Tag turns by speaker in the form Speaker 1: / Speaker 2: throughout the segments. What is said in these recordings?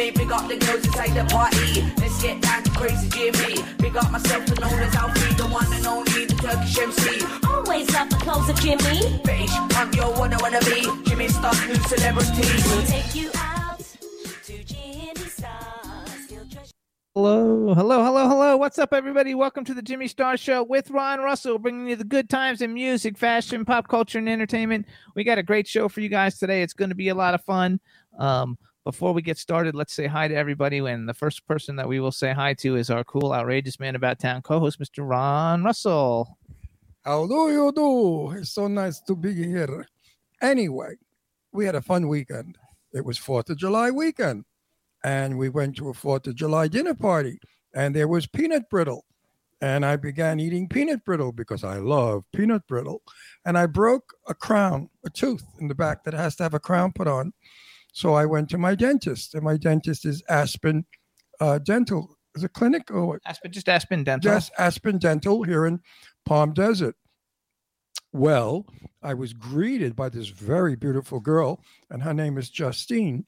Speaker 1: Me. Big up the girls inside the party. Let's get down to crazy Jimmy. Big up myself and known as Alfie, the one and only, the Turkish MC.
Speaker 2: Always love the clothes of Jimmy.
Speaker 1: British, I'm your one I wanna be. Jimmy Star, new celebrity.
Speaker 2: We'll take you out to Jimmy Stars.
Speaker 3: Hello, hello, hello, hello. What's up, everybody? Welcome to the Jimmy Star Show with Ron Russell, bringing you the good times in music, fashion, pop culture, and entertainment. We got a great show for you guys today. It's going to be a lot of fun. Um, before we get started, let's say hi to everybody. And the first person that we will say hi to is our cool, outrageous man about town co-host, Mr. Ron Russell.
Speaker 4: How do you do? It's so nice to be here. Anyway, we had a fun weekend. It was Fourth of July weekend, and we went to a Fourth of July dinner party, and there was peanut brittle, and I began eating peanut brittle because I love peanut brittle, and I broke a crown, a tooth in the back that has to have a crown put on. So I went to my dentist, and my dentist is Aspen uh, Dental. Is a clinic or?
Speaker 3: Aspen, just Aspen Dental.
Speaker 4: Yes, Aspen Dental here in Palm Desert. Well, I was greeted by this very beautiful girl, and her name is Justine.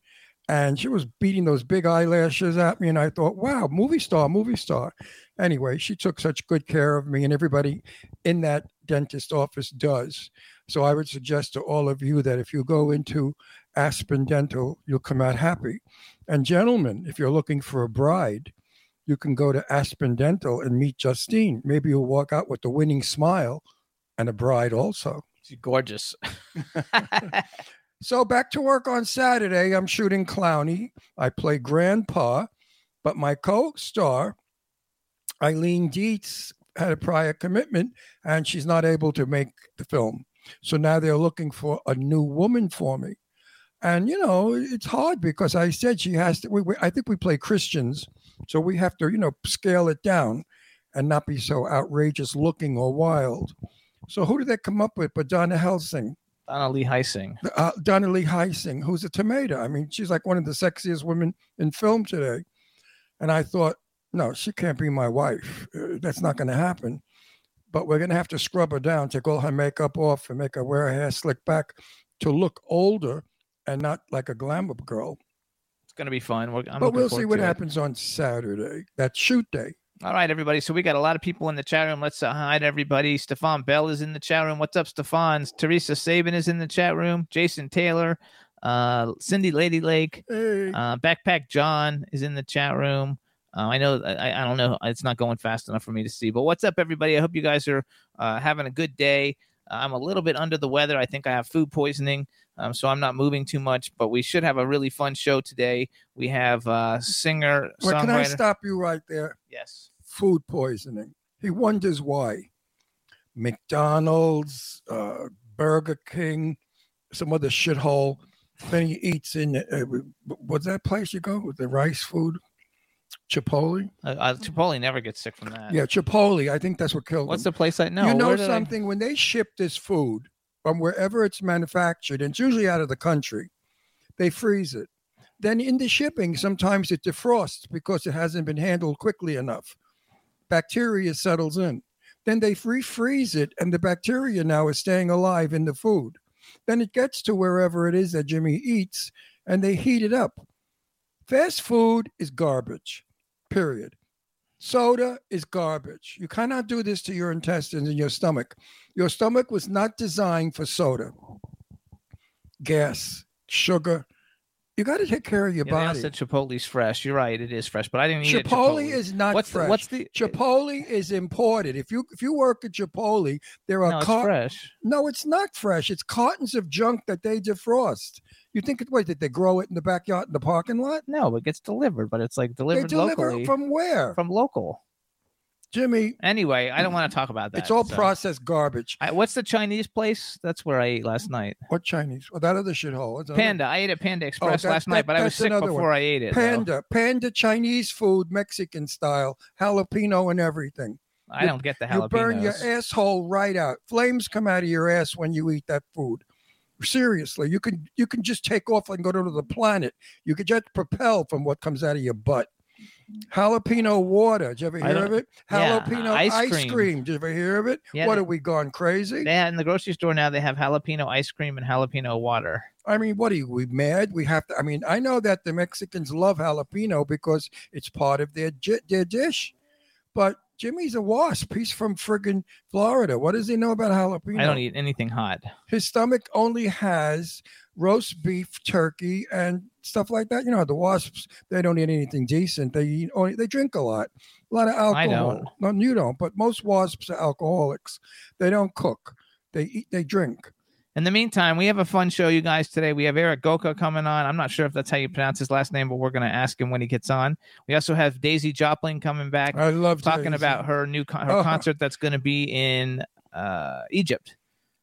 Speaker 4: And she was beating those big eyelashes at me, and I thought, wow, movie star, movie star. Anyway, she took such good care of me, and everybody in that dentist office does. So I would suggest to all of you that if you go into Aspen Dental, you'll come out happy. And gentlemen, if you're looking for a bride, you can go to Aspen Dental and meet Justine. Maybe you'll walk out with a winning smile and a bride also.
Speaker 3: She's gorgeous.
Speaker 4: So back to work on Saturday. I'm shooting Clowny. I play Grandpa, but my co-star, Eileen Dietz, had a prior commitment and she's not able to make the film. So now they're looking for a new woman for me. And you know, it's hard because I said she has to. We, we, I think we play Christians, so we have to, you know, scale it down and not be so outrageous looking or wild. So who did they come up with? But Donna Helsing,
Speaker 3: Donna Lee Heising.
Speaker 4: uh, Donna Lee Heising, who's a tomato. I mean, she's like one of the sexiest women in film today. And I thought, no, she can't be my wife. Uh, that's not going to happen. But we're going to have to scrub her down, take all her makeup off, and make her wear her hair slicked back to look older and not like a glamour girl.
Speaker 3: It's going to be fun. We're, I'm
Speaker 4: but we'll see what
Speaker 3: to it.
Speaker 4: happens on Saturday. That's shoot day.
Speaker 3: All right, everybody. So we got a lot of people in the chat room. Let's uh, hi to everybody. Stefan Bell is in the chat room. What's up, Stefan? Teresa Sabin is in the chat room. Jason Taylor, uh, Cindy Lady Lake,
Speaker 4: Hey,
Speaker 3: uh, Backpack John is in the chat room. Uh, I know I, I don't know. It's not going fast enough for me to see. But what's up, everybody? I hope you guys are uh, having a good day. I'm a little bit under the weather. I think I have food poisoning, um, so I'm not moving too much. But we should have a really fun show today. We have uh, singer,
Speaker 4: well, can I stop you right there?
Speaker 3: Yes.
Speaker 4: Food poisoning. He wonders why. McDonald's, uh, Burger King, some other shithole. Then he eats in, uh, what's that place you go with the rice food? Chipotle?
Speaker 3: Uh, uh, Chipotle never gets sick from that.
Speaker 4: Yeah, Chipotle. I think that's what killed
Speaker 3: What's
Speaker 4: him.
Speaker 3: the place I know?
Speaker 4: you know
Speaker 3: did I-
Speaker 4: something? When they ship this food from wherever it's manufactured, and it's usually out of the country, they freeze it. Then in the shipping, sometimes it defrosts because it hasn't been handled quickly enough. Bacteria settles in. Then they refreeze it, and the bacteria now is staying alive in the food. Then it gets to wherever it is that Jimmy eats, and they heat it up. Fast food is garbage, period. Soda is garbage. You cannot do this to your intestines and your stomach. Your stomach was not designed for soda, gas, sugar. You got to take care of your
Speaker 3: Yeah,
Speaker 4: body.
Speaker 3: said Chipotle's fresh. You're right. It is fresh, but I didn't eat it.
Speaker 4: Chipotle is not
Speaker 3: what's
Speaker 4: fresh.
Speaker 3: The, what's the
Speaker 4: Chipotle is imported. If you if you work at Chipotle, there are
Speaker 3: No, it's
Speaker 4: car-
Speaker 3: fresh.
Speaker 4: no, it's not fresh. It's cartons of junk that they defrost. You think it wait, did they grow it in the backyard in the parking lot?
Speaker 3: No, it gets delivered, but it's like
Speaker 4: They
Speaker 3: delivered
Speaker 4: deliver
Speaker 3: locally
Speaker 4: from where?
Speaker 3: from local.
Speaker 4: Jimmy,
Speaker 3: Anyway, I don't want to talk about that.
Speaker 4: it's all
Speaker 3: so-
Speaker 4: processed garbage.
Speaker 3: I, what's the Chinese place? That's where I ate last night.
Speaker 4: What Chinese? Well, that other shithole. Another-
Speaker 3: Panda. I ate at Panda oh, Express
Speaker 4: that-
Speaker 3: last
Speaker 4: that-
Speaker 3: night, but I was
Speaker 4: that's
Speaker 3: sick
Speaker 4: another
Speaker 3: before. I ate it. though.
Speaker 4: Panda, panda Chinese food, Mexican style, jalapeno and everything.
Speaker 3: I don't get the jalapeno.
Speaker 4: You burn your asshole right out. Flames come out of your ass when you eat that food. Seriously, you can you can just take off and go to the planet. You could just propel from what comes out of your butt. Jalapeno water. Did you ever hear of it?
Speaker 3: yeah, uh,
Speaker 4: Jalapeno
Speaker 3: ice
Speaker 4: ice,
Speaker 3: cream.
Speaker 4: cream. Did you ever hear of it?
Speaker 3: Yeah,
Speaker 4: what
Speaker 3: they-
Speaker 4: have we gone crazy?
Speaker 3: They had in the grocery store now. They have jalapeno ice cream and jalapeno water.
Speaker 4: I mean, what are you? We mad? We have to. I mean, I know that the Mexicans love jalapeno because it's part of their their dish. But Jimmy's a wasp. He's from friggin' Florida. What does he know about jalapeno?
Speaker 3: I don't eat anything hot.
Speaker 4: His stomach only has roast beef, turkey, and stuff like that. You know, the wasps they don't eat anything decent. They eat only they drink a lot, a lot of alcohol.
Speaker 3: I don't.
Speaker 4: No, you don't. But most wasps are alcoholics. They don't cook. They eat. They drink.
Speaker 3: In the meantime, we have a fun show, you guys, today. We have Erik Goca coming on. I'm not sure if that's how you pronounce his last name, but we're going to ask him when he gets on. We also have Daisy Jopling coming back,
Speaker 4: I love
Speaker 3: talking
Speaker 4: Daisy.
Speaker 3: about her new con- her
Speaker 4: Oh.
Speaker 3: concert that's going to be in uh, Egypt.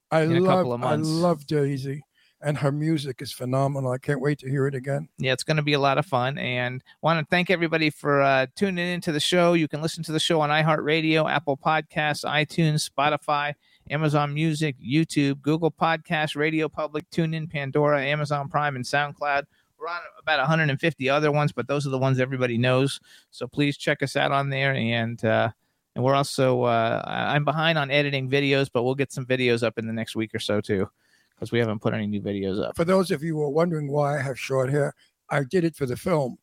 Speaker 4: I
Speaker 3: in a
Speaker 4: love,
Speaker 3: couple of
Speaker 4: I love Daisy, and her music is phenomenal. I can't wait to hear it again.
Speaker 3: Yeah, it's going to be a lot of fun. And want to thank everybody for uh, tuning into the show. You can listen to the show on iHeartRadio, Apple Podcasts, iTunes, Spotify, Amazon Music, YouTube, Google Podcasts, Radio Public, TuneIn, Pandora, Amazon Prime, and SoundCloud. We're on about 150 other ones, but those are the ones everybody knows. So please check us out on there. And uh, and we're also uh, I'm behind on editing videos, but we'll get some videos up in the next week or so too, because we haven't put any new videos up.
Speaker 4: For those of you who are wondering why I have short hair, I did it for the film.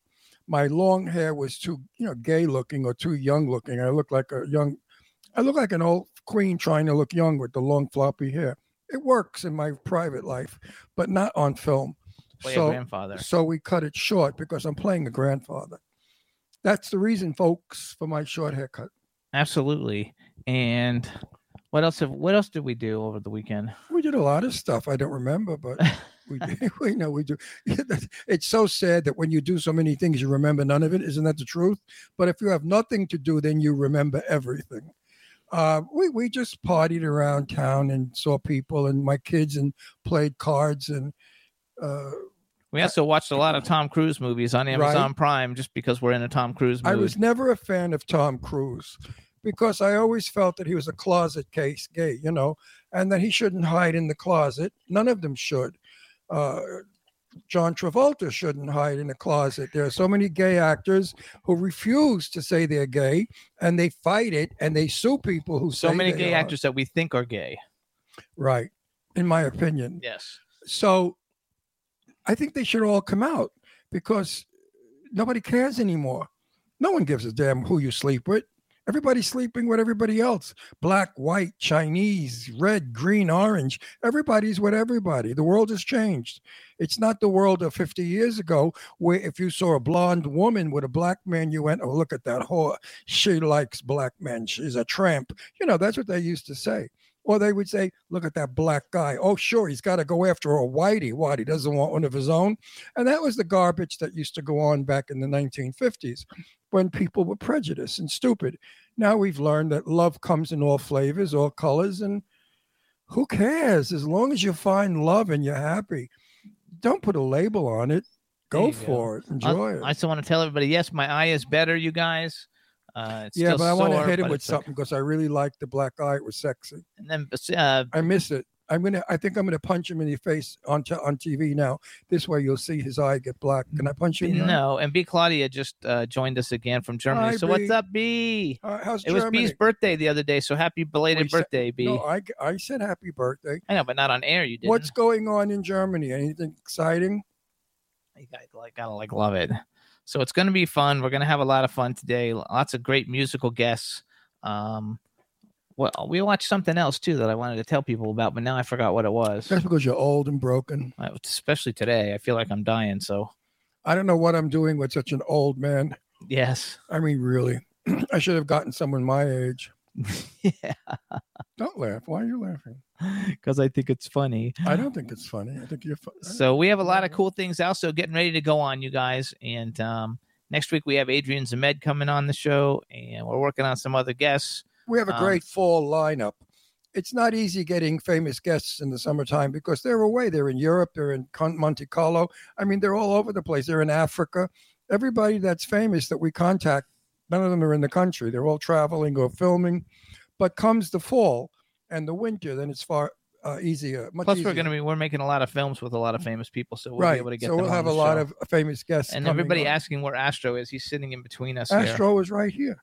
Speaker 4: My long hair was too, you know, gay looking or too young looking. I look like a young, I look like an old queen trying to look young with the long floppy hair. It works in my private life, but not on film.
Speaker 3: Play
Speaker 4: so,
Speaker 3: grandfather.
Speaker 4: so we cut it short because I'm playing a grandfather. That's the reason, folks, for my short haircut.
Speaker 3: Absolutely. And what else have what else did we do over the weekend?
Speaker 4: We did a lot of stuff I don't remember, but we do. we know we do. It's so sad that when you do so many things, you remember none of it. Isn't that the truth? But if you have nothing to do, then you remember everything. Uh, we we just partied around town and saw people and my kids and played cards and uh,
Speaker 3: We also watched a lot of Tom Cruise movies on Amazon Prime just because we're in a Tom Cruise movie.
Speaker 4: I was never a fan of Tom Cruise because I always felt that he was a closet case gay, you know, and that he shouldn't hide in the closet. None of them should. Uh, John Travolta shouldn't hide in a closet. There are so many gay actors who refuse to say they're gay and they fight it and they sue people who
Speaker 3: so many gay
Speaker 4: are.
Speaker 3: actors that we think are gay.
Speaker 4: Right, in my opinion.
Speaker 3: Yes.
Speaker 4: So I think they should all come out because nobody cares anymore. No one gives a damn who you sleep with. Everybody's sleeping with everybody else. Black, white, Chinese, red, green, orange. Everybody's with everybody. The world has changed. It's not the world of 50 years ago where if you saw a blonde woman with a black man, you went, oh, look at that whore. She likes black men. She's a tramp. You know, that's what they used to say. Or they would say, look at that black guy. Oh, sure, he's got to go after a whitey. What? He doesn't want one of his own. And that was the garbage that used to go on back in the 1950s when people were prejudiced and stupid. Now we've learned that love comes in all flavors, all colors, and who cares? As long as you find love and you're happy, don't put a label on it. Go
Speaker 3: you go.
Speaker 4: for it.
Speaker 3: I,
Speaker 4: Enjoy it.
Speaker 3: I still want to tell everybody, yes, my eye is better, you guys. Uh, it's
Speaker 4: yeah, but I want to hit
Speaker 3: it
Speaker 4: with something because I really like the black eye. It was sexy.
Speaker 3: And then uh,
Speaker 4: I miss it. I'm gonna. I think I'm gonna punch him in the face on t- on TV now. This way, you'll see his eye get black. Can I punch you?
Speaker 3: No, and B Claudia just uh, joined us again from Germany.
Speaker 4: Hi,
Speaker 3: so what's up, B?
Speaker 4: Uh, how's
Speaker 3: It was B's birthday the other day, so happy belated
Speaker 4: We said-
Speaker 3: birthday, B. I
Speaker 4: No, I, I said happy birthday.
Speaker 3: I know, but not on air. You did.
Speaker 4: What's going on in Germany? Anything exciting?
Speaker 3: I like gotta like love it. So it's gonna be fun. We're gonna have a lot of fun today. Lots of great musical guests. Um, well, we watched something else too that I wanted to tell people about, but now I forgot what it was.
Speaker 4: That's because you're old and broken.
Speaker 3: Uh, Especially today, I feel like I'm dying. So
Speaker 4: I don't know what I'm doing with such an old man.
Speaker 3: yes,
Speaker 4: I mean, really, I should have gotten someone my age.
Speaker 3: yeah,
Speaker 4: Don't laugh. Why are you laughing?
Speaker 3: because I think it's funny.
Speaker 4: I don't think it's funny. I think you're funny.
Speaker 3: So we have a lot of cool things also getting ready to go on, you guys. And um, next week we have Adrian Zmed coming on the show, and we're working on some other guests.
Speaker 4: We have a
Speaker 3: Um,
Speaker 4: great fall lineup. It's not easy getting famous guests in the summertime because they're away. They're in Europe, they're in Monte Carlo. I mean, they're all over the place. They're in Africa. Everybody that's famous that we contact, none of them are in the country. They're all traveling or filming. But comes the fall and the winter, then it's far uh, easier. Much
Speaker 3: Plus,
Speaker 4: easier.
Speaker 3: we're going to be we're making a lot of films with a lot of famous people, so we'll
Speaker 4: right.
Speaker 3: be able to get
Speaker 4: so
Speaker 3: them
Speaker 4: we'll have a lot of famous guests.
Speaker 3: And everybody
Speaker 4: on.
Speaker 3: asking where Astro is. He's sitting in between us.
Speaker 4: Astro is right here.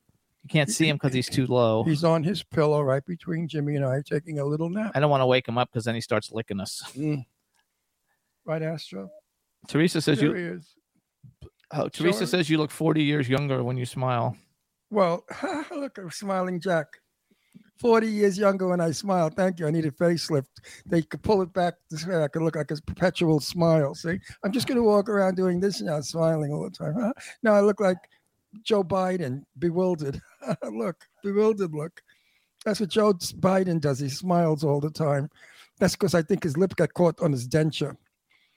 Speaker 3: You can't see him because he's too low.
Speaker 4: He's on his pillow right between Jimmy and I, taking a little nap.
Speaker 3: I don't want to wake him up because then he starts licking us.
Speaker 4: Mm. Right, Astro?
Speaker 3: Teresa says
Speaker 4: There
Speaker 3: you. Oh, Teresa
Speaker 4: Sure.
Speaker 3: says you look 40 years younger when you smile.
Speaker 4: Well, look, I'm smiling Jack. 40 years younger when I smile. Thank you. I need a facelift. They could pull it back this way. I could look like a perpetual smile. See, I'm just going to walk around doing this now, smiling all the time. Huh? Now I look like Joe Biden, bewildered. look, bewildered look. That's what Joe Biden does. He smiles all the time. That's because I think his lip got caught on his denture.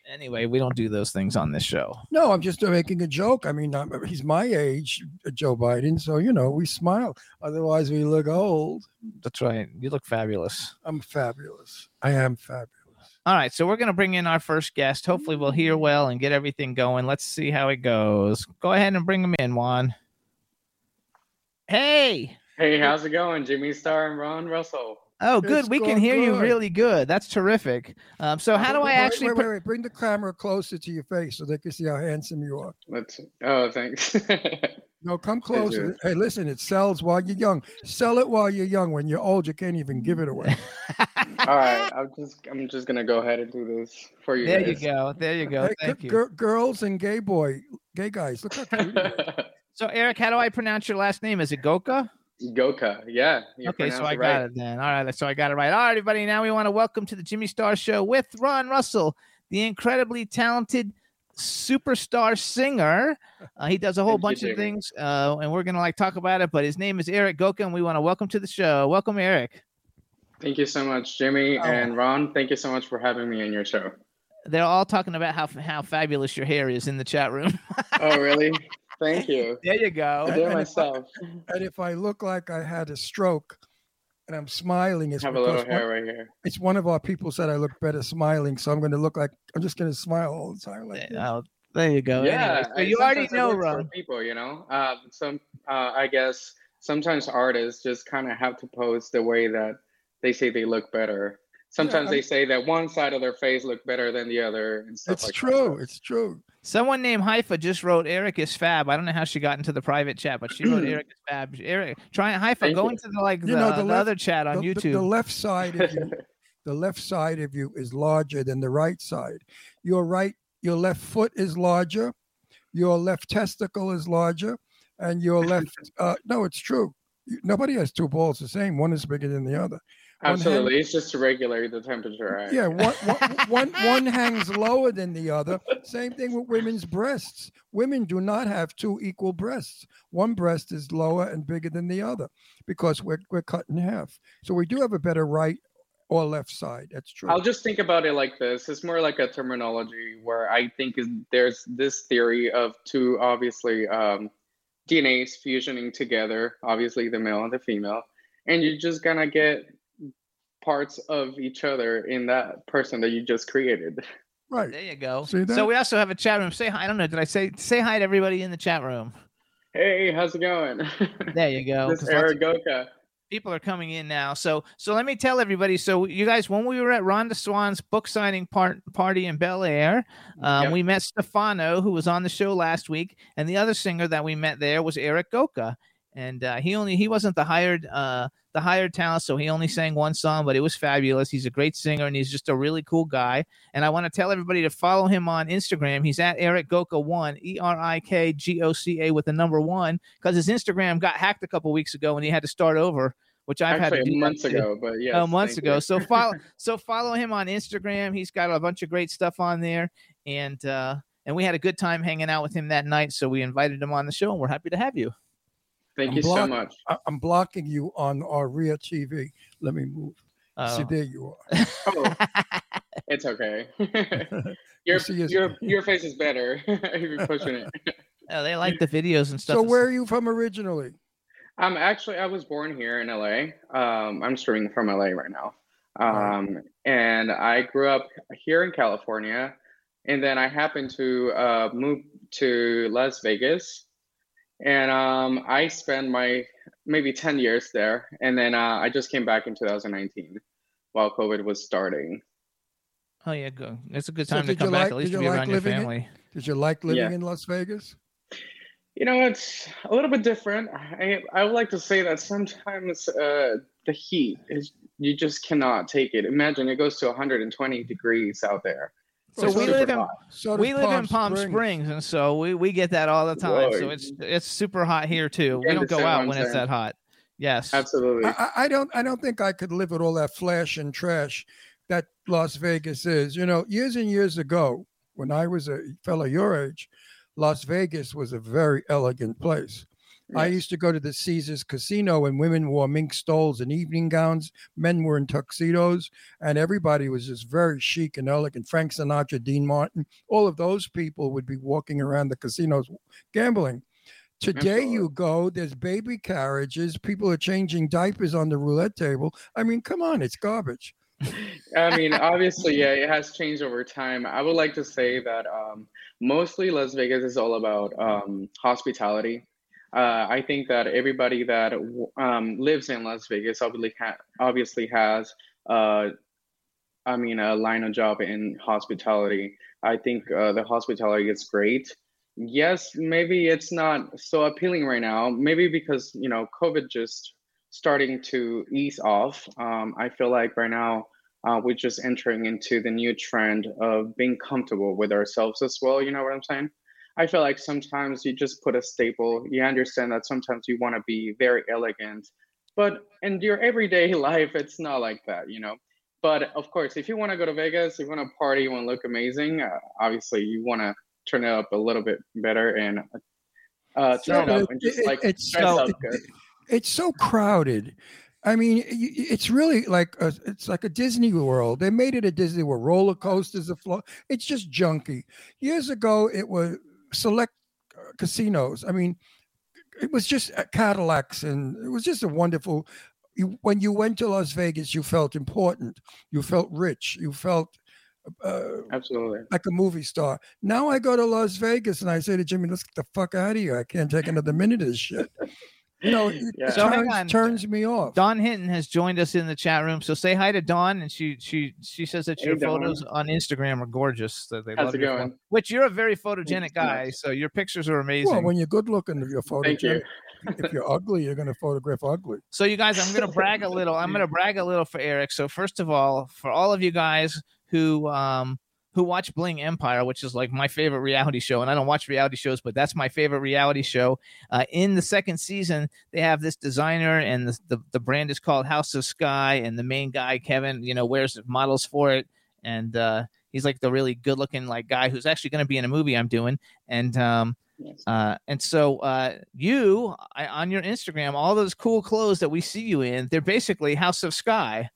Speaker 3: Anyway, we don't do those things on this show.
Speaker 4: No, I'm just making a joke. I mean, I'm, he's my age, uh, Joe Biden. So, you know, we smile. Otherwise, we look old.
Speaker 3: That's right. You look fabulous.
Speaker 4: I'm fabulous. I am fabulous.
Speaker 3: All right, so we're going to bring in our first guest. Hopefully, we'll hear well and get everything going. Let's see how it goes. Go ahead and bring him in, Juan. Hey.
Speaker 5: Hey, how's it going? Jimmy Star and Ron Russell.
Speaker 3: Oh,
Speaker 4: It's
Speaker 3: good. We can
Speaker 4: going
Speaker 3: hear you really good. That's terrific. Um, so, how do I actually?
Speaker 4: Wait, wait, wait. Bring the camera closer to your face so they can see how handsome you are.
Speaker 5: Let's. Oh, thanks.
Speaker 4: No, come closer. Hey, listen, it sells while you're young. Sell it while you're young. When you're old, you can't even give it away.
Speaker 5: All right, I'm just. I'm just gonna go ahead and do this for you.
Speaker 3: there you go. There you go.
Speaker 4: Hey,
Speaker 3: Thank
Speaker 4: g-
Speaker 3: you.
Speaker 4: gir- girls and gay boy, gay guys. Look how cute.
Speaker 3: So, Erik, how do I pronounce your last name? Is it Goca?
Speaker 5: Goca. Yeah.
Speaker 3: okay, so I
Speaker 5: it
Speaker 3: got it then. All right, so I got it right. All right, everybody. Now we want to welcome to the Jimmy Star Show with Ron Russell, the incredibly talented superstar singer. Uh, he does a whole
Speaker 5: Thank you,
Speaker 3: bunch of things, uh, and we're gonna like talk about it. But his name is Erik Goca, and we want to welcome to the show. Welcome, Erik.
Speaker 5: Thank you so much, Jimmy
Speaker 4: Oh.
Speaker 5: and Ron. Thank you so much for having me in your show.
Speaker 3: They're all talking about how how fabulous your hair is in the chat room.
Speaker 5: Oh, really? Thank you.
Speaker 3: there you go.
Speaker 5: I
Speaker 4: And-
Speaker 5: did it
Speaker 4: and if I-
Speaker 5: myself.
Speaker 4: and if I look like I had a stroke and I'm smiling, it's
Speaker 5: Have a little hair
Speaker 4: one,
Speaker 5: right here.
Speaker 4: it's one of our people said I look better smiling. So I'm going to look like I'm just going to smile all the time. Like this.
Speaker 3: Oh, there you go.
Speaker 5: Yeah.
Speaker 3: Anyway, so you already know,
Speaker 5: works
Speaker 3: Ron.
Speaker 5: people, you know. Uh, some, uh, I guess, sometimes artists just kind of have to pose the way that they say they look better. Sometimes
Speaker 4: I-
Speaker 5: they say that one side of their face look better than the other, and stuff
Speaker 4: It's
Speaker 5: like
Speaker 4: true.
Speaker 5: That.
Speaker 4: It's true.
Speaker 3: Someone named Haifa just wrote Erik is fab. I don't know how she got into the private chat, but she wrote Erik is fab. Erik, try Haifa.
Speaker 5: Thank
Speaker 3: Go
Speaker 5: you.
Speaker 3: into the like the,
Speaker 4: You know, the
Speaker 3: the
Speaker 4: left-
Speaker 3: other chat on
Speaker 4: the, the-
Speaker 3: YouTube.
Speaker 4: the left side of you, the left side of you is larger than the right side. Your right, your left foot is larger. Your left testicle is larger, and your left. Uh, no, it's true. Nobody has two balls the same. One is bigger than the other.
Speaker 5: Absolutely, it's just to regulate the temperature. Right?
Speaker 4: Yeah, one, one, one, one hangs lower than the other. Same thing with women's breasts. Women do not have two equal breasts. One breast is lower and bigger than the other because we're, we're cut in half. So we do have a better right or left side. That's true.
Speaker 5: I'll just think about it like this. It's more like a terminology where I think there's this theory of two obviously um, DNAs fusioning together, obviously the male and the female, and you're just gonna get parts of each other in that person that you just created.
Speaker 4: right.
Speaker 3: there you go. So we also have a chat room. Say hi. I don't know. Did I say say hi to everybody in the chat room?
Speaker 5: Hey, how's it going?
Speaker 3: There you go.
Speaker 5: this
Speaker 3: 'cause lots
Speaker 5: Erik Goca.
Speaker 3: people are coming in now. So so let me tell everybody. So you guys, when we were at Rhonda Swan's book signing part party in Bel Air, um,
Speaker 5: Yep.
Speaker 3: we met Stefano, who was on the show last week, and the other singer that we met there was Erik Goca, and uh, he only he wasn't the hired uh, the hired talent, so he only sang one song, but it was fabulous. He's a great singer, and he's just a really cool guy. And I want to tell everybody to follow him on Instagram. He's at Erik Goca one, E R I K G O C A with the number one, because his Instagram got hacked a couple weeks ago, and he had to start over. Which I've had to
Speaker 5: Actually,
Speaker 3: do that
Speaker 5: months
Speaker 3: too.
Speaker 5: ago, but yes.
Speaker 3: Oh, months ago.
Speaker 5: you.
Speaker 3: So follow so follow him on Instagram. He's got a bunch of great stuff on there, and uh, and we had a good time hanging out with him that night. So we invited him on the show, and we're happy to have you.
Speaker 5: Thank
Speaker 4: I'm
Speaker 5: you so much.
Speaker 4: I- I'm blocking you on our rear TV. Let me move. See,
Speaker 3: Oh.
Speaker 4: there you are.
Speaker 5: Oh, it's okay. your
Speaker 4: see his-
Speaker 5: your your face is better if you're pushing it.
Speaker 3: Oh, they like the videos and stuff.
Speaker 4: So where are you from originally?
Speaker 5: I'm actually I was born here in LA. Um, I'm streaming from LA right now.
Speaker 4: Right.
Speaker 5: Um, and I grew up here in California, and then I happened to uh, move to Las Vegas, and um, I spent my maybe 10 years there, and then uh, I just came back in 2019 while COVID was starting.
Speaker 3: Oh yeah, good. It's a good
Speaker 4: So
Speaker 3: time to come back.
Speaker 4: like-
Speaker 3: At least to be
Speaker 4: like
Speaker 3: around your
Speaker 4: living it?
Speaker 3: family.
Speaker 4: Did you like living
Speaker 5: Yeah.
Speaker 4: in Las Vegas?
Speaker 5: You know, it's a little bit different. I I would like to say that sometimes uh, the heat is you just cannot take it. Imagine it goes to 120 degrees out there.
Speaker 3: So
Speaker 5: It's
Speaker 3: we live in.
Speaker 4: So
Speaker 3: we
Speaker 4: does
Speaker 3: live in Palm Springs. and so we we get that all the time. So it's it's super hot here too. We don't go out
Speaker 5: what I'm
Speaker 3: when it's that hot. Yes.
Speaker 5: Absolutely.
Speaker 4: I, I- I don't I don't think I could live with all that flash and trash that Las Vegas is. You know, years and years ago, when I was a fellow your age, Las Vegas was a very elegant place. I used to go to the Caesars Casino and women wore mink stoles and evening gowns, men were in tuxedos, and everybody was just very chic and elegant. Frank Sinatra, Dean Martin, all of those people would be walking around the casinos gambling. Today you go, there's baby carriages, people are changing diapers on the roulette table. I mean, come on, it's garbage.
Speaker 5: I mean, obviously, yeah, it has changed over time. I would like to say that um, mostly Las Vegas is all about um, hospitality. Uh, I think that everybody that um, lives in Las Vegas obviously ha- obviously has, uh, I mean, a line of job in hospitality. I think uh, the hospitality is great. Yes, maybe it's not so appealing right now. Maybe because you know COVID just starting to ease off. Um, I feel like right now uh, we're just entering into the new trend of being comfortable with ourselves as well. You know what I'm saying? I feel like sometimes you just put a staple. You understand that sometimes you want to be very elegant, but in your everyday life, it's not like that, you know. But of course, if you want to go to Vegas, if you want to party, you want to look amazing. Uh, obviously, you want to turn it up a little bit better and uh, turn
Speaker 4: No,
Speaker 5: it up and just like
Speaker 4: it's
Speaker 5: dress
Speaker 4: so-
Speaker 5: up
Speaker 4: it- It's so crowded. I mean, it's really like a, it's like a Disney World. They made it a Disney World. Roller coasters, a floor. It's just junky. Years ago, it was select uh, casinos. I mean, it was just uh, Cadillacs, and it was just a wonderful. You, when you went to Las Vegas, you felt important. You felt rich. You felt uh,
Speaker 5: Absolutely.
Speaker 4: like a movie star. Now I go to Las Vegas and I say to Jimmy, "Let's get the fuck out of here. I can't take another minute of this shit." You know, it
Speaker 5: Yeah.
Speaker 3: So hang
Speaker 4: turns,
Speaker 3: on.
Speaker 4: turns me off.
Speaker 3: Don Hinton has joined us in the chat room. So say hi to Don. and she she she says that
Speaker 5: Hey,
Speaker 3: your
Speaker 5: Dawn.
Speaker 3: photos on Instagram are gorgeous. That they
Speaker 5: How's
Speaker 3: love
Speaker 5: it
Speaker 3: your pho-
Speaker 5: going?
Speaker 3: Which you're a very photogenic
Speaker 5: Thanks
Speaker 3: guy, so your pictures are amazing.
Speaker 4: Well, when you're good looking, you're
Speaker 5: Thank you.
Speaker 4: photogenic. if you're ugly, you're going to photograph ugly.
Speaker 3: So you guys, I'm gonna brag a little. I'm gonna brag a little for Erik. So first of all, for all of you guys who um who watch Bling Empire, which is like my favorite reality show, and I don't watch reality shows, but that's my favorite reality show. Uh, in the second season, they have this designer, and the, the the brand is called House of Sky, and the main guy Kevin, you know, wears models for it, and uh, he's like the really good looking like guy who's actually going to be in a movie I'm doing, and um, uh, and so uh, you I, on your Instagram, all those cool clothes that we see you in, they're basically House of Sky.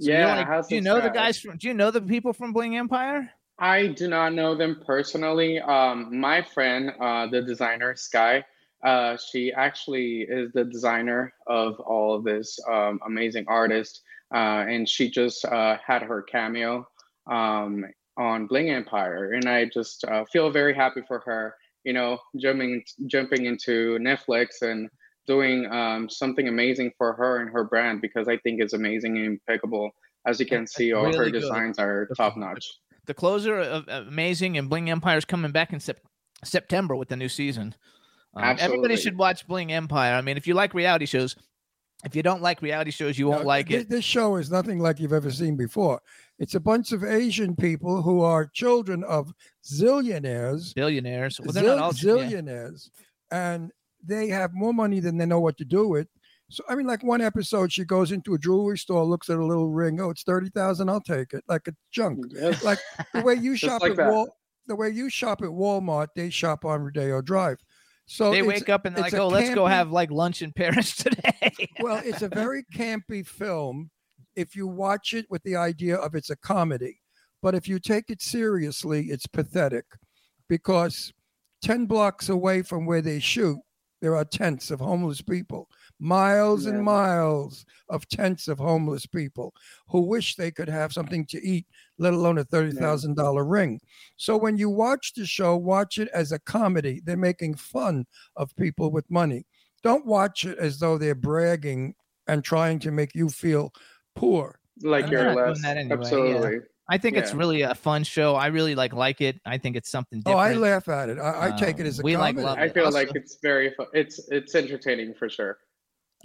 Speaker 3: So
Speaker 5: Yeah,
Speaker 3: like-
Speaker 5: House
Speaker 3: do you know the guys from? Do you know the people from Bling Empire?
Speaker 5: I do not know them personally. Um, my friend, uh, the designer Sky, uh, she actually is the designer of all of this um, amazing artist, uh, and she just uh, had her cameo um, on Bling Empire, and I just uh, feel very happy for her. You know, jumping jumping into Netflix and doing um, something amazing for her and her brand because I think it's amazing and impeccable. As you can see, all
Speaker 3: really
Speaker 5: her
Speaker 3: good.
Speaker 5: designs are top notch.
Speaker 3: The clothes are uh, uh, amazing, and Bling Empire is coming back in sep- September with the new season. Um, everybody should watch Bling Empire. I mean, if you like reality shows, if you don't like reality shows, you won't
Speaker 4: Now,
Speaker 3: like
Speaker 4: thi-
Speaker 3: it.
Speaker 4: This show is nothing like you've ever seen before. It's a bunch of Asian people who are children of zillionaires,
Speaker 3: Billionaires. Well, they're
Speaker 4: zill-
Speaker 3: not all yeah.
Speaker 4: zillionaires, and they have more money than they know what to do with. So I mean, like one episode, she goes into a jewelry store, looks at a little ring. Oh, it's thirty thousand. I'll take it. Like a junk.
Speaker 5: Mm, yes.
Speaker 4: Like the way you shop
Speaker 5: like
Speaker 4: at
Speaker 5: that.
Speaker 4: Wal, the way you shop at Walmart, they shop on Rodeo Drive. So
Speaker 3: they wake up and they're like,
Speaker 4: a
Speaker 3: "Oh, let's go have like lunch in Paris today."
Speaker 4: well, it's a very campy film if you watch it with the idea of it's a comedy. But if you take it seriously, it's pathetic because 10 blocks away from where they shoot, there are tents of homeless people, miles
Speaker 5: Yeah.
Speaker 4: and miles of tents of homeless people who wish they could have something to eat, let alone a $30,000 ring. So when you watch the show, watch it as a comedy. They're making fun of people with money. Don't watch it as though they're bragging and trying to make you feel poor.
Speaker 5: Like
Speaker 3: I'm
Speaker 5: you're
Speaker 3: not doing
Speaker 5: less.
Speaker 3: that anyway, yeah.
Speaker 5: Absolutely.
Speaker 3: I think it's really a fun show. I really like like it. I think it's something
Speaker 4: Oh. I laugh at it. I, I take it
Speaker 3: Um,
Speaker 4: as a
Speaker 3: we like
Speaker 4: comedy.
Speaker 3: love
Speaker 5: I feel
Speaker 3: Also-
Speaker 5: like it's very fun. It's it's entertaining for sure.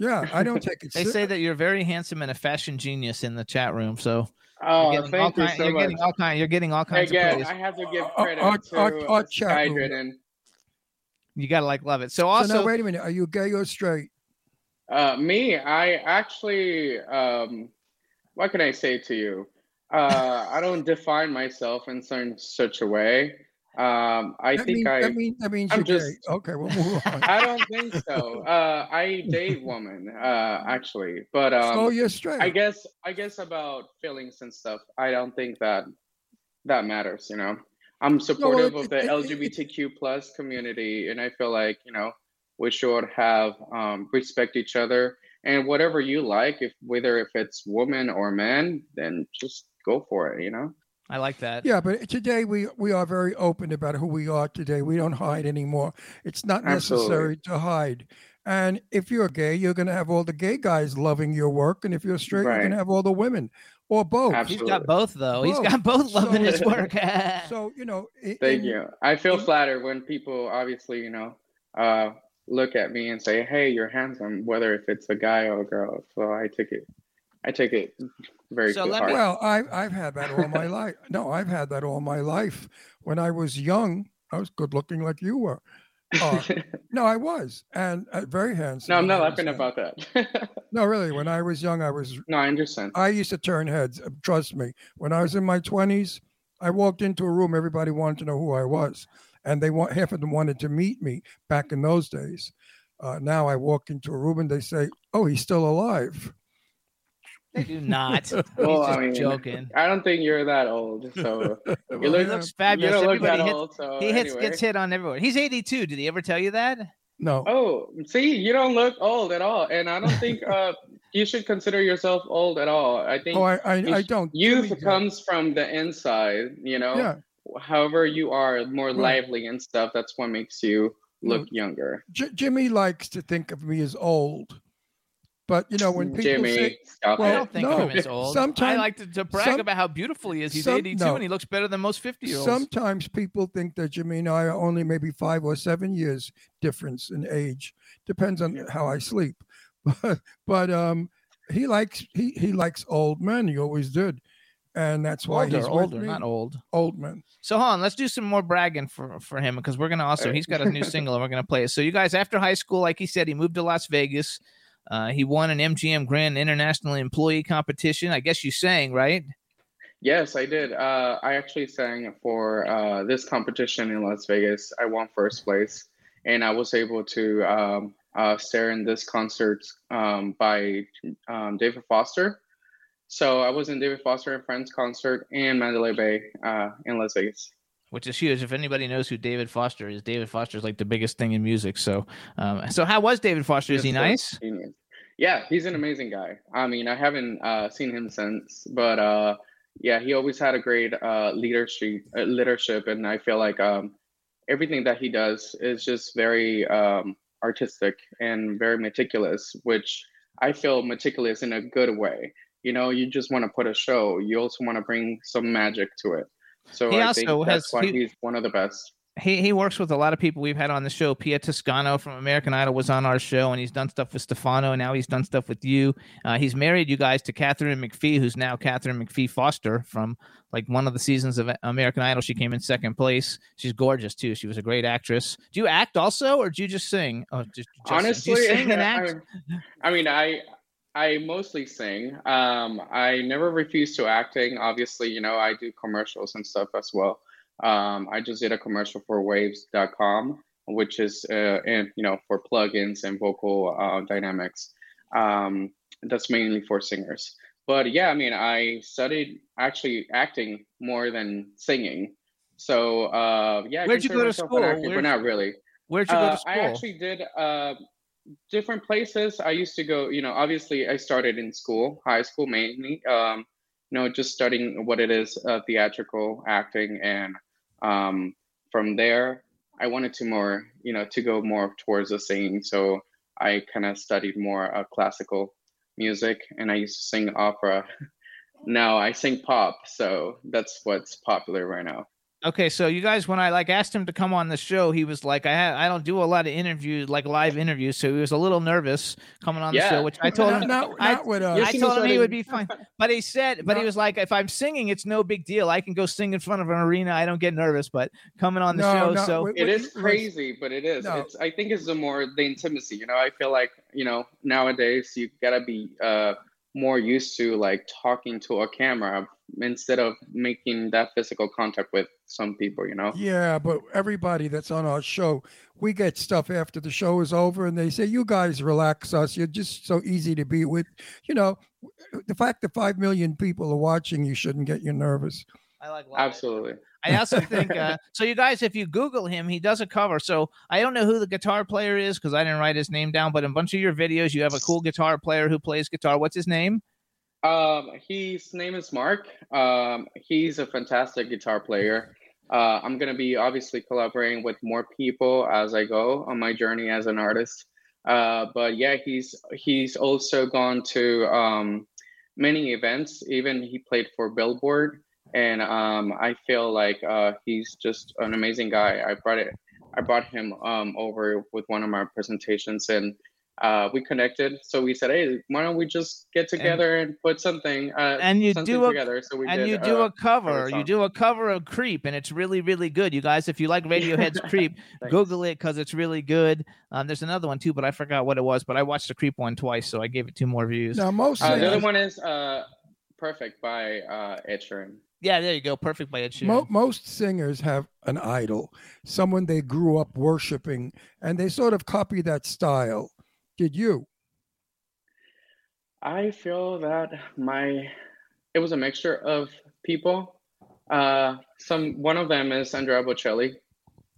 Speaker 4: Yeah, I don't take it.
Speaker 3: They say that you're very handsome and a fashion genius in the chat room. So
Speaker 5: Oh,
Speaker 3: you're getting all
Speaker 5: thank you
Speaker 3: kind,
Speaker 5: so
Speaker 3: you're
Speaker 5: much.
Speaker 3: getting all kind. You're getting all kinds
Speaker 5: Again,
Speaker 3: of
Speaker 5: I have to give
Speaker 4: Uh,
Speaker 5: credit
Speaker 4: our-
Speaker 5: to
Speaker 4: our- our chat room.
Speaker 5: Skydridden.
Speaker 3: You gotta like love it. So
Speaker 4: So
Speaker 3: also,
Speaker 4: now, wait a minute. Are you gay or straight?
Speaker 5: Uh, me, I actually, um, what can I say to you? Uh, I don't define myself in some such a way. Um, I
Speaker 4: that
Speaker 5: think
Speaker 4: mean,
Speaker 5: I,
Speaker 4: that, mean, that means
Speaker 5: I'm
Speaker 4: you're
Speaker 5: just-
Speaker 4: gay. Okay, we'll move on.
Speaker 5: I don't think so. Uh, I date women, uh, actually, but um,
Speaker 4: oh, you're straight.
Speaker 5: I guess, I guess about feelings and stuff. I don't think that that matters. You know, I'm supportive
Speaker 4: it-
Speaker 5: of the
Speaker 4: it- it-
Speaker 5: LGBTQ plus community, and I feel like you know we should have um, respect each other and whatever you like, if whether if it's woman or man, then just go for it. You know.
Speaker 3: I like that.
Speaker 4: Yeah, but today we we are very open about who we are today. We don't hide anymore. It's not necessary to hide. And if you're gay, you're going to have all the gay guys loving your work, and if you're straight, you're going to have all the women, or both.
Speaker 5: Absolutely.
Speaker 3: He's got both though. He's got both loving
Speaker 4: So-
Speaker 3: his work.
Speaker 4: So you know. i-
Speaker 5: Thank
Speaker 4: in-
Speaker 5: you. I feel
Speaker 4: in-
Speaker 5: flattered when people obviously, you know, uh, look at me and say, "Hey, you're handsome," whether if it's a guy or a girl. So I take it, I take it very
Speaker 3: So
Speaker 5: to
Speaker 3: let me-
Speaker 4: Well, I, I've had that all my life. No, I've had that all my life. When I was young, I was good looking like you were. Uh, no, I was, and uh, very handsome.
Speaker 5: no, I'm not laughing about that.
Speaker 4: No, really. When I was young, I was.
Speaker 5: no, I understand.
Speaker 4: I used to turn heads. uh, Trust me. When I was in my twenties, I walked into a room. Everybody wanted to know who I was, and they want half of them wanted to meet me. Back in those days, uh, now I walk into a room and they say, "Oh, he's still alive."
Speaker 3: They do not. He's
Speaker 5: Well,
Speaker 3: just
Speaker 5: I mean,
Speaker 3: joking.
Speaker 5: I don't think you're that old, so
Speaker 4: Well,
Speaker 5: you
Speaker 3: He
Speaker 5: look,
Speaker 3: looks
Speaker 5: you
Speaker 3: fabulous.
Speaker 5: don't look
Speaker 3: Everybody hits,
Speaker 5: old. So
Speaker 3: he hits
Speaker 5: anyway.
Speaker 3: gets hit on everywhere. He's 82. Did he ever tell you that?
Speaker 4: No.
Speaker 5: Oh, see, you don't look old at all, and I don't think uh, you should consider yourself old at all. I think
Speaker 4: Oh, I, I,
Speaker 5: you
Speaker 4: I don't.
Speaker 5: youth
Speaker 4: Jimmy does.
Speaker 5: comes from the inside. You know,
Speaker 4: Yeah.
Speaker 5: however you are more
Speaker 4: Right.
Speaker 5: lively and stuff. That's what makes you look younger.
Speaker 4: J- Jimmy likes to think of me as old, but you know when people
Speaker 5: Jimmy,
Speaker 4: say,
Speaker 5: stop
Speaker 4: well,
Speaker 3: I don't think
Speaker 4: no,
Speaker 3: of him as old. I like to, to brag
Speaker 4: some-
Speaker 3: about how beautiful he is. He's
Speaker 4: some-
Speaker 3: 82
Speaker 4: no.
Speaker 3: and he looks better than most 50 year olds.
Speaker 4: sometimes people think that Jimmy and I are only maybe five or seven years difference in age. Depends on how I sleep, but but um, he likes he he likes old men. He always did, and that's why
Speaker 3: older,
Speaker 4: he's with
Speaker 3: older,
Speaker 4: me.
Speaker 3: not old.
Speaker 4: old men.
Speaker 3: So hold on, let's do some more bragging for for him because we're gonna also he's got a new single and we're gonna play it. So you guys, after high school, like he said, he moved to Las Vegas. Uh, he won an MGM Grand International Employee Competition. I guess you sang right.
Speaker 5: Yes, I did. Uh, I actually sang for uh, this competition in Las Vegas. I won first place, and I was able to um, uh, star in this concert um, by um, David Foster. So I was in David Foster and Friends concert in Mandalay Bay uh, in Las Vegas.
Speaker 3: Which is huge. If anybody knows who David Foster is, David Foster is like the biggest thing in music. So, um, so how was David Foster? Is he nice?
Speaker 5: Yeah, he's an amazing guy. I mean, I haven't uh, seen him since, but uh, yeah, he always had a great uh, leadership, uh, leadership, and I feel like um, everything that he does is just very um, artistic and very meticulous, which I feel meticulous in a good way. You know, you just want to put a show. You also want to bring some magic to it. So
Speaker 3: He
Speaker 5: I
Speaker 3: also has-
Speaker 5: why
Speaker 3: he-
Speaker 5: he's one of the best.
Speaker 3: He he works with a lot of people we've had on the show. Pia Toscano from American Idol was on our show, and he's done stuff with Stefano. And now he's done stuff with you. Uh, he's married you guys to Katharine McPhee, who's now Katharine McPhee Foster from like one of the seasons of American Idol. She came in second place. She's gorgeous too. She was a great actress. Do you act also, or do you just sing? Oh, just, just
Speaker 5: honestly
Speaker 3: sing and act.
Speaker 5: I mean, I I mostly sing. Um, I never refuse to acting. Obviously, you know, I do commercials and stuff as well. Um, I just did a commercial for Waves.com which is uh, and you know for plugins and vocal uh, dynamics. Um, that's mainly for singers. But yeah, I mean, I studied actually acting more than singing. So uh, yeah,
Speaker 3: Where'd you go to school? Where'd
Speaker 5: but not really.
Speaker 3: Where'd you go
Speaker 5: Uh,
Speaker 3: to school?
Speaker 5: I actually did uh, different places. I used to go, you know, obviously I started in school, high school mainly, um, you know, just studying what it is, uh, theatrical acting. And um, from there, I wanted to more, you know, to go more towards the singing. So I kind of studied more uh, classical music and I used to sing opera. now I sing pop. So that's what's popular right now.
Speaker 3: Okay, so you guys, when I like asked him to come on the show, he was like, "I ha- I don't do a lot of interviews, like live interviews," so he was a little nervous coming on the show. Which I told
Speaker 4: not,
Speaker 3: him,
Speaker 4: not,
Speaker 3: I-
Speaker 4: not with us.
Speaker 5: You're
Speaker 3: I told him he would be fine. But he said, but he was like, if I'm singing, it's no big deal. I can go sing in front of an arena. I don't get nervous. But coming on the
Speaker 4: No,
Speaker 3: show,
Speaker 4: no,
Speaker 3: so
Speaker 4: with-
Speaker 5: it
Speaker 4: with-
Speaker 5: is
Speaker 4: listen,
Speaker 5: crazy but it is
Speaker 4: No.
Speaker 5: it's i think it's the more the intimacy you know i feel like you know nowadays you gotta be uh more used to like talking to a camera instead of making that physical contact with some people you know
Speaker 4: Yeah, but everybody that's on our show, we get stuff after the show is over, and they say, "You guys relax us. You're just so easy to be with." You know, the fact that five million people are watching, you shouldn't get you nervous.
Speaker 3: I like
Speaker 5: absolutely
Speaker 3: I also think uh, so. You guys, if you Google him, he does a cover. So I don't know who the guitar player is because I didn't write his name down. But in a bunch of your videos, you have a cool guitar player who plays guitar. What's his name?
Speaker 5: Um, his name is Mark. Um, he's a fantastic guitar player. Uh, I'm gonna be obviously collaborating with more people as I go on my journey as an artist. Uh, but yeah, he's he's also gone to um, many events. Even he played for Billboard, and um, I feel like uh, he's just an amazing guy. I brought it. I brought him um, over with one of my presentations, and uh, we connected. So we said, "Hey, why don't we just get together and, put something uh,
Speaker 3: and you
Speaker 5: something
Speaker 3: do a-
Speaker 5: together?" So we
Speaker 3: and
Speaker 5: did,
Speaker 3: you do
Speaker 5: uh,
Speaker 3: a cover. You do a cover of Creep, and it's really, really good. You guys, if you like Radiohead's Creep, Google it because it's really good. Um, there's another one too, but I forgot what it was. But I watched the Creep one twice, so I gave it two more views.
Speaker 4: Now, most
Speaker 5: Uh, the other one is uh, "Perfect" by uh, Ed Sheeran.
Speaker 3: Yeah, there you go. Perfect by Ed Sheeran.
Speaker 4: Mo- most singers have an idol, someone they grew up worshiping, and they sort of copy that style. Did you?
Speaker 5: I feel that my it was a mixture of people. Uh, some one of them is Andrea Bocelli.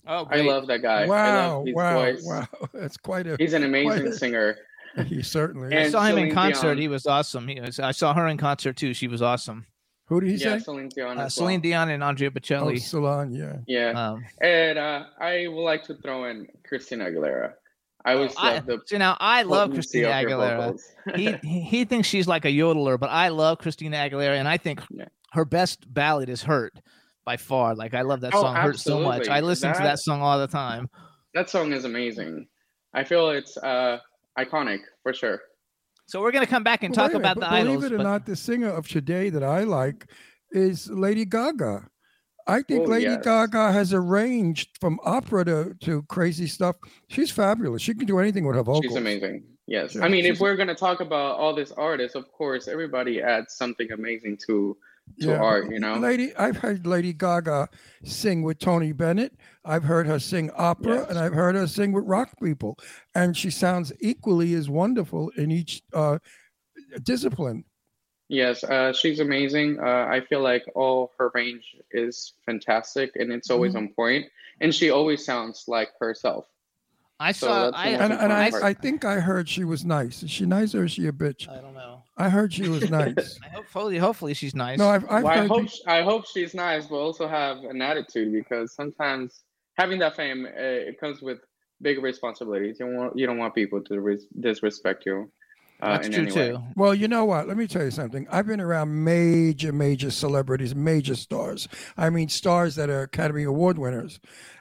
Speaker 3: oh,
Speaker 5: I love that guy. I
Speaker 4: wow,
Speaker 5: love his
Speaker 4: wow,
Speaker 5: voice.
Speaker 4: wow! That's quite a.
Speaker 5: He's an amazing
Speaker 4: a-
Speaker 5: singer.
Speaker 4: He certainly.
Speaker 3: I saw him in concert.
Speaker 5: Dion.
Speaker 3: He was awesome. He was, I saw her in concert too. She was awesome.
Speaker 4: Who did he
Speaker 5: Yeah,
Speaker 4: say?
Speaker 5: Celine Dion.
Speaker 3: Uh, Celine
Speaker 5: well.
Speaker 3: Dion and Andrea
Speaker 4: Oh,
Speaker 3: Bocelli.
Speaker 4: Salon. Yeah.
Speaker 5: Yeah,
Speaker 3: Um,
Speaker 5: and uh, I would like to throw in Christina Aguilera. I always
Speaker 3: I,
Speaker 5: love the
Speaker 3: see now, I love Christina Aguilera. he he he thinks she's like a yodeler, but I love Christina Aguilera, and I think
Speaker 5: Yeah.
Speaker 3: her best ballad is "Hurt" by far. Like I love that
Speaker 5: Oh,
Speaker 3: song "Hurt" so much. I listen to that
Speaker 5: That-
Speaker 3: song all the time.
Speaker 5: that song is amazing. I feel it's uh, iconic for sure.
Speaker 3: So we're gonna come back and
Speaker 4: Well,
Speaker 3: talk
Speaker 4: wait minute,
Speaker 3: about the
Speaker 4: but believe
Speaker 3: idols.
Speaker 4: it or
Speaker 3: but-
Speaker 4: not, the singer of today that I like is Lady Gaga. I think
Speaker 5: Oh,
Speaker 4: Lady
Speaker 5: yes.
Speaker 4: Gaga has a range from opera to, to crazy stuff. She's fabulous. She can do anything with her vocals.
Speaker 5: She's amazing. Yes.
Speaker 4: Yeah,
Speaker 5: I mean, if we're going to talk about all these artists, of course, everybody adds something amazing to to
Speaker 4: Yeah,
Speaker 5: art, you know?
Speaker 4: Lady, I've heard Lady Gaga sing with Tony Bennett. I've heard her sing opera,
Speaker 5: Yes.
Speaker 4: and I've heard her sing with rock people, and she sounds equally as wonderful in each uh, discipline.
Speaker 5: Yes, uh, she's amazing. Uh, I feel like all her range is fantastic and it's always
Speaker 4: Mm-hmm.
Speaker 5: on point. And she always sounds like herself.
Speaker 3: I
Speaker 5: So
Speaker 3: saw. I,
Speaker 4: And, and I, I think I heard she was nice. Is she nice or is she a bitch?
Speaker 3: I don't know.
Speaker 4: I heard she was nice.
Speaker 3: I hope, hopefully, hopefully she's nice.
Speaker 4: No, I've, I've
Speaker 5: Well, I
Speaker 4: heard.
Speaker 5: hope I hope she's nice, but also have an attitude because sometimes having that fame uh, it comes with big responsibilities. You don't want you don't want people to res- disrespect you. Uh,
Speaker 3: That's true
Speaker 5: any way.
Speaker 3: too.
Speaker 4: Well, you know what? Let me tell you something. I've been around major, major celebrities, major stars. I mean, stars that are Academy Award winners.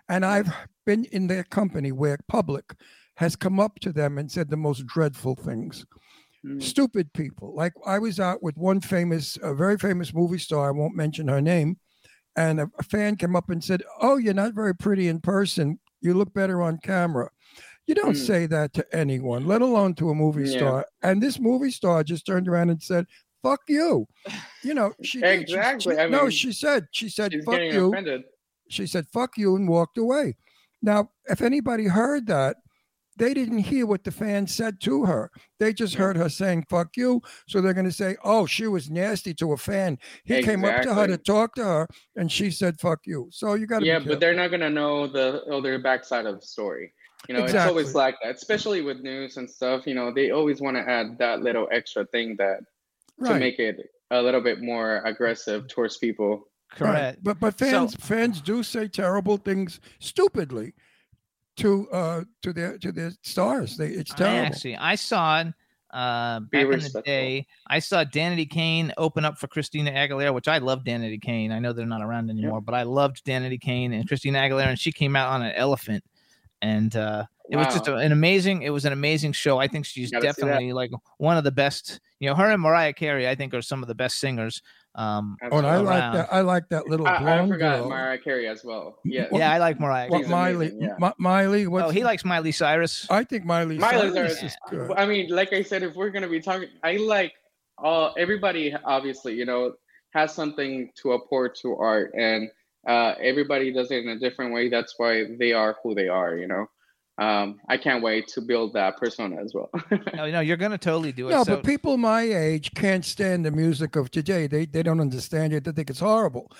Speaker 4: And I've been in their company where public has come up to them and said the most dreadful things.
Speaker 5: Mm.
Speaker 4: Stupid people. Like I was out with one famous, a very famous movie star. I won't mention her name. And a, a fan came up and said, Oh, you're not very pretty in person. You look better on camera. You don't
Speaker 5: Mm.
Speaker 4: say that to anyone, let alone to a movie
Speaker 5: Yeah.
Speaker 4: star. And this movie star just turned around and said, "Fuck you." You know, she did. She-
Speaker 5: Exactly.
Speaker 4: she-
Speaker 5: I
Speaker 4: no, she said. She said, "Fuck you."
Speaker 5: offended.
Speaker 4: She said, "Fuck you," and walked away. Now, if anybody heard that, they didn't hear what the fans said to her. They just heard her saying "fuck you," so they're going to say, "Oh, she was nasty to a fan." He came up to her to talk to her, and she said "fuck you." So you got to
Speaker 5: yeah, but they're not gonna know the other backside of the story. You know, it's always like that, especially with news and stuff. You know, they always want to add that little extra thing that to make it a little bit more aggressive towards people.
Speaker 4: Right.
Speaker 3: Correct.
Speaker 4: But but
Speaker 3: So-
Speaker 4: fans fans do say terrible things stupidly to uh to their to their stars. They it's
Speaker 3: I
Speaker 4: terrible.
Speaker 3: actually, I saw uh,
Speaker 5: Be
Speaker 3: back in the day. I saw Danity Kane open up for Christina Aguilera, which I love Danity Kane. I know they're not around anymore, but I loved Danity Kane and Christina Aguilera, and she came out on an elephant, and uh, it was just a- an amazing. It was an amazing show. I think she's
Speaker 5: Gotta see that.
Speaker 3: definitely like one of the best. You know, her and Mariah Carey, I think, are some of the best singers. Um,
Speaker 4: Oh, and I like that. I like that little
Speaker 5: I, I forgot
Speaker 4: girl.
Speaker 5: Mariah Carey as well. Yeah,
Speaker 4: What-
Speaker 3: yeah, I like Mariah.
Speaker 4: What Miley?
Speaker 5: amazing, yeah.
Speaker 4: Mi- Miley? What's
Speaker 3: Oh, he likes Miley Cyrus.
Speaker 4: I think Miley.
Speaker 5: Miley
Speaker 4: Cyrus
Speaker 5: Cyrus.
Speaker 4: is good.
Speaker 5: I mean, like I said, if we're gonna be talking, I like all everybody. Obviously, you know, has something to apport to art, and uh, everybody does it in a different way. That's why they are who they are. You know, um, I can't wait to build that persona as well.
Speaker 3: No, no, you're gonna totally do it.
Speaker 4: No,
Speaker 3: so,
Speaker 4: but people my age can't stand the music of today. They they don't understand it. They think it's horrible.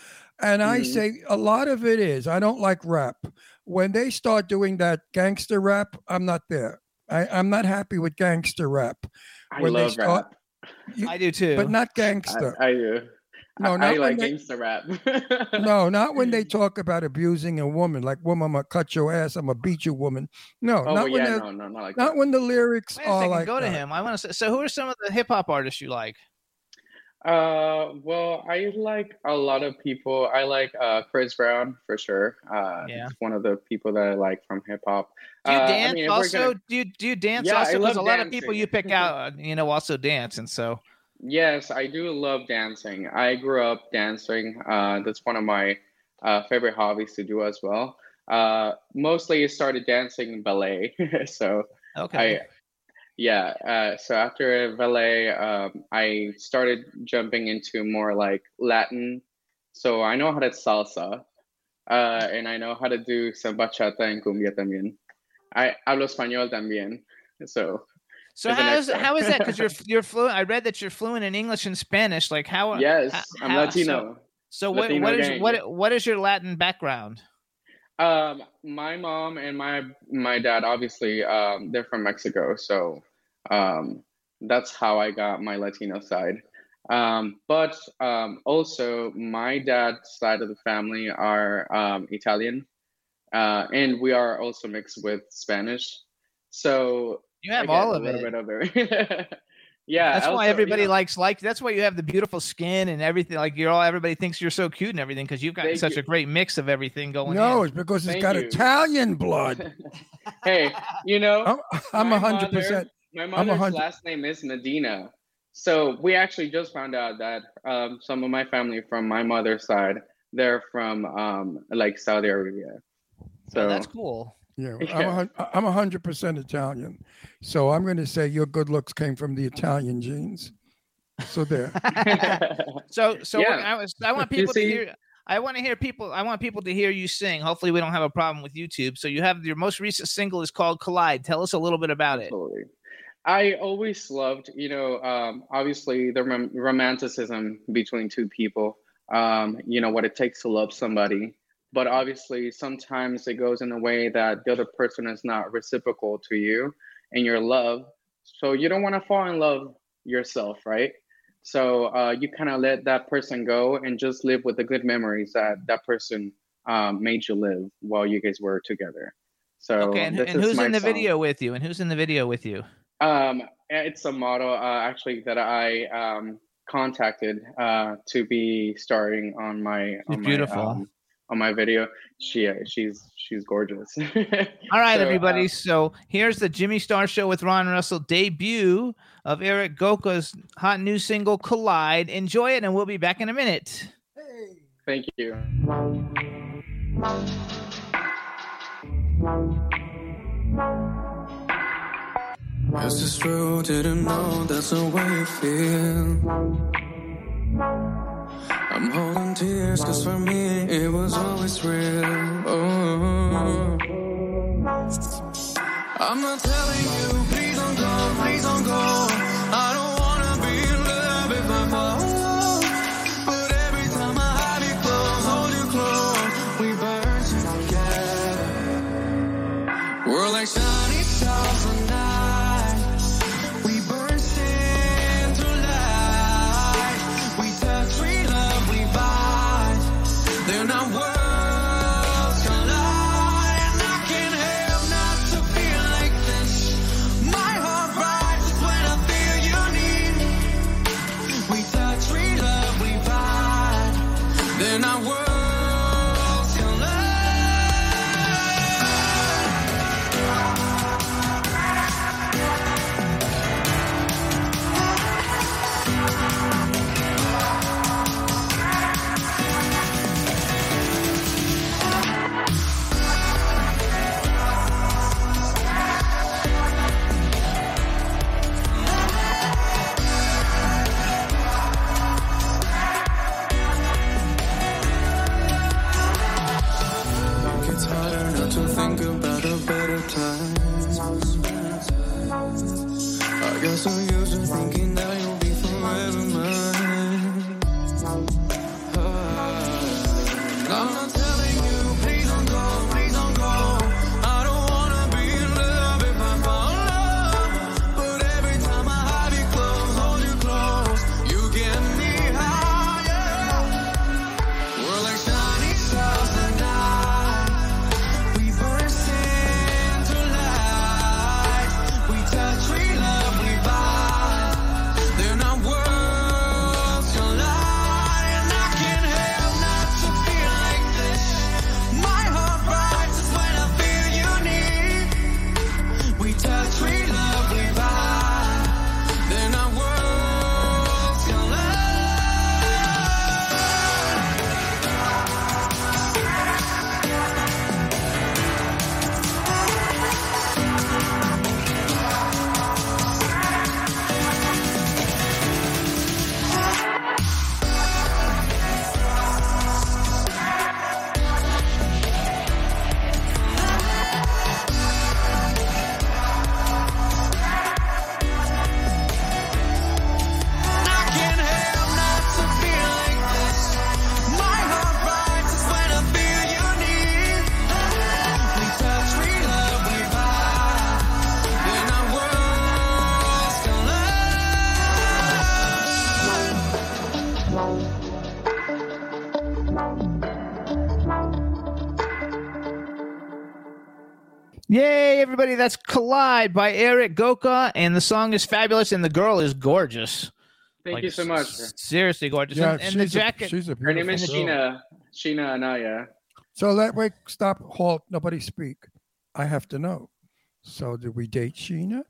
Speaker 4: And I
Speaker 5: Mhm.
Speaker 4: say a lot of it is. I don't like rap. When they start doing that gangster rap, I'm not there. I, I'm not happy with gangster rap.
Speaker 5: I
Speaker 4: When they
Speaker 5: love
Speaker 4: start-
Speaker 5: rap.
Speaker 4: You-
Speaker 3: I do too.
Speaker 4: but not gangster.
Speaker 5: I, I do.
Speaker 4: No,
Speaker 5: I,
Speaker 4: not
Speaker 5: I
Speaker 4: when
Speaker 5: like
Speaker 4: they-
Speaker 5: gangster rap.
Speaker 4: no, not when they talk about abusing a woman, like "woman, I'm gonna cut your ass, I'm gonna beat you, woman." No,
Speaker 5: Oh,
Speaker 4: not
Speaker 5: well,
Speaker 4: when
Speaker 5: yeah, no, no, not like
Speaker 4: not
Speaker 5: that.
Speaker 4: when the lyrics
Speaker 3: Wait a
Speaker 4: are
Speaker 3: second,
Speaker 4: like
Speaker 3: go to
Speaker 4: that.
Speaker 3: him. I want to say. So, who are some of the hip hop artists you like?
Speaker 5: Uh, well, I like a lot of people. I like uh Chris Brown for sure. Uh,
Speaker 3: Yeah.
Speaker 5: he's one of the people that I like from hip hop.
Speaker 3: Do you
Speaker 5: Uh, I
Speaker 3: dance
Speaker 5: mean,
Speaker 3: also?
Speaker 5: gonna-
Speaker 3: Do you do you dance
Speaker 5: Yeah,
Speaker 3: also? Because a lot of people you pick out, uh, you know, also dance, and so
Speaker 5: Yes, I do love dancing. I grew up dancing. Uh, that's one of my uh, favorite hobbies to do as well. Uh, mostly I started dancing ballet. so
Speaker 3: okay.
Speaker 5: I, yeah. Uh, so after ballet, um, I started jumping into more like Latin. So I know how to salsa, uh, and I know how to do some bachata and cumbia también. I hablo español también. So
Speaker 3: so how is how is that? Because you're you're fluent. I read that you're fluent in English and Spanish. Like how?
Speaker 5: yes,
Speaker 3: how-
Speaker 5: I'm
Speaker 3: how-
Speaker 5: Latino.
Speaker 3: So, so what what is
Speaker 5: gang.
Speaker 3: what what is your Latin background?
Speaker 5: Um, my mom and my my dad obviously um they're from Mexico, so um that's how I got my Latino side. Um, but um also my dad's side of the family are um Italian, uh, and we are also mixed with Spanish. So
Speaker 3: You have
Speaker 5: again,
Speaker 3: all
Speaker 5: a
Speaker 3: of
Speaker 5: little
Speaker 3: it.
Speaker 5: bit of every. yeah,
Speaker 3: That's
Speaker 5: also,
Speaker 3: why
Speaker 5: you
Speaker 3: everybody
Speaker 5: know,
Speaker 3: likes like. That's why you have the beautiful skin and everything. Like you're all everybody thinks you're so cute and everything because you've got such
Speaker 5: you.
Speaker 3: a great mix of everything going. On.
Speaker 4: No,
Speaker 3: in.
Speaker 4: it's because it's
Speaker 5: Thank
Speaker 4: got
Speaker 5: you.
Speaker 4: Italian blood.
Speaker 5: hey, you know.
Speaker 4: I'm, I'm a hundred percent.
Speaker 5: My
Speaker 4: a
Speaker 5: mother's
Speaker 4: hundred-
Speaker 5: last name is Medina. So we actually just found out that um, some of my family from my mother's side, they're from um, like Saudi Arabia. So
Speaker 3: Oh, that's cool.
Speaker 4: Yeah, I'm a,
Speaker 5: Yeah.
Speaker 4: hun- I'm hundred percent Italian, so I'm going to say your good looks came from the Italian genes. So there.
Speaker 3: So so
Speaker 5: Yeah.
Speaker 3: I was I want
Speaker 5: You
Speaker 3: people to hear. I want to hear people. I want people to hear you sing. Hopefully, we don't have a problem with YouTube. So you have your most recent single is called Collide. Tell us a little bit about it.
Speaker 5: Absolutely. I always loved, you know, um, obviously the rom- romanticism between two people, um, you know, what it takes to love somebody. But obviously, sometimes it goes in a way that the other person is not reciprocal to you and your love. So you don't want to fall in love yourself, right? So uh, you kind of let that person go and just live with the good memories that that person um, made you live while you guys were together. So
Speaker 3: Okay, and, and who's in the
Speaker 5: song.
Speaker 3: video with you? And who's in the video with you?
Speaker 5: Um, it's a model uh, actually that I um, contacted uh, to be starring on my on
Speaker 3: beautiful.
Speaker 5: my, um, on my video. She she's she's gorgeous.
Speaker 3: All right,
Speaker 5: So,
Speaker 3: everybody.
Speaker 5: uh,
Speaker 3: so here's the Jimmy Star Show with Ron Russell debut of Erik Goca's hot new single Collide. Enjoy it, and we'll be back in a minute.
Speaker 5: Thank you.
Speaker 6: Yes, it's true, didn't know that's the way you feel. I'm holding tears, cause for me it was always real. Oh.
Speaker 7: I'm not telling you, please don't go, please don't "Collide"
Speaker 3: by Erik Goca, and the song is fabulous, and the girl is gorgeous.
Speaker 5: Thank
Speaker 3: Like,
Speaker 5: you so much.
Speaker 3: s- Seriously gorgeous,
Speaker 4: Yeah,
Speaker 3: and, and the jacket.
Speaker 4: A, she's a
Speaker 5: Her name is
Speaker 4: girl.
Speaker 5: Sheena. Sheena Anaya.
Speaker 4: So let wait, stop, halt, nobody speak. I have to know. So did we date Sheena?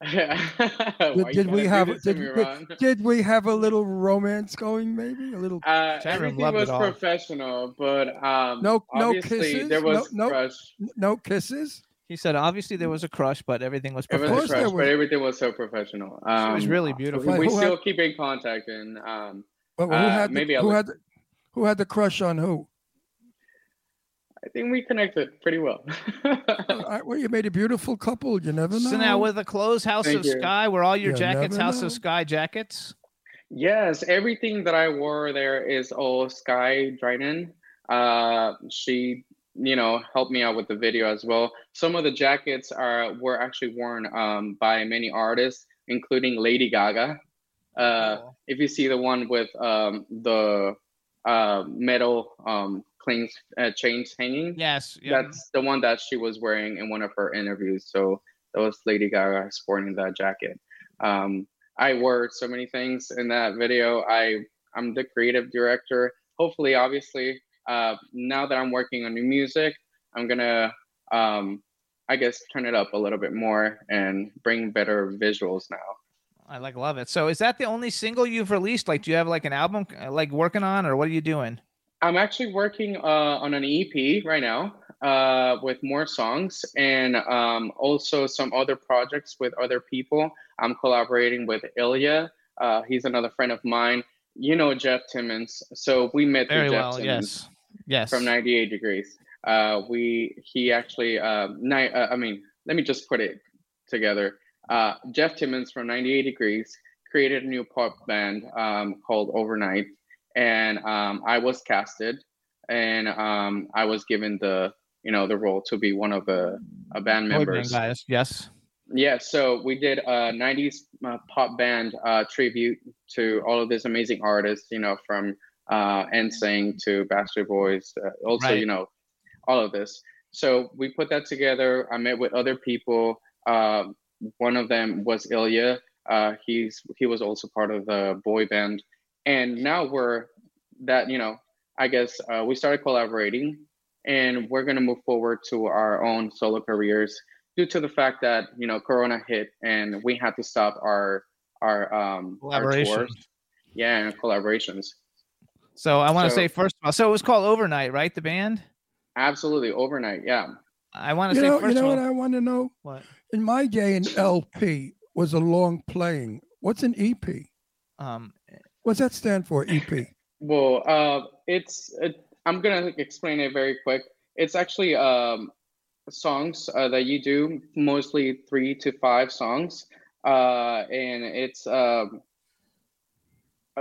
Speaker 5: Why
Speaker 4: Did, did we have did, did, did we have a little romance going? Maybe a little.
Speaker 5: Uh,
Speaker 3: Chat
Speaker 5: everything was professional, but um,
Speaker 4: No- no
Speaker 5: obviously
Speaker 4: kisses?
Speaker 5: there was
Speaker 4: No- no-
Speaker 5: crush.
Speaker 4: no kisses.
Speaker 3: He said, obviously there was a crush, but everything was
Speaker 5: It was
Speaker 4: course
Speaker 5: a
Speaker 3: professional.
Speaker 4: there
Speaker 5: crush,
Speaker 4: was-
Speaker 5: but everything was so professional. Um,
Speaker 3: She was really beautiful.
Speaker 5: We
Speaker 4: Who
Speaker 5: still
Speaker 4: had-
Speaker 5: keep in contact, and um,
Speaker 4: But who
Speaker 5: Uh,
Speaker 4: had the,
Speaker 5: maybe I
Speaker 4: who had the, who had the crush on who?
Speaker 5: I think we connected pretty well.
Speaker 4: I, well, you made a beautiful couple. You never know.
Speaker 3: So now with the clothes House
Speaker 5: Thank
Speaker 3: of
Speaker 5: you.
Speaker 3: Sky, were all your
Speaker 4: You
Speaker 3: jackets House
Speaker 4: know.
Speaker 3: of Sky jackets?
Speaker 5: Yes, everything that I wore there is all Sky Dryden. Uh, she, you know, helped me out with the video as well. Some of the jackets are were actually worn um, by many artists, including Lady Gaga. Uh,
Speaker 3: Cool.
Speaker 5: if you see the one with um, the uh, metal um, clings, uh, chains hanging,
Speaker 3: Yes. Yeah.
Speaker 5: that's the one that she was wearing in one of her interviews. So that was Lady Gaga sporting that jacket. Um, I wore so many things in that video. I I'm the creative director. Hopefully, obviously, uh, now that I'm working on new music, I'm gonna um, I guess turn it up a little bit more and bring better visuals now.
Speaker 3: I like love it. So is that the only single you've released? Like, do you have like an album uh, like working on, or what are you doing?
Speaker 5: I'm actually working uh, on an EP right now uh, with more songs and um, also some other projects with other people. I'm collaborating with Ilya. Uh, he's another friend of mine. You know Jeff Timmons, so we met
Speaker 3: Very
Speaker 5: through Jeff
Speaker 3: well.
Speaker 5: Timmons
Speaker 3: Yes. Yes.
Speaker 5: from 98 Degrees. uh, we he actually uh, ni- uh, I mean, let me just put it together. Uh, Jeff Timmons from 98 Degrees created a new pop band um, called Overnight, and um, I was casted, and um, I was given the you know the role to be one of the uh, band
Speaker 3: Boy band
Speaker 5: members.
Speaker 3: guys. Yes.
Speaker 5: Yeah, so we did a 90s uh, pop band uh, tribute to all of these amazing artists, you know, from uh, NSYNC to Backstreet Boys, uh, also,
Speaker 3: Right.
Speaker 5: you know, all of this. So we put that together. I met with other people. Um, one of them was Ilya. Uh, he's he was also part of the boy band, and now we're that you know. I guess uh, we started collaborating, and we're gonna move forward to our own solo careers due to the fact that you know Corona hit and we had to stop our our um our
Speaker 3: Collaboration.
Speaker 5: Yeah, and collaborations.
Speaker 3: So I want to
Speaker 5: So-
Speaker 3: say first of all, so it was called Overnight, right? The band.
Speaker 5: Absolutely, overnight. Yeah.
Speaker 3: I want to
Speaker 4: You
Speaker 3: say
Speaker 4: know,
Speaker 3: first
Speaker 4: you know
Speaker 3: of
Speaker 4: what I want to know?
Speaker 3: what?
Speaker 4: In my day, an LP was a long playing. What's an EP?
Speaker 3: Um,
Speaker 4: What's that stand for? E EP.
Speaker 5: Well, uh, it's it, I'm gonna explain it very quick. It's actually um, songs uh, that you do, mostly three to five songs, uh, and it's um, uh,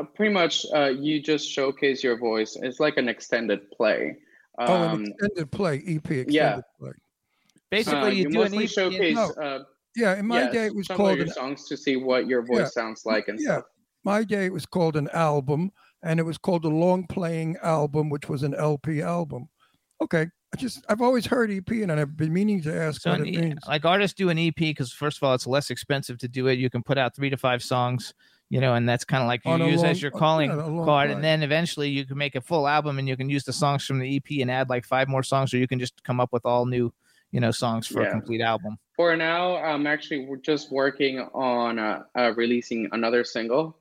Speaker 5: pretty much uh, you just showcase your voice. It's like an extended play. Um,
Speaker 4: oh, an extended play. EP. Extended
Speaker 5: yeah.
Speaker 4: play.
Speaker 3: basically,
Speaker 5: uh,
Speaker 3: you,
Speaker 5: you
Speaker 3: do an EP.
Speaker 5: showcase.
Speaker 4: No.
Speaker 5: Uh,
Speaker 4: Yeah. In my
Speaker 5: yeah,
Speaker 4: day, it was
Speaker 5: some of
Speaker 4: called
Speaker 5: your
Speaker 4: an
Speaker 5: songs to see what your voice
Speaker 4: Yeah.
Speaker 5: sounds like and
Speaker 4: yeah.
Speaker 5: stuff.
Speaker 4: My day, it was called an album, and it was called a long playing album, which was an LP album. Okay. I just I've always heard EP, and I've been meaning to ask
Speaker 3: So
Speaker 4: what
Speaker 3: an
Speaker 4: it
Speaker 3: E-
Speaker 4: means.
Speaker 3: like artists do an EP because first of all, it's less expensive to do it. You can put out three to five songs, you know, and that's kind of like you use
Speaker 4: long-
Speaker 3: as your
Speaker 4: uh,
Speaker 3: calling
Speaker 4: yeah,
Speaker 3: card,
Speaker 4: play.
Speaker 3: and then eventually you can make a full album, and you can use the songs from the EP and add like five more songs, or you can just come up with all new, you know, songs for a complete album.
Speaker 5: For now, I'm actually we're just working on uh, uh, releasing another single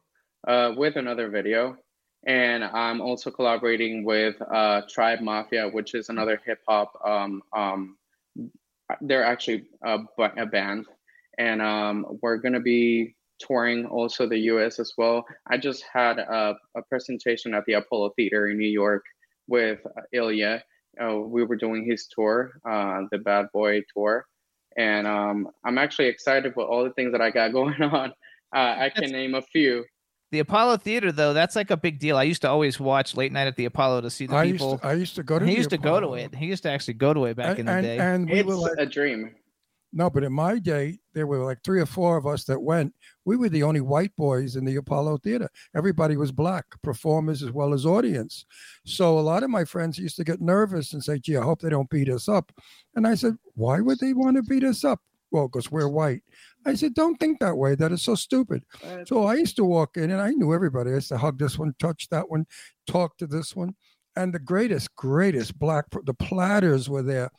Speaker 5: uh, with another video, and I'm also collaborating with uh, Tribe Mafia, which is another hip hop. Um, um, they're actually a, a band, and um, we're gonna be touring also the U.S. as well. I just had a, a presentation at the Apollo Theater in New York with uh, Ilya. Uh, we were doing his tour, uh, the Bad Boy tour and um, I'm actually excited for all the things that I got going on. Uh, I can name a few.
Speaker 3: The Apollo Theater, though, that's like a big deal. I used to always watch late night at the Apollo to see the
Speaker 4: I used,
Speaker 3: people.
Speaker 4: to, I used to go to.
Speaker 3: he
Speaker 4: the
Speaker 3: used to go to it. He used to actually go to it back
Speaker 4: and,
Speaker 3: in the
Speaker 4: and,
Speaker 3: day.
Speaker 4: And we
Speaker 5: It's
Speaker 4: were like,
Speaker 5: a dream.
Speaker 4: No, but in my day, there were like three or four of us that went. We were the only white boys in the Apollo Theater. Everybody was black, performers as well as audience. So a lot of my friends used to get nervous and say, "Gee, I hope they don't beat us up." And I said, "Why would they want to beat us up?" Well, because we're white. I said, "Don't think that way. That is so stupid." So I used to walk in and I knew everybody. I used to hug this one, touch that one, talk to this one. And the greatest, greatest black, the platters were there.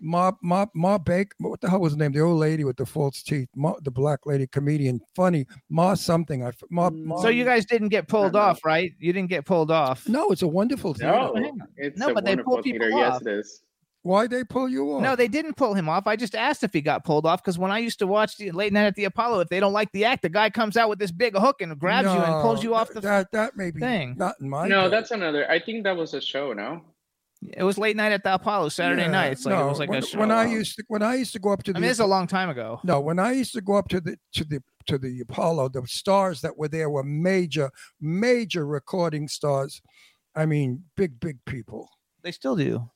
Speaker 4: Ma, Ma, Ma Baker, what the hell was her name? The old lady with the false teeth, Ma, the black lady comedian, funny, Ma something. I, f- Ma, mm, Ma,
Speaker 3: so you guys didn't get pulled
Speaker 5: know.
Speaker 3: off, right? You didn't get pulled off.
Speaker 4: no, it's a wonderful theater.
Speaker 5: No, it's
Speaker 3: No, but they pull people
Speaker 5: theater. Yes, it is.
Speaker 4: Why they pull you off?
Speaker 3: No, they didn't pull him off. I just asked if he got pulled off because when I used to watch the late night at the Apollo, if they don't like the act, the guy comes out with this big hook and grabs you and pulls you off the.
Speaker 4: that. That may be
Speaker 3: thing.
Speaker 4: not in my.
Speaker 5: no,
Speaker 4: day.
Speaker 5: that's another. I think that was a show. No.
Speaker 3: It was late night at the Apollo Saturday
Speaker 4: Yeah,
Speaker 3: night. It's like
Speaker 4: no,
Speaker 3: it was like
Speaker 4: when,
Speaker 3: a show.
Speaker 4: when I used to when I used to go up to
Speaker 3: I
Speaker 4: the
Speaker 3: mean, it's a long time ago.
Speaker 4: No, when I used to go up to the to the to the Apollo, the stars that were there were major, major recording stars. I mean, big, big people.
Speaker 3: They still do.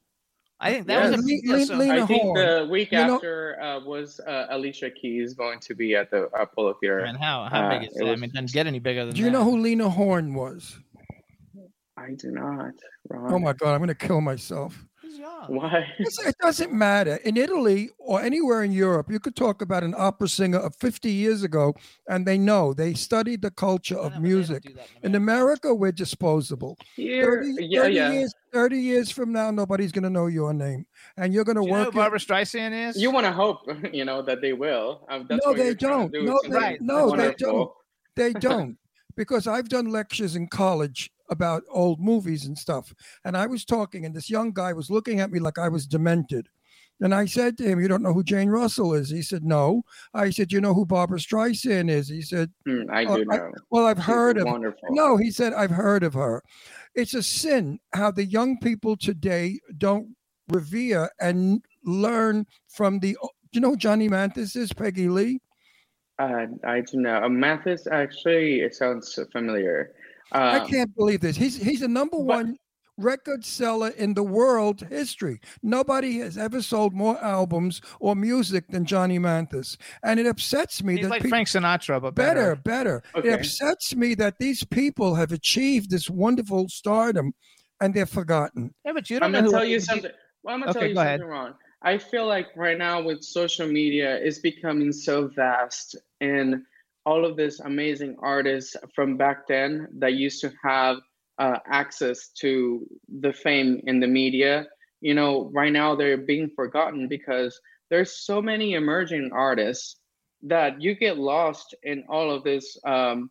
Speaker 3: I think that
Speaker 5: Yeah,
Speaker 3: was a
Speaker 4: Le- Le-
Speaker 3: So-
Speaker 4: Lena
Speaker 5: I think
Speaker 4: Horne.
Speaker 5: the week
Speaker 4: You know-
Speaker 5: after uh, was uh, Alicia Keys going to be at the Apollo Theater.
Speaker 3: and how how
Speaker 5: Uh,
Speaker 3: big is
Speaker 5: it
Speaker 3: that? I mean, it doesn't get any bigger than
Speaker 4: Do you
Speaker 3: that.
Speaker 4: know who Lena Horne was?
Speaker 5: I do not. Ron.
Speaker 4: Oh my God, I'm going to kill myself.
Speaker 3: He's young.
Speaker 5: Why?
Speaker 4: It doesn't matter. In Italy or anywhere in Europe, you could talk about an opera singer of 50 years ago, and they know they studied the culture of
Speaker 3: but they don't
Speaker 4: music.
Speaker 3: do
Speaker 4: In America, we're disposable.
Speaker 5: Here,
Speaker 4: 30,
Speaker 5: yeah,
Speaker 4: 30
Speaker 5: yeah.
Speaker 4: Years, 30 years from now, nobody's going to know your name. And you're going to
Speaker 3: Do you know
Speaker 4: work. it-
Speaker 3: Barbra Streisand is?
Speaker 5: You want to hope, you know, that they will. Um,
Speaker 4: No, they don't.
Speaker 5: do,
Speaker 4: No,
Speaker 5: something
Speaker 3: they-
Speaker 4: no, they don't. They don't. because I've done lectures in college about old movies and stuff. And I was talking, and this young guy was looking at me like I was demented. And I said to him, You don't know who Jane Russell is? He said, No. I said, You know who Barbra Streisand is? He said,
Speaker 5: Hmm, I
Speaker 4: Oh,
Speaker 5: do
Speaker 4: I-
Speaker 5: know.
Speaker 4: Well, I've
Speaker 5: She's
Speaker 4: heard of
Speaker 5: wonderful.
Speaker 4: No, he said, I've heard of her. It's a sin how the young people today don't revere and learn from the. Do you know who Johnny Mathis is? Peggy Lee.
Speaker 5: Uh, I do know. Uh, Mathis actually, it sounds familiar. Uh,
Speaker 4: I can't believe this. He's he's the number
Speaker 5: but-
Speaker 4: one record seller in the world history. Nobody has ever sold more albums or music than Johnny Mathis, and it upsets me
Speaker 3: He's
Speaker 4: that
Speaker 3: like
Speaker 4: peop-
Speaker 3: Frank Sinatra, but
Speaker 4: better,
Speaker 3: better.
Speaker 4: better.
Speaker 5: Okay.
Speaker 4: It upsets me that these people have achieved this wonderful stardom, and they're forgotten.
Speaker 3: Yeah, but you don't
Speaker 5: I'm
Speaker 3: know
Speaker 5: gonna tell you something. Well, I'm gonna
Speaker 3: Okay,
Speaker 5: tell you
Speaker 3: go ahead.
Speaker 5: something wrong. I feel like right now with social media, it's becoming so vast, and all of these amazing artists from back then that used to have uh, access to the fame in the media. You know, right now they're being forgotten because there's so many emerging artists that you get lost in all of this um,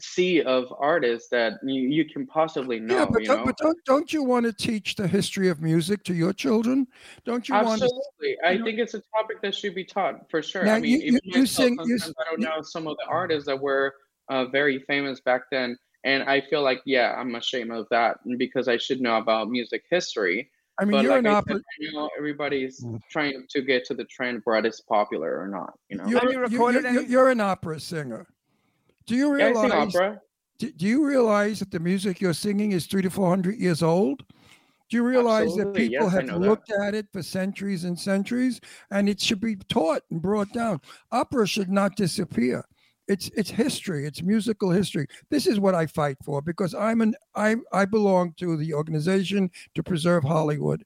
Speaker 5: sea of artists that you, you can possibly know.
Speaker 4: yeah, but,
Speaker 5: you
Speaker 4: don't,
Speaker 5: know?
Speaker 4: but don't, don't you want to teach the history of music to your children? Don't you want to?
Speaker 5: Absolutely. I
Speaker 4: know-
Speaker 5: think it's a topic that should be taught for sure.
Speaker 4: Now,
Speaker 5: I mean,
Speaker 4: you-
Speaker 5: even
Speaker 4: you- you sing- you
Speaker 5: I don't know some of the artists that were uh, very famous back then. And I feel like, yeah, I'm ashamed of that because I should know about music history.
Speaker 4: I mean,
Speaker 5: but
Speaker 4: you're
Speaker 5: like
Speaker 4: an opera.
Speaker 5: you know, everybody's
Speaker 4: Mm.
Speaker 5: trying to get to the trend where it's popular or not. You know,
Speaker 4: You're,
Speaker 3: you
Speaker 4: you-
Speaker 3: recorded
Speaker 4: you're- you're an opera singer. Do you realize? Do, do you realize that the music you're singing is three to four hundred years old? Do you realize
Speaker 5: Absolutely,
Speaker 4: that people
Speaker 5: yes,
Speaker 4: have
Speaker 5: know that.
Speaker 4: looked at it for centuries and centuries, and it should be taught and brought down? Opera should not disappear. It's it's history. It's musical history. This is what I fight for because I'm an I I belong to the organization to preserve Hollywood,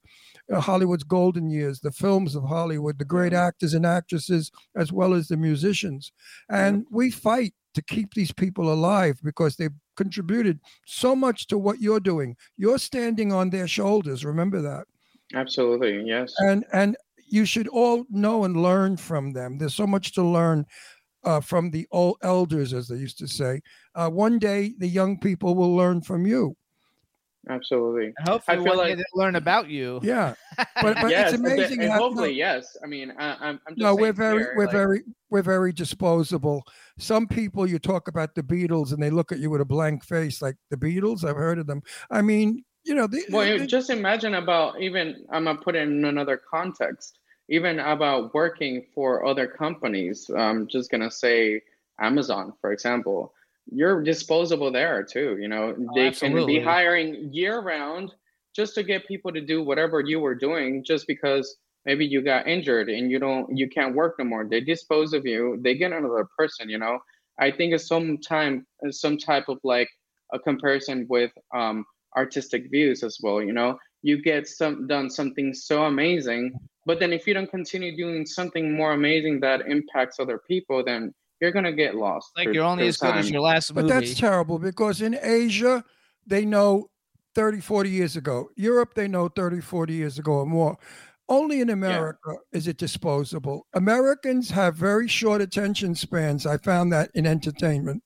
Speaker 4: uh, Hollywood's golden years, the films of Hollywood, the great actors and actresses, as well as the musicians, and we fight to keep these people alive because they've contributed so much to what you're doing. You're standing on their shoulders. Remember that
Speaker 5: Absolutely, yes.
Speaker 4: and and you should all know and learn from them. There's so much to learn uh, from the old elders, as they used to say. Uh, one day, the young people will learn from you.
Speaker 5: Absolutely.
Speaker 3: And hopefully
Speaker 5: I feel
Speaker 3: one day
Speaker 5: like-
Speaker 3: they'll learn about you.
Speaker 4: Yeah, but, but
Speaker 5: yes,
Speaker 4: it's
Speaker 5: and the-
Speaker 4: amazing
Speaker 5: and
Speaker 4: how.
Speaker 5: hopefully,
Speaker 4: no,
Speaker 5: yes. I mean, I, I'm, I'm just
Speaker 4: no, we're very,
Speaker 5: here,
Speaker 4: we're
Speaker 5: like-
Speaker 4: very, we're very disposable. Some people, you talk about the Beatles, and they look at you with a blank face, like the Beatles. I've heard of them. I mean, you know, the,
Speaker 5: Well,
Speaker 4: the-
Speaker 5: you just imagine about even I'm gonna put it in another context. Even about working for other companies. I'm just gonna say Amazon, for example. You're disposable there too. You know, they can be hiring year round just to get people to do whatever you were doing, just because maybe you got injured and you don't, you can't work no more. They dispose of you. They get another person. You know, I think it's some time, some type of like a comparison with um, artistic views as well you know you get some done something so amazing but then if you don't continue doing something more amazing that impacts other people then you're gonna get lost
Speaker 3: Like
Speaker 5: through-
Speaker 3: you're only
Speaker 5: through
Speaker 3: as good as your last movie.
Speaker 4: But that's terrible because in Asia, they know 30, 40 years ago. Europe, they know 30, 40 years ago or more. Only in America is it disposable. Americans have very short attention spans. I found that in entertainment.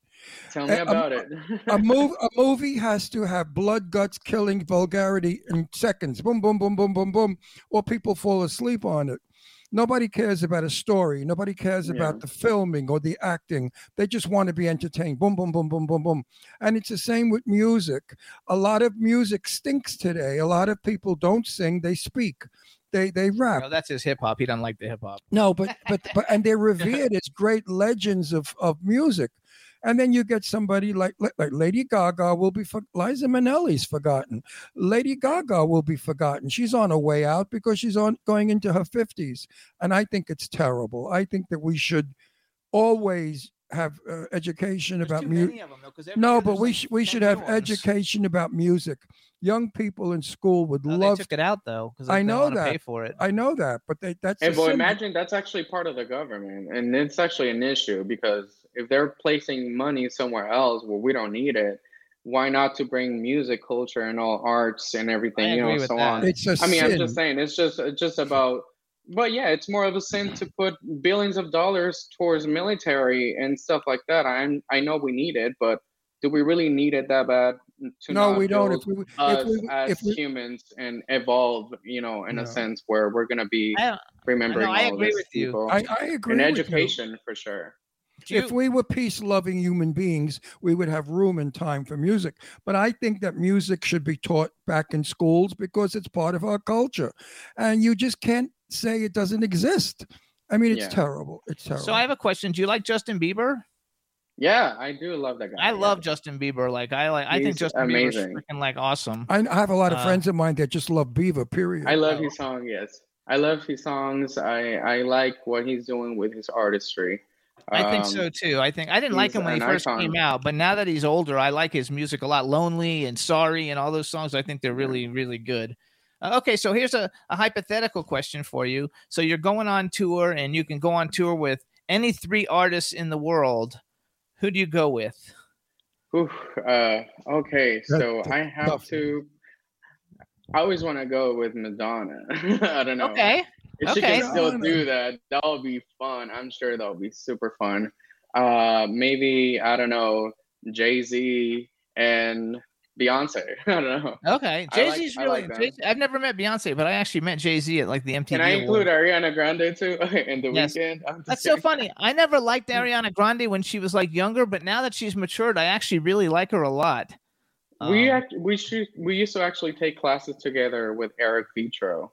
Speaker 5: tell me
Speaker 4: a-
Speaker 5: about it
Speaker 4: A, move, a movie has to have blood, guts, killing, vulgarity in seconds. Boom, boom, boom, boom, boom, boom. Or people fall asleep on it. Nobody cares about a story. Nobody cares
Speaker 5: Yeah.
Speaker 4: about the filming or the acting. They just want to be entertained. Boom, boom, boom, boom, boom, boom. And it's the same with music. A lot of music stinks today. A lot of people don't sing, they speak. They they rap.
Speaker 3: No, that's his hip hop. He doesn't like the hip hop.
Speaker 4: No, but but but and they're revered as great legends of of music. And then you get somebody like like Lady Gaga will be for, Liza Minnelli's forgotten. Lady Gaga will be forgotten. She's on her way out because she's on going into her fifties, and I think it's terrible. I think that we should always have uh, education about music. No, but we sh- we should have education about music. Young people in school would oh,
Speaker 3: No,
Speaker 4: love.
Speaker 3: they took it out though because
Speaker 4: I know that.
Speaker 3: pay for it.
Speaker 4: I know that, but they, that's
Speaker 5: Hey,
Speaker 4: a
Speaker 5: but
Speaker 4: symbol.
Speaker 5: imagine that's actually part of the government, and it's actually an issue because if they're placing money somewhere else where we don't need it, why not to bring music culture and all arts and everything,
Speaker 3: I
Speaker 5: you know, so
Speaker 3: that.
Speaker 5: on.
Speaker 4: It's a
Speaker 5: I mean,
Speaker 4: sin.
Speaker 5: I'm just saying, it's just it's just about. But yeah, it's more of a sin to put billions of dollars towards military and stuff like that. I'm I know we need it, but do we really need it that bad? To
Speaker 4: no,
Speaker 5: not
Speaker 4: we don't. If we,
Speaker 5: us
Speaker 4: if we,
Speaker 5: as
Speaker 4: if we,
Speaker 5: humans and evolve, you know, in
Speaker 4: No.
Speaker 5: a sense where we're gonna be
Speaker 3: I,
Speaker 5: remembering
Speaker 3: I
Speaker 5: all
Speaker 3: agree
Speaker 5: these
Speaker 3: with you.
Speaker 5: people.
Speaker 4: I, I agree
Speaker 5: and
Speaker 4: with you.
Speaker 5: education for sure.
Speaker 3: Do
Speaker 4: if we were peace loving human beings, we would have room and time for music. But I think that music should be taught back in schools because it's part of our culture. And you just can't say it doesn't exist. I mean, it's
Speaker 5: Yeah.
Speaker 4: terrible. It's terrible.
Speaker 3: So I have a question. Do you like Justin Bieber?
Speaker 5: Yeah, I do love that guy.
Speaker 3: I
Speaker 5: yeah.
Speaker 3: love Justin Bieber. Like I like I think Justin
Speaker 5: amazing.
Speaker 3: Bieber's freaking like awesome.
Speaker 4: I, I have a lot of
Speaker 3: Uh,
Speaker 4: friends of mine that just love Bieber. period.
Speaker 5: I love
Speaker 3: Oh.
Speaker 5: his song. Yes, I love his songs. I I like what he's doing with his artistry.
Speaker 3: I think
Speaker 5: Um,
Speaker 3: so too. I think I didn't like him when he first
Speaker 5: icon.
Speaker 3: came out, but now that he's older, I like his music a lot. Lonely and Sorry and all those songs. I think they're really, really good. Uh, okay, so here's a, a hypothetical question for you. So you're going on tour, and you can go on tour with any three artists in the world. Who do you go with?
Speaker 5: Oof, uh, okay, so I have to. I always want to go with Madonna. I don't know.
Speaker 3: Okay,
Speaker 5: If she can still do that, that'll be fun. I'm sure that'll be super fun. Uh, maybe I don't know Jay Z and Beyonce. I don't know.
Speaker 3: okay. Jay Z's
Speaker 5: I
Speaker 3: really.
Speaker 5: Like
Speaker 3: Jay-Z, I've never met Beyonce, but I actually met Jay Z at like the MTV.
Speaker 5: Can I include
Speaker 3: Awards.
Speaker 5: Ariana Grande too in the
Speaker 3: Yes.
Speaker 5: weekend?
Speaker 3: That's so funny. I never liked Ariana Grande when she was like younger, but now that she's matured, I actually really like her a lot.
Speaker 5: we
Speaker 3: Um,
Speaker 5: act, we should we used to actually take classes together with Eric Vetro.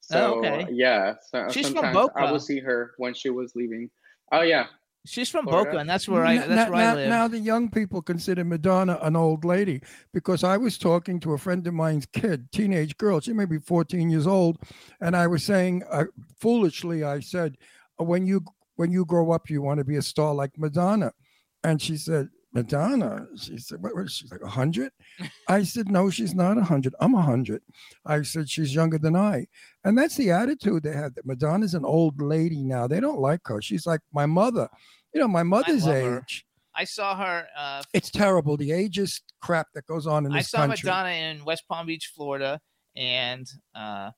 Speaker 5: So
Speaker 3: Oh, okay.
Speaker 5: yeah, so
Speaker 3: She's from
Speaker 5: sometimes I
Speaker 3: Boca.
Speaker 5: would see her when she was leaving. Oh yeah,
Speaker 3: She's from
Speaker 5: Florida.
Speaker 3: Boca, and that's where I
Speaker 4: N-
Speaker 3: that's
Speaker 4: now,
Speaker 3: where I
Speaker 4: now-
Speaker 3: live.
Speaker 4: now the young people consider Madonna an old lady because I was talking to a friend of mine's kid, teenage girl. She may be 14 years old, and I was saying uh, foolishly, I said, "Uh, "When you when you grow up, you want to be a star like Madonna," and she said. Madonna, she said, what was she like a hundred? I said, no, she's not a hundred. I'm a hundred. I said, she's younger than I. And that's the attitude they have that Madonna's an old lady now. They don't like her. She's like my mother. You know, my mother's
Speaker 3: love her.
Speaker 4: age.
Speaker 3: I saw her. Uh,
Speaker 4: It's terrible. The ageist crap that goes on in this country.
Speaker 3: I saw
Speaker 4: country.
Speaker 3: Madonna in West Palm Beach, Florida, and uh,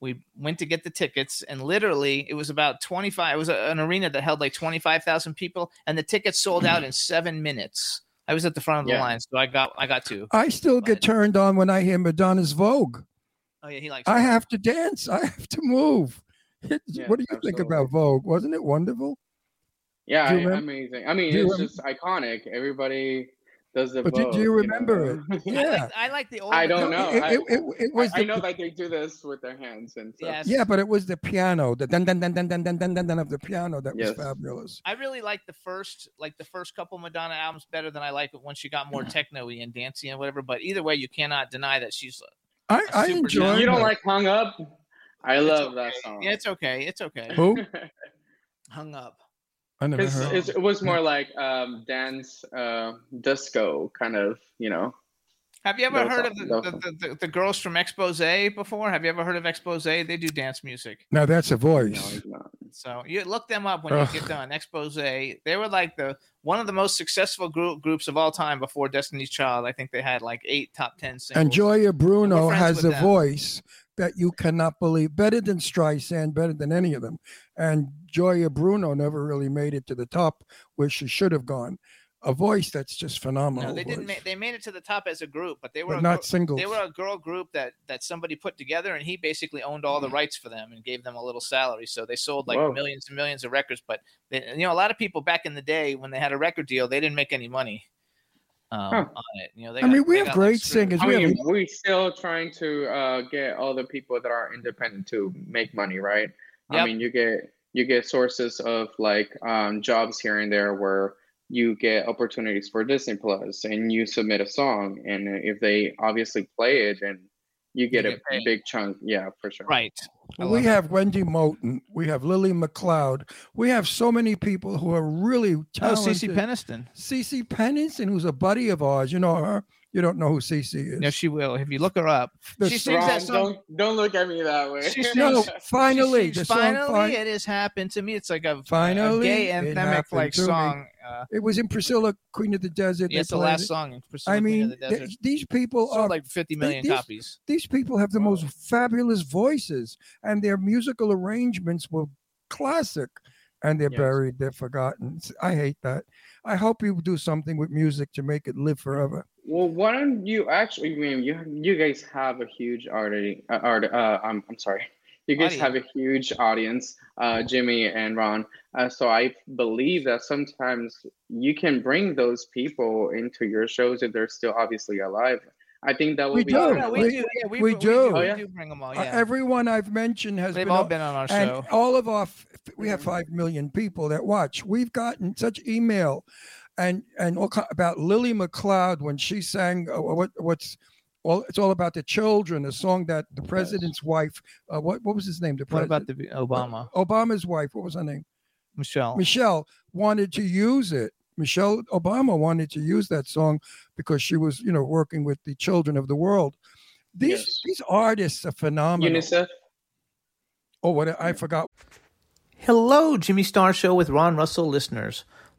Speaker 3: we went to get the tickets. And literally, it was about twenty five. It was a, an arena that held like twenty five thousand people, and the tickets sold out in seven minutes. I was at the front of the
Speaker 5: Yeah.
Speaker 3: line, so I got I got two.
Speaker 4: I still get turned on when I hear Madonna's Vogue.
Speaker 3: Oh yeah, he likes.
Speaker 4: I
Speaker 3: her.
Speaker 4: have to dance. I have to move.
Speaker 5: Yeah,
Speaker 4: what do you think about Vogue? Wasn't it wonderful?
Speaker 5: Yeah, I- amazing. I mean,
Speaker 4: do
Speaker 5: it's
Speaker 4: rem-
Speaker 5: just iconic. Everybody does the.
Speaker 4: But do- do
Speaker 5: Vogue,
Speaker 4: you
Speaker 5: know?
Speaker 4: remember it?
Speaker 3: I
Speaker 4: Yeah.
Speaker 3: like, I like the old.
Speaker 5: I don't know.
Speaker 4: It,
Speaker 5: I-
Speaker 4: it, it, it was
Speaker 5: I, I know that they do this with their hands and stuff.
Speaker 3: Yes.
Speaker 4: yeah, but it was the piano, the dun dun dun dun dun dun dun dun, dun of the piano that was fabulous.
Speaker 3: I really like the first, like the first couple Madonna albums better than I like it once she got more techno-y and dancey and whatever. But either way, you cannot deny that she's.
Speaker 4: I, I enjoy.
Speaker 5: You don't like "Hung Up"? I love that song.
Speaker 3: Yeah, it's okay. It's okay.
Speaker 4: who?
Speaker 3: Hung up.
Speaker 4: I never
Speaker 5: It's,
Speaker 4: heard.
Speaker 5: it's, it was more like um, dance, uh, disco kind of, you know.
Speaker 3: Have you ever
Speaker 5: Those
Speaker 3: heard of the, the, the, the, the girls from Expose before? Have you ever heard of Expose? They do dance music.
Speaker 4: Now that's a voice.
Speaker 5: it's not.
Speaker 3: So you look them up when
Speaker 4: Ugh.
Speaker 3: you get done. Expose. They were like the one of the most successful group, groups of all time before Destiny's Child. I think they had like eight top ten singles.
Speaker 4: And Gioia Bruno has a
Speaker 3: them.
Speaker 4: voice that you cannot believe, better than Streisand, better than any of them. And Gioia Bruno never really made it to the top where she should have gone. A voice that's just phenomenal.
Speaker 3: No, they didn't.
Speaker 4: voice.
Speaker 3: Ma- they made it to the top as a group, but they were
Speaker 4: but not
Speaker 3: gr-
Speaker 4: singles.
Speaker 3: they were a girl group that that somebody put together, and he basically owned all the mm. rights for them and gave them a little salary. So they sold like
Speaker 5: Whoa.
Speaker 3: millions and millions of records. But they, you know, a lot of people back in the day when they had a record deal, they didn't make any money um,
Speaker 5: Huh.
Speaker 3: on it. You know, they
Speaker 4: I mean, we
Speaker 3: they
Speaker 4: have great singers.
Speaker 5: I
Speaker 4: we have-
Speaker 5: we're still trying to uh, get all the people that are independent to make money, right?
Speaker 3: Yep.
Speaker 5: I mean, you get you get sources of like um, jobs here and there where you get opportunities for Disney Plus, and you submit a song, and if they obviously play it, and you get
Speaker 3: You
Speaker 5: a
Speaker 3: paid.
Speaker 5: big chunk. Yeah, for sure.
Speaker 3: Right.
Speaker 4: We
Speaker 3: love it.
Speaker 4: have Wendy Moten. We have Lily McLeod. We have so many people who are really
Speaker 3: Oh,
Speaker 4: talented.
Speaker 3: Cece Peniston.
Speaker 4: Cece Peniston, who's a buddy of ours. You know her. You don't know who Cece is.
Speaker 3: No, she will. If you look her up,
Speaker 4: The
Speaker 3: she sings that song.
Speaker 5: don't don't look at me that way.
Speaker 3: She
Speaker 4: no, finally,
Speaker 3: She sings, finally,
Speaker 4: fin-
Speaker 3: it has happened to me. It's like a, a
Speaker 4: Finally,
Speaker 3: gay
Speaker 4: it
Speaker 3: anthemic
Speaker 4: happened
Speaker 3: like song. Uh,
Speaker 4: it was in Priscilla, Queen of the Desert.
Speaker 3: yeah, it's the last
Speaker 4: it.
Speaker 3: song in Priscilla
Speaker 4: I
Speaker 3: Queen
Speaker 4: mean,
Speaker 3: of the
Speaker 4: th- these people
Speaker 3: Sold
Speaker 4: are
Speaker 3: like 50 million
Speaker 4: these-
Speaker 3: copies.
Speaker 4: these people have the most fabulous voices, and their musical arrangements were classic. And they're
Speaker 5: Yes.
Speaker 4: buried, they're forgotten. I hate that. I hope you do something with music to make it live forever.
Speaker 5: Well, why don't you actually? I mean, you you guys have a huge artist. Uh, art. Uh, I'm I'm sorry. You guys
Speaker 3: Audience.
Speaker 5: have a huge audience, uh, Jimmy and Ron. Uh, so I believe that sometimes you can bring those people into your shows if they're still obviously alive. I think that would
Speaker 4: We
Speaker 5: be
Speaker 4: do.
Speaker 3: Oh,
Speaker 5: great.
Speaker 3: no, we,
Speaker 4: We-
Speaker 3: do. Yeah, we,
Speaker 4: we
Speaker 3: we
Speaker 4: do.
Speaker 5: Oh, yeah?
Speaker 3: We do bring them all.
Speaker 4: Uh, everyone I've mentioned has
Speaker 3: They've
Speaker 4: been
Speaker 3: all
Speaker 4: on-
Speaker 3: been on our
Speaker 4: and
Speaker 3: show.
Speaker 4: all of our we have five million people that watch. We've gotten such email, and and all ki- about Lily McLeod when she sang uh, what what's all it's all about the children. A song that the president's wife. Uh, what what was his name? The
Speaker 3: What about the Obama?
Speaker 4: Obama's wife? What was her name?
Speaker 3: Michelle.
Speaker 4: Michelle wanted to use it. Michelle Obama wanted to use that song because she was, you know, working with the children of the world. These
Speaker 5: Yes.
Speaker 4: these artists are phenomenal.
Speaker 5: UNICEF.
Speaker 4: Oh, what I forgot.
Speaker 8: Hello, Jimmy Star Show with Ron Russell listeners.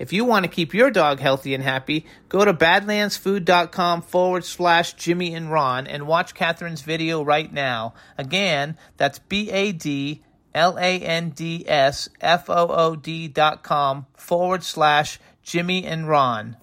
Speaker 8: If you want to keep your dog healthy and happy, go to badlandsfood.com forward slash Jimmy and Ron and watch Katherine's video right now. Again, that's B A D L A N D S F O O D dot com forward slash Jimmy and Ron.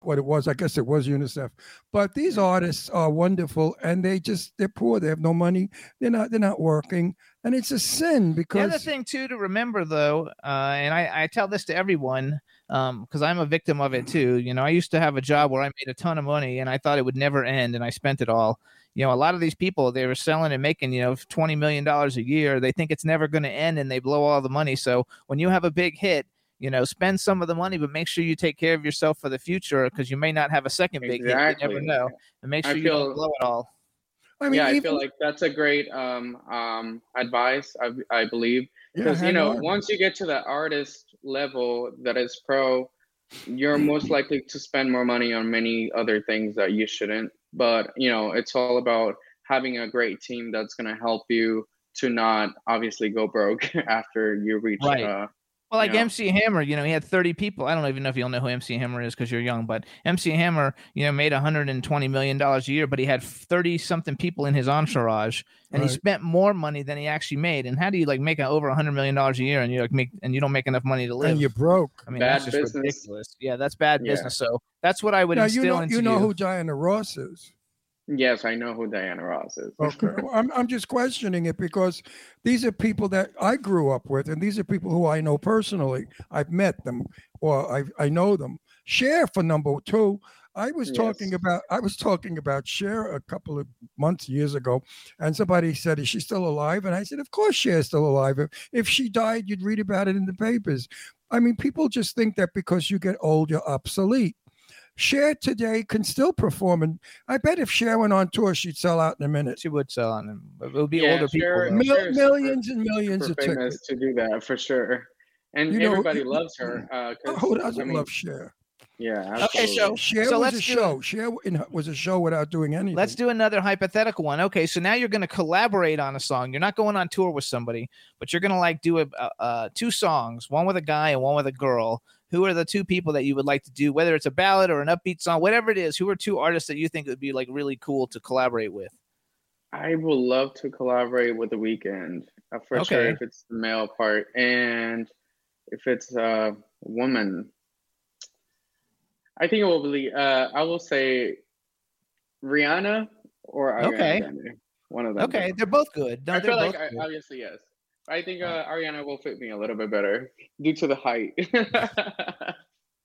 Speaker 4: what it was. I guess it was UNICEF. But these artists are wonderful, and they just they're poor. They have no money. They're not they're not working, and it's a sin because
Speaker 3: The other thing too to remember though, uh, and I, I tell this to everyone because I'm a victim of it too. You know, I used to have a job where I made a ton of money and I thought it would never end, and I spent it all. You know, a lot of these people they were selling and making you know twenty million dollars a year. They think it's never going to end, and they blow all the money. So when you have a big hit. You know, spend some of the money, but make sure you take care of yourself for the future because you may not have a second big hit. You never know. And make
Speaker 5: I
Speaker 3: sure you don't blow it all.
Speaker 4: I mean,
Speaker 5: yeah, I feel like that's a great um, um, advice. I, I believe
Speaker 4: yeah,
Speaker 5: because you know
Speaker 4: on.
Speaker 5: once you get to the artist level that is pro, you're most likely to spend more money on many other things that you shouldn't. But you know, it's all about having a great team that's going to help you to not obviously go broke after you reach.
Speaker 3: Right.
Speaker 5: Uh,
Speaker 3: Well, like
Speaker 5: Yeah.
Speaker 3: MC Hammer, you know, he had 30 people. I don't even know if you'll know who MC Hammer is because you're young, but MC Hammer, you know, made 120 million dollars a year, but he had 30 something people in his entourage, and he spent more money than he actually made. And how do you like make a, over 100 million dollars a year and you like make and you don't make enough money to live?
Speaker 4: and you're broke.
Speaker 3: I mean,
Speaker 5: Bad
Speaker 3: that's just
Speaker 5: business.
Speaker 3: ridiculous. Yeah, that's bad
Speaker 5: Yeah.
Speaker 3: business. So that's what I would
Speaker 4: Now
Speaker 3: instill
Speaker 4: you know
Speaker 3: into
Speaker 4: you know who Diana Ross is.
Speaker 5: Yes, I know who Diana Ross is.
Speaker 4: Okay, Well, I'm I'm just questioning it because these are people that I grew up with, and these are people who I know personally. I've met them or I I know them. Share for number two. I was talking
Speaker 5: Yes.
Speaker 4: about I was talking about Cher a couple of months years ago, and somebody said, "Is she still alive?" And I said, "Of course, Cher's still alive. If, if she died, you'd read about it in the papers." I mean, people just think that because you get old, you're obsolete. Cher today can still perform, and I bet if Cher went on tour, she'd sell out in a minute.
Speaker 3: She would sell on them, it would be
Speaker 5: Yeah,
Speaker 3: older people.
Speaker 5: Cher-
Speaker 3: though.
Speaker 4: Mil-
Speaker 5: Cher's
Speaker 4: millions and millions of
Speaker 5: famous
Speaker 4: tickets.
Speaker 5: to do that for sure. And
Speaker 4: You know,
Speaker 5: everybody
Speaker 4: you-
Speaker 5: loves her. Uh, 'cause,
Speaker 4: Who doesn't
Speaker 5: I mean,
Speaker 4: love Cher?
Speaker 5: Yeah,
Speaker 3: Okay, so-
Speaker 4: Cher
Speaker 3: so
Speaker 4: was
Speaker 3: let's
Speaker 4: a
Speaker 3: do
Speaker 4: show. Cher was a show without doing anything.
Speaker 3: Let's do another hypothetical one. Okay, so now you're going to collaborate on a song. You're not going on tour with somebody, but you're going to like do a, a, uh two songs, one with a guy and one with a girl. Who are the two people that you would like to do, whether it's a ballad or an upbeat song, whatever it is? Who are two artists that you think would be like really cool to collaborate with?
Speaker 5: I would love to collaborate with The Weeknd uh, for sure if it's the male part, and if it's a woman, I think it will be. Uh, I will say Rihanna or Ariana
Speaker 3: Okay.
Speaker 5: One of them.
Speaker 3: Okay, they're both good. No,
Speaker 5: I feel like I,
Speaker 3: good.
Speaker 5: obviously yes. I think uh, Ariana will fit me a little bit better due to the height.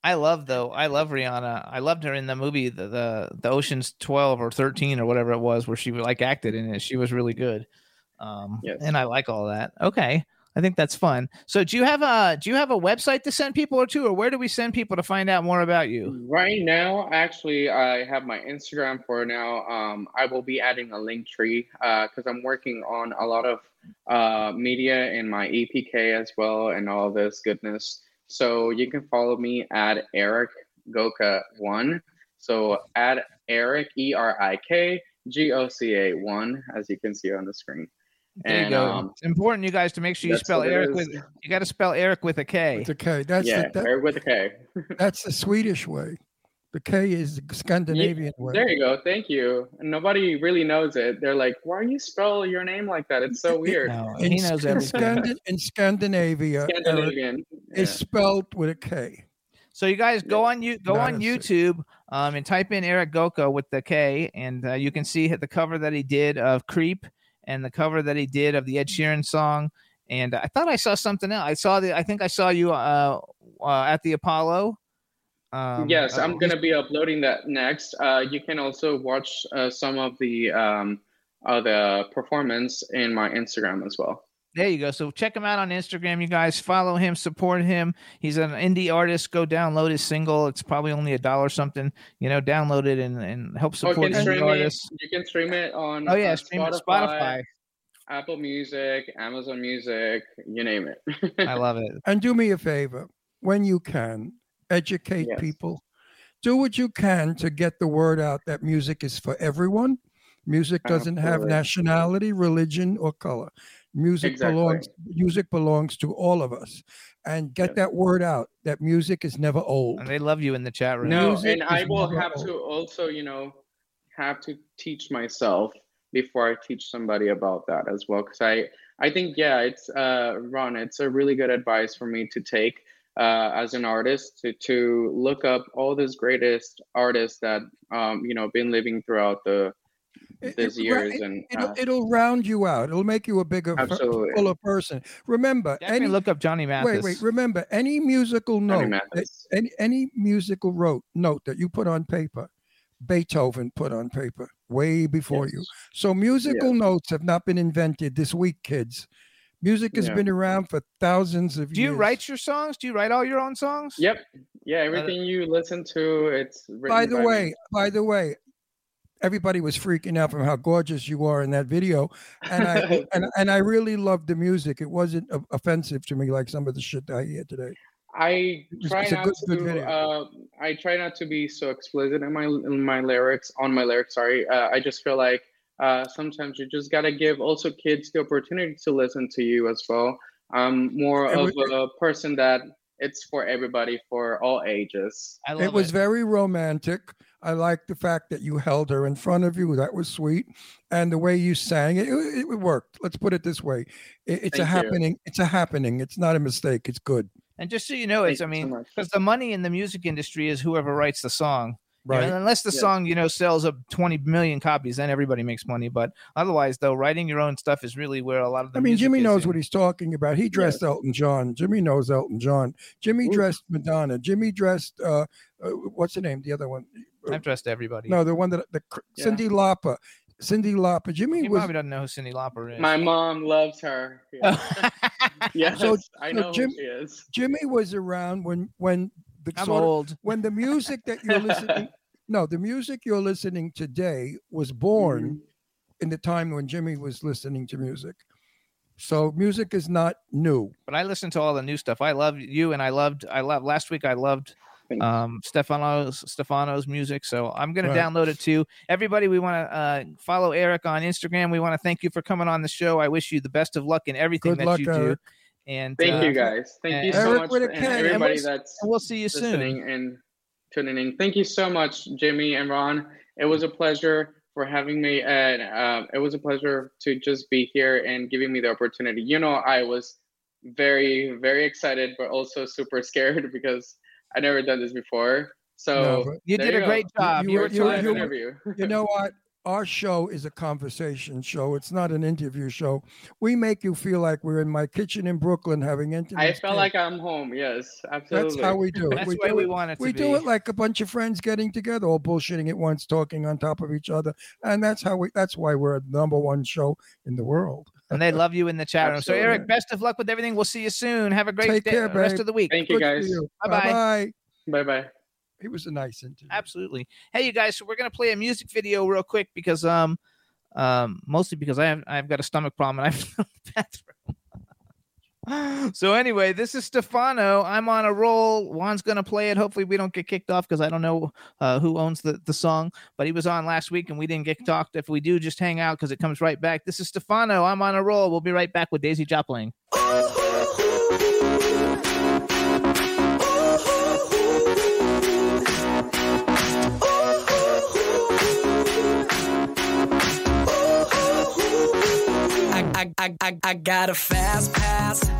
Speaker 3: I love though. I love Rihanna. I loved her in the movie, the the, the Ocean's Twelve or Thirteen or whatever it was, where she like acted in it. She was really good. Um,
Speaker 5: Yes.
Speaker 3: and I like all that. Okay, I think that's fun. So do you have a do you have a website to send people to, or where do we send people to find out more about you?
Speaker 5: Right now, actually, I have my Instagram for now. Um, I will be adding a link tree because I'm working on a lot of uh, media in my EPK as well and all this goodness. So you can follow me at Erik Goca one. So at Erik E R I K G O C A one, as you can see on the screen.
Speaker 3: There you go.
Speaker 5: um,
Speaker 3: it's important, you guys, to make sure you spell Eric with you got to spell Eric with a K.
Speaker 4: It's a K. That's
Speaker 5: yeah,
Speaker 4: the, that,
Speaker 5: Eric with a K.
Speaker 4: that's the Swedish way. The K is the Scandinavian way.
Speaker 5: There you go. Thank you. And nobody really knows it. They're like, why do you spell your name like that? It's so weird.
Speaker 3: No,
Speaker 4: In,
Speaker 3: he knows
Speaker 4: in,
Speaker 3: everything.
Speaker 4: Scandi- in Scandinavia, Eric
Speaker 5: Scandinavian.
Speaker 4: is spelled with a K.
Speaker 3: So you guys go on you go
Speaker 4: Not
Speaker 3: on
Speaker 4: a C.
Speaker 3: YouTube um, and type in Erik Goca with the K, and uh, you can see the cover that he did of Creep and the cover that he did of the Ed Sheeran song. And I thought I saw something else. I saw the. I think I saw you uh, uh, at the Apollo. Um,
Speaker 5: yes,
Speaker 3: uh,
Speaker 5: I'm going to be uploading that next. Uh, you can also watch uh, some of the um, uh, the performance in my Instagram as well.
Speaker 3: There you go. So check him out on Instagram, you guys. Follow him, support him. He's an indie artist. Go download his single. It's probably only a dollar something. You know, download it and, and help support
Speaker 5: can
Speaker 3: indie
Speaker 5: stream
Speaker 3: artists.
Speaker 5: You can stream it on
Speaker 3: Oh yeah,
Speaker 5: uh,
Speaker 3: stream it
Speaker 5: Spotify,
Speaker 3: Spotify.
Speaker 5: Apple Music, Amazon Music, you name it.
Speaker 3: I love it.
Speaker 4: And do me a favor, when you can, educate
Speaker 5: Yes.
Speaker 4: people. Do what you can to get the word out that music is for everyone. Music doesn't have nationality, religion, or color. Music
Speaker 5: Exactly.
Speaker 4: belongs music belongs to all of us. And get
Speaker 5: Yes.
Speaker 4: that word out that music is never old.
Speaker 3: And they love you in the chat room.
Speaker 5: No,
Speaker 4: Music
Speaker 5: and I will have
Speaker 4: old.
Speaker 5: to also, you know, have to teach myself before I teach somebody about that as well. Because I, I think, yeah, it's uh, Ron, it's a really good advice for me to take uh, as an artist to to look up all these greatest artists that um, you know been living throughout the
Speaker 4: It-
Speaker 5: these
Speaker 4: it-
Speaker 5: years
Speaker 4: it-
Speaker 5: and
Speaker 4: it'll,
Speaker 5: uh,
Speaker 4: it'll round you out. It'll make you a bigger,
Speaker 5: Absolutely.
Speaker 4: fuller person. Remember,
Speaker 3: Definitely
Speaker 4: any
Speaker 3: look up Johnny Mathis.
Speaker 4: wait, wait. Remember, any musical note, that, any any musical wrote note that you put on paper, Beethoven put on paper way before you. So musical notes have not been invented this week, kids. Music has
Speaker 5: Yeah.
Speaker 4: been around for thousands of years.
Speaker 3: Do you write your songs? Do you write all your own songs?
Speaker 5: Yep. Yeah, everything you listen to, it's written
Speaker 4: By the
Speaker 5: me.
Speaker 4: way, by the way, everybody was freaking out from how gorgeous you are in that video, and I and, and I really loved the music. It wasn't o- offensive to me like some of the shit that I hear today.
Speaker 5: I try
Speaker 4: it's a
Speaker 5: not
Speaker 4: good- good
Speaker 5: to.
Speaker 4: video.
Speaker 5: Uh, I try not to be so explicit in my in my lyrics on my lyrics. Sorry, uh, I just feel like uh, sometimes you just gotta give also kids the opportunity to listen to you as well. I'm more
Speaker 4: It
Speaker 5: of
Speaker 4: was-
Speaker 5: a person that it's for everybody, for all ages.
Speaker 3: I love
Speaker 4: It was very romantic. I like the fact that you held her in front of you. That was sweet, and the way you sang it, it, it worked. Let's put it this way: it, it's a
Speaker 5: Thank you.
Speaker 4: happening. It's a happening. It's not a mistake. It's good.
Speaker 3: And just so you know, it's I
Speaker 5: Thank you so
Speaker 3: mean—because the money in the music industry is whoever writes the song. You know,
Speaker 4: Right.
Speaker 3: and unless the
Speaker 5: Yeah.
Speaker 3: song, you know, sells up 20 million copies, then everybody makes money. But otherwise, though, writing your own stuff is really where a lot of the
Speaker 4: I mean,
Speaker 3: music
Speaker 4: Jimmy
Speaker 3: is,
Speaker 4: knows
Speaker 3: you
Speaker 4: what he's talking about. He dressed Elton John. Jimmy knows Elton John. Jimmy
Speaker 5: Ooh.
Speaker 4: dressed Madonna. Jimmy dressed uh, uh what's the name? The other one?
Speaker 3: Know. I've dressed everybody.
Speaker 4: No, the one that the
Speaker 5: Yeah.
Speaker 4: Cyndi Lauper. Cyndi Lauper. Jimmy
Speaker 3: he
Speaker 4: was
Speaker 3: probably doesn't know who Cyndi Lauper is.
Speaker 5: My mom loves her. Yeah. yes,
Speaker 4: So-
Speaker 5: I know
Speaker 4: Jim-
Speaker 5: who she is.
Speaker 4: Jimmy was around when when the
Speaker 3: I'm
Speaker 4: sort of-
Speaker 3: old.
Speaker 4: when the music that you're listening no the music you're listening today was born
Speaker 5: Mm-hmm.
Speaker 4: in the time when jimmy was listening to music so music is not new
Speaker 3: But I listen to all the new stuff. I love you, and I loved. I love last week. I loved
Speaker 5: Thank you.
Speaker 3: Um Stefano's Stefano's music. So I'm gonna download it too. Everybody, we want to uh, follow Erik on Instagram. We want to thank you for coming on the show. I wish you the best of luck in everything
Speaker 4: Good
Speaker 3: that
Speaker 4: luck,
Speaker 3: you do. And
Speaker 5: Thank
Speaker 3: uh,
Speaker 5: you guys. Thank you so
Speaker 4: Erik
Speaker 5: much,
Speaker 4: with
Speaker 5: and
Speaker 4: K, and
Speaker 5: everybody
Speaker 3: we'll-
Speaker 5: that's
Speaker 3: We'll see you soon.
Speaker 5: and tuning in. Thank you so much, Jimmy and Ron. It was a pleasure for having me, and uh, it was a pleasure to just be here and giving me the opportunity. You know, I was very, very excited, but also super scared because I never done this before. So
Speaker 4: No,
Speaker 3: You
Speaker 5: there
Speaker 3: did a
Speaker 5: go.
Speaker 3: great job.
Speaker 4: you
Speaker 3: You,
Speaker 4: were-
Speaker 3: were
Speaker 4: you were- you
Speaker 5: interview.
Speaker 4: you know what our show is a conversation show it's not an interview show we make you feel like we're in my kitchen in brooklyn having intimate
Speaker 5: I felt like I'm home. Yes, absolutely.
Speaker 4: that's how we do it
Speaker 3: That's
Speaker 4: we
Speaker 3: the way
Speaker 4: do
Speaker 3: we
Speaker 4: it
Speaker 3: want it to
Speaker 4: we
Speaker 3: be.
Speaker 4: do it like a bunch of friends getting together all bullshitting at once talking on top of each other and that's how we that's why we're the number one show in the world
Speaker 3: and they love you in the chat room. So, Erik, best of luck with everything. We'll see you soon. Have a great
Speaker 4: Take
Speaker 3: day,
Speaker 4: care,
Speaker 3: rest
Speaker 4: babe.
Speaker 3: of the week.
Speaker 5: Thank you guys.
Speaker 3: Bye-bye.
Speaker 4: Bye-bye.
Speaker 5: Bye bye.
Speaker 4: It was a nice interview.
Speaker 3: Absolutely. Hey, you guys. So we're gonna play a music video real quick because um, um, mostly because I have I've got a stomach problem and I'm in the bathroom. So anyway, this is Stefano. I'm on a roll. Juan's gonna play it. Hopefully, we don't get kicked off because I don't know uh, who owns the the song. But he was on last week and we didn't get talked. If we do, just hang out because it comes right back. This is Stefano. I'm on a roll. We'll be right back with Daisy Jopling.
Speaker 7: I, I, I, I, got a fast pass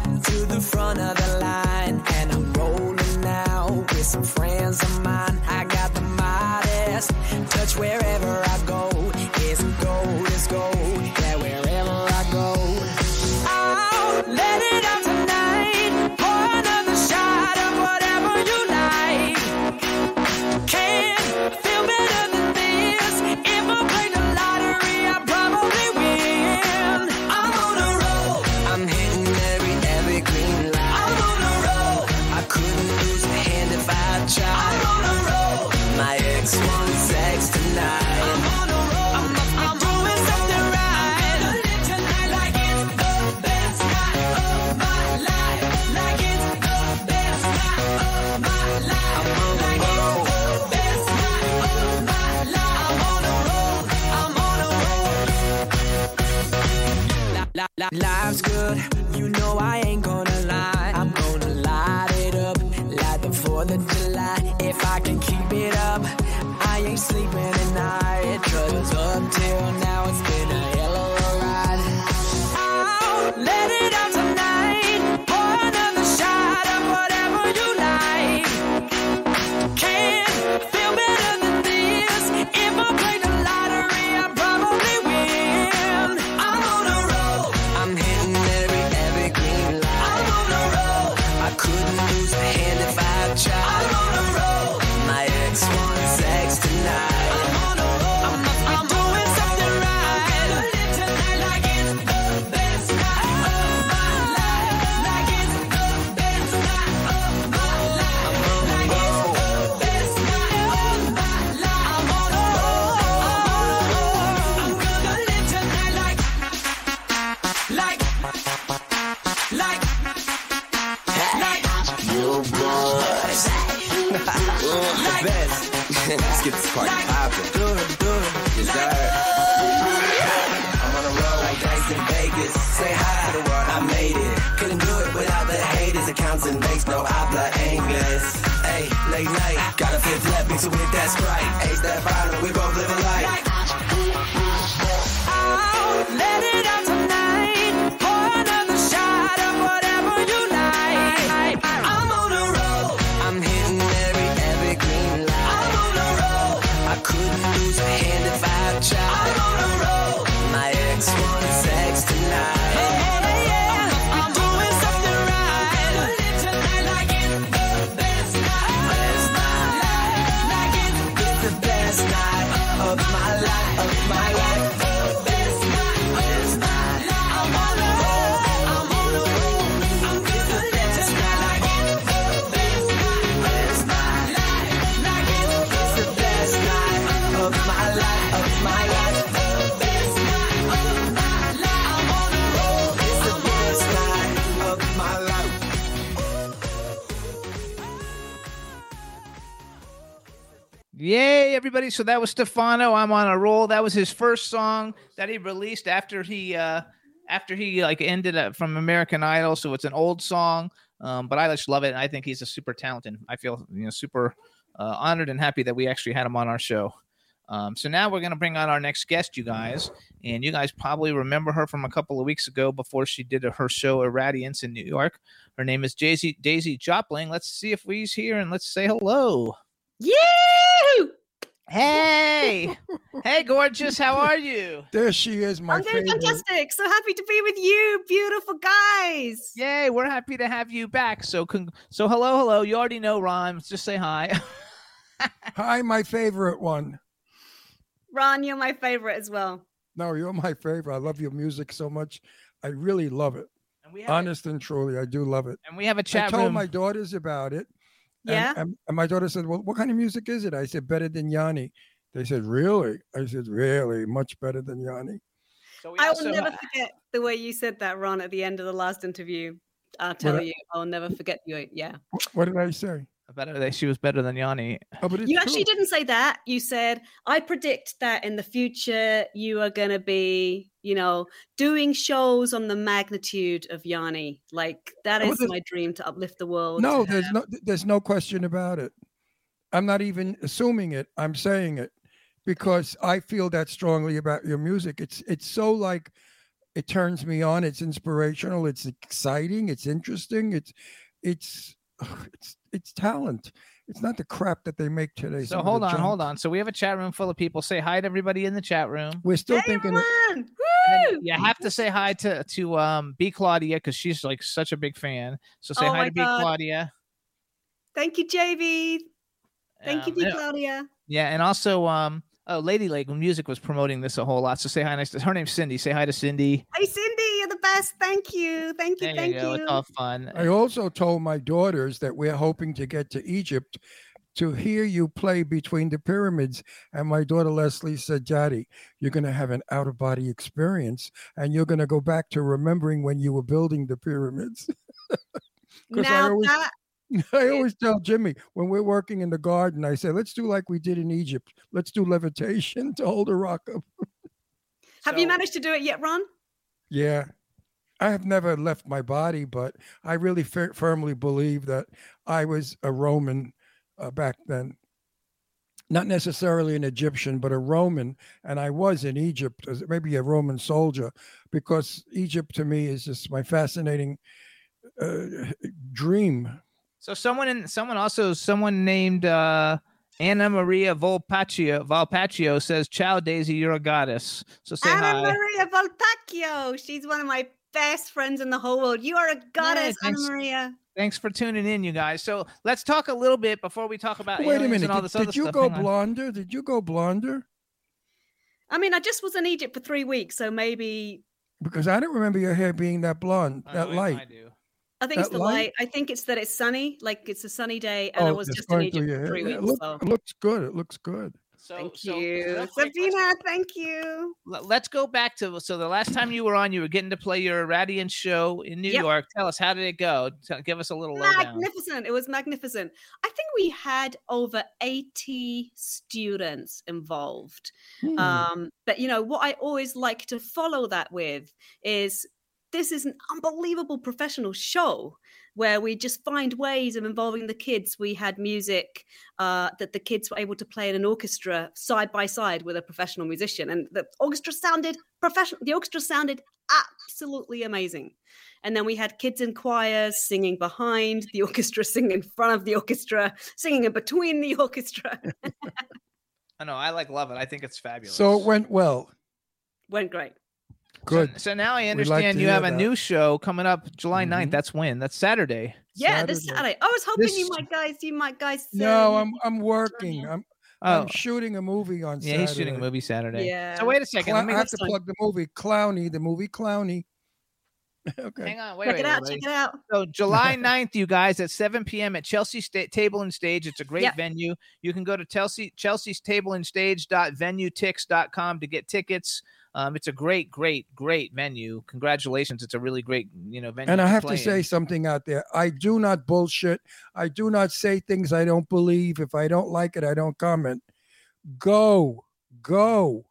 Speaker 7: the front of the line, and I'm rolling now with some friends of mine. I got the modest touch wherever I go. It's gold, it's gold, Life's good, you know I ain't gonna lie. I'm gonna light it up light the 4th of July. If I can keep it up, I ain't sleeping
Speaker 3: everybody. So that was Stefano. I'm on a roll. That was his first song that he released after he uh after he like ended up from American Idol. So it's an old song. Um, but I just love it. And I think he's a super talented. I feel you know super uh, honored and happy that we actually had him on our show. Um, so now we're going to bring on our next guest, you guys, and you guys probably remember her from a couple of weeks ago before she did her show Irradiance in New York. Her name is Daisy Daisy Jopling. Let's see if we's here and let's say hello.
Speaker 9: Yee!
Speaker 3: Hey, hey, gorgeous, how are you?
Speaker 4: There she is, my
Speaker 9: I'm doing
Speaker 4: favorite.
Speaker 9: fantastic. So happy to be with you, beautiful guys.
Speaker 3: Yay, we're happy to have you back. So, con- so hello, hello. You already know rhymes. Just say hi.
Speaker 4: Hi, my favorite one.
Speaker 9: Ron, you're my favorite as well.
Speaker 4: No, you're my favorite. I love your music so much. I really love it.
Speaker 3: And we have
Speaker 4: Honest and truly, I do love it.
Speaker 3: and we have a chat I
Speaker 4: told
Speaker 3: room.
Speaker 4: my daughters about it. And-
Speaker 9: Yeah?
Speaker 4: And, and my daughter said, Well, what kind of music is it? I said, Better than Yanni. They said, Really? I said, Really? Much better than Yanni.
Speaker 3: So
Speaker 9: I
Speaker 3: also
Speaker 9: will never
Speaker 3: ha-
Speaker 9: forget the way you said that, Ron, at the end of the last interview. I'll tell
Speaker 4: I-
Speaker 9: you, I'll never forget you. Yeah.
Speaker 4: What did I say?
Speaker 3: better that she was better than Yanni.
Speaker 4: Oh, but it's
Speaker 9: You
Speaker 4: true.
Speaker 9: actually didn't say that. You said, I predict that in the future you are going to be, you know, doing shows on the magnitude of Yanni. Like, that is
Speaker 4: Oh,
Speaker 9: is
Speaker 4: there's-
Speaker 9: my dream to uplift the world.
Speaker 4: No, there's no there's no question about it. I'm not even assuming it. I'm saying it because I feel that strongly about your music. It's it's so like it turns me on. It's inspirational. It's exciting. It's interesting. It's it's it's it's talent. It's not the crap that they make today.
Speaker 3: So hold on, hold on. So we have a chat room full of people. Say hi to everybody in the chat room.
Speaker 4: We're still
Speaker 9: Hey,
Speaker 4: thinking.
Speaker 9: Ron!
Speaker 3: And
Speaker 9: Woo!
Speaker 3: then you have to say hi to to um B Claudia because she's like such a big fan. So say
Speaker 9: Oh
Speaker 3: hi to B Claudia.
Speaker 9: Thank you, JV. Thank you,
Speaker 3: Um,
Speaker 9: D.
Speaker 3: yeah,
Speaker 9: Claudia.
Speaker 3: yeah, and also um oh Lady Lake Music was promoting this a whole lot. So say hi next to her name's Cindy. Say hi to Cindy.
Speaker 9: Hey, Cindy, you're the best. Thank you. Thank you.
Speaker 3: There
Speaker 9: thank
Speaker 3: you go. It's all fun.
Speaker 4: I also told my daughters that we're hoping to get to Egypt to hear you play between the pyramids. And my daughter Leslie said, Daddy, you're going to have an out of body experience and you're going to go back to remembering when you were building the pyramids. 'Cause I always-
Speaker 9: that
Speaker 4: I always tell Jimmy when we're working in the garden, I say, let's do like we did in Egypt. Let's do levitation to hold a rock up.
Speaker 9: have you managed to do it yet, Ron?
Speaker 4: Yeah. I have never left my body, but I really fir- firmly believe that I was a Roman uh, back then. Not necessarily an Egyptian, but a Roman. And I was in Egypt, maybe a Roman soldier, because Egypt to me is just my fascinating uh, dream.
Speaker 3: So someone in someone also someone named uh Anna Maria Volpaccio Volpaccio says, "Ciao, Daisy, you're a goddess." So say
Speaker 9: Anna
Speaker 3: hi.
Speaker 9: Maria Volpacchio. She's one of my best friends in the whole world. You are a goddess, Anna. Maria.
Speaker 3: Thanks for tuning in, you guys. So let's talk a little bit before we talk about
Speaker 4: Wait a minute.
Speaker 3: and all
Speaker 4: Did,
Speaker 3: this
Speaker 4: did
Speaker 3: other
Speaker 4: you
Speaker 3: stuff.
Speaker 4: go
Speaker 3: Hang on.
Speaker 4: blonder? Did you go blonder?
Speaker 9: I mean, I just was in Egypt for three weeks, so maybe
Speaker 4: Because I don't remember your hair being that blonde,
Speaker 3: Oh,
Speaker 4: that
Speaker 3: wait, I
Speaker 4: light.
Speaker 3: do.
Speaker 9: I think it's the
Speaker 4: light?
Speaker 9: light. I think it's that it's sunny, like it's a sunny day, and I oh,
Speaker 4: was
Speaker 9: just in Egypt for
Speaker 4: hair.
Speaker 9: three
Speaker 4: Yeah,
Speaker 9: weeks.
Speaker 4: it, look-
Speaker 9: so
Speaker 4: it looks good. It looks good.
Speaker 3: So,
Speaker 9: thank
Speaker 3: so
Speaker 9: you,
Speaker 3: real quick,
Speaker 9: Sabina. Thank you.
Speaker 3: let- Let's go back to so the last time you were on, you were getting to play your Radiant show in New
Speaker 9: Yep.
Speaker 3: York. Tell us how did it go? Tell, give us a little lowdown.
Speaker 9: Magnificent. It was magnificent. I think we had over 80 students involved.
Speaker 4: Hmm.
Speaker 9: Um, but you know, what I always like to follow that with is this is an unbelievable professional show where we just find ways of involving the kids. We had music uh, that the kids were able to play in an orchestra side by side with a professional musician, and the orchestra sounded professional. The orchestra sounded absolutely amazing. And then we had kids in choirs singing behind the orchestra, singing in front of the orchestra, singing in between the orchestra.
Speaker 3: I know I like love it. I think it's fabulous.
Speaker 4: So it went well.
Speaker 9: Went great.
Speaker 4: Good.
Speaker 3: So, so now I understand
Speaker 4: to
Speaker 3: you have a
Speaker 4: that.
Speaker 3: new show coming up July 9th.
Speaker 4: Mhm.
Speaker 3: That's when? That's Saturday.
Speaker 9: Yeah, this
Speaker 4: Saturday.
Speaker 9: Saturday. I was hoping you might guys, you might guys.
Speaker 4: No, I'm I'm working. I'm
Speaker 3: Oh,
Speaker 4: I'm shooting a movie on
Speaker 3: yeah,
Speaker 4: Saturday.
Speaker 3: he's shooting a movie Saturday.
Speaker 9: Yeah.
Speaker 3: So wait a second.
Speaker 4: Cla-
Speaker 3: Let me
Speaker 4: I have
Speaker 9: next
Speaker 4: to
Speaker 9: time.
Speaker 4: plug the movie Clowny, the movie Clowny. okay.
Speaker 3: hang on. Wait,
Speaker 9: check
Speaker 3: wait,
Speaker 9: it out.
Speaker 3: everybody.
Speaker 9: Check it out.
Speaker 3: So July 9th, you guys, at 7 p.m. at Chelsea Sta- Table and Stage. It's a great
Speaker 9: Yep.
Speaker 3: venue. You can go to Chelsea Chelsea's Table and Stage.venuetix.com to get tickets. Um, it's a great, great, great venue. Congratulations! It's a really great, you know, venue.
Speaker 4: And I have
Speaker 3: play
Speaker 4: to say
Speaker 3: in.
Speaker 4: something out there. I do not bullshit. I do not say things I don't believe. If I don't like it, I don't comment. Go, go,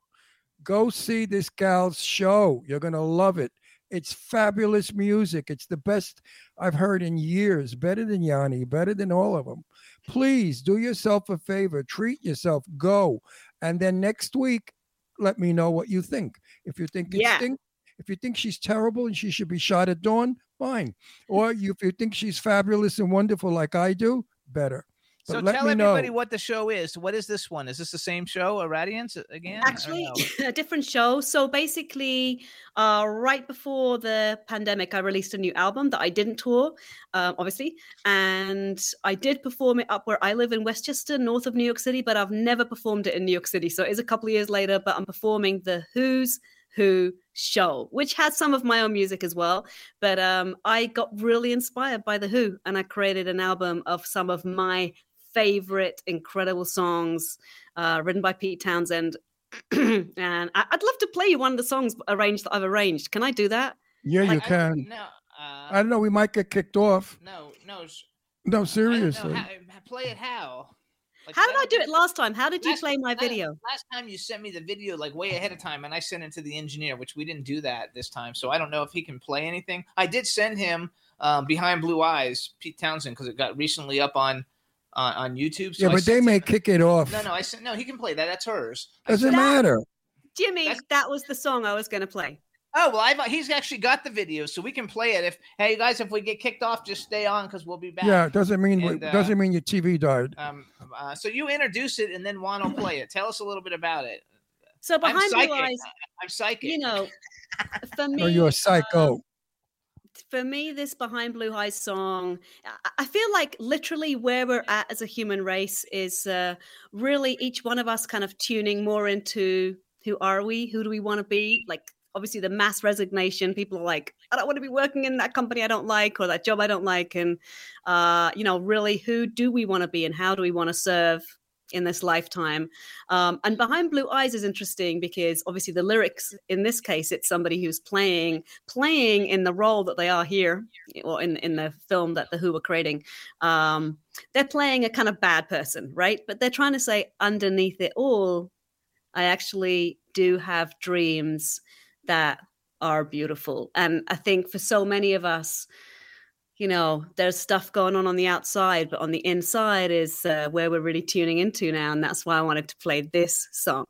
Speaker 4: go see this gal's show. You're going to love it. It's fabulous music. It's the best I've heard in years. Better than Yanni, better than all of them. Please do yourself a favor. Treat yourself. Go. And then next week, let me know what you think. If you think
Speaker 9: Yeah.
Speaker 4: stink, if you think she's terrible and she should be shot at dawn, fine. Or you, if you think she's fabulous and wonderful like I do, better. But
Speaker 3: So tell everybody
Speaker 4: know.
Speaker 3: what the show is. What is this one? Is this the same show, a Radiance again?
Speaker 9: Actually,
Speaker 3: no?
Speaker 9: a different show. So basically, uh, right before the pandemic, I released a new album that I didn't tour, um, obviously, and I did perform it up where I live in Westchester, north of New York City, but I've never performed it in New York City. So it is a couple of years later, but I'm performing the Who's Who show, which has some of my own music as well. But um, I got really inspired by The Who and I created an album of some of my favorite incredible songs uh, written by Pete Townshend. and I- I'd love to play you one of the songs arranged that I've arranged. Can I do that?
Speaker 4: Yeah, you
Speaker 3: I-
Speaker 4: can.
Speaker 3: No, uh,
Speaker 4: I don't know. We might get kicked off.
Speaker 3: no, no. sh-
Speaker 4: No,
Speaker 3: I don't know
Speaker 4: seriously.
Speaker 3: how- play it how? Like,
Speaker 9: How did I
Speaker 3: don't
Speaker 9: it last time? How did you
Speaker 3: Last-
Speaker 9: play my
Speaker 3: last-
Speaker 9: video?
Speaker 3: Last time you sent me the video like way ahead of time, and I sent it to the engineer, which we didn't do that this time. So I don't know if he can play anything. I did send him um, Behind Blue Eyes, Pete Townshend, because it got recently up on uh, on YouTube. So
Speaker 4: yeah,
Speaker 3: I
Speaker 4: but they may
Speaker 3: him-
Speaker 4: kick it off.
Speaker 3: No, no, I sent no. He can play that. That's hers.
Speaker 4: Doesn't
Speaker 3: sent-
Speaker 4: matter.
Speaker 9: Jimmy,
Speaker 3: That's-
Speaker 9: that was the song I was going to play.
Speaker 3: Oh well, I've, he's actually got the video, so we can play it. If hey you guys, if we get kicked off, just stay on because we'll be back.
Speaker 4: Yeah, it doesn't mean
Speaker 3: And, uh,
Speaker 4: doesn't mean your TV died.
Speaker 3: Um. Uh, so you introduce it, and then Juan will play it. Tell us a little bit about it.
Speaker 9: So behind
Speaker 3: psychic.
Speaker 9: blue eyes,
Speaker 3: I'm psychic.
Speaker 9: you know, for me,
Speaker 4: Or you're a psycho.
Speaker 9: For me, this Behind Blue Eyes song, I- feel like literally where we're at as a human race is uh, really each one of us kind of tuning more into who are we? Who do we want to be? Like, obviously, the mass resignation. People are like, I don't want to be working in that company I don't like or that job I don't like. And, uh, you know, really, who do we want to be and how do we want to serve? In this lifetime. Um, and behind blue eyes is interesting because obviously the lyrics in this case it's somebody who's playing playing in the role that they are here or in, in the film that the who were creating. Um, they're playing a kind of bad person right? But they're trying to say underneath it all i actually do have dreams that are beautiful. And i think for so many of us you know there's stuff going on on the outside but on the inside is uh, where we're really tuning into now and that's why i wanted to play this song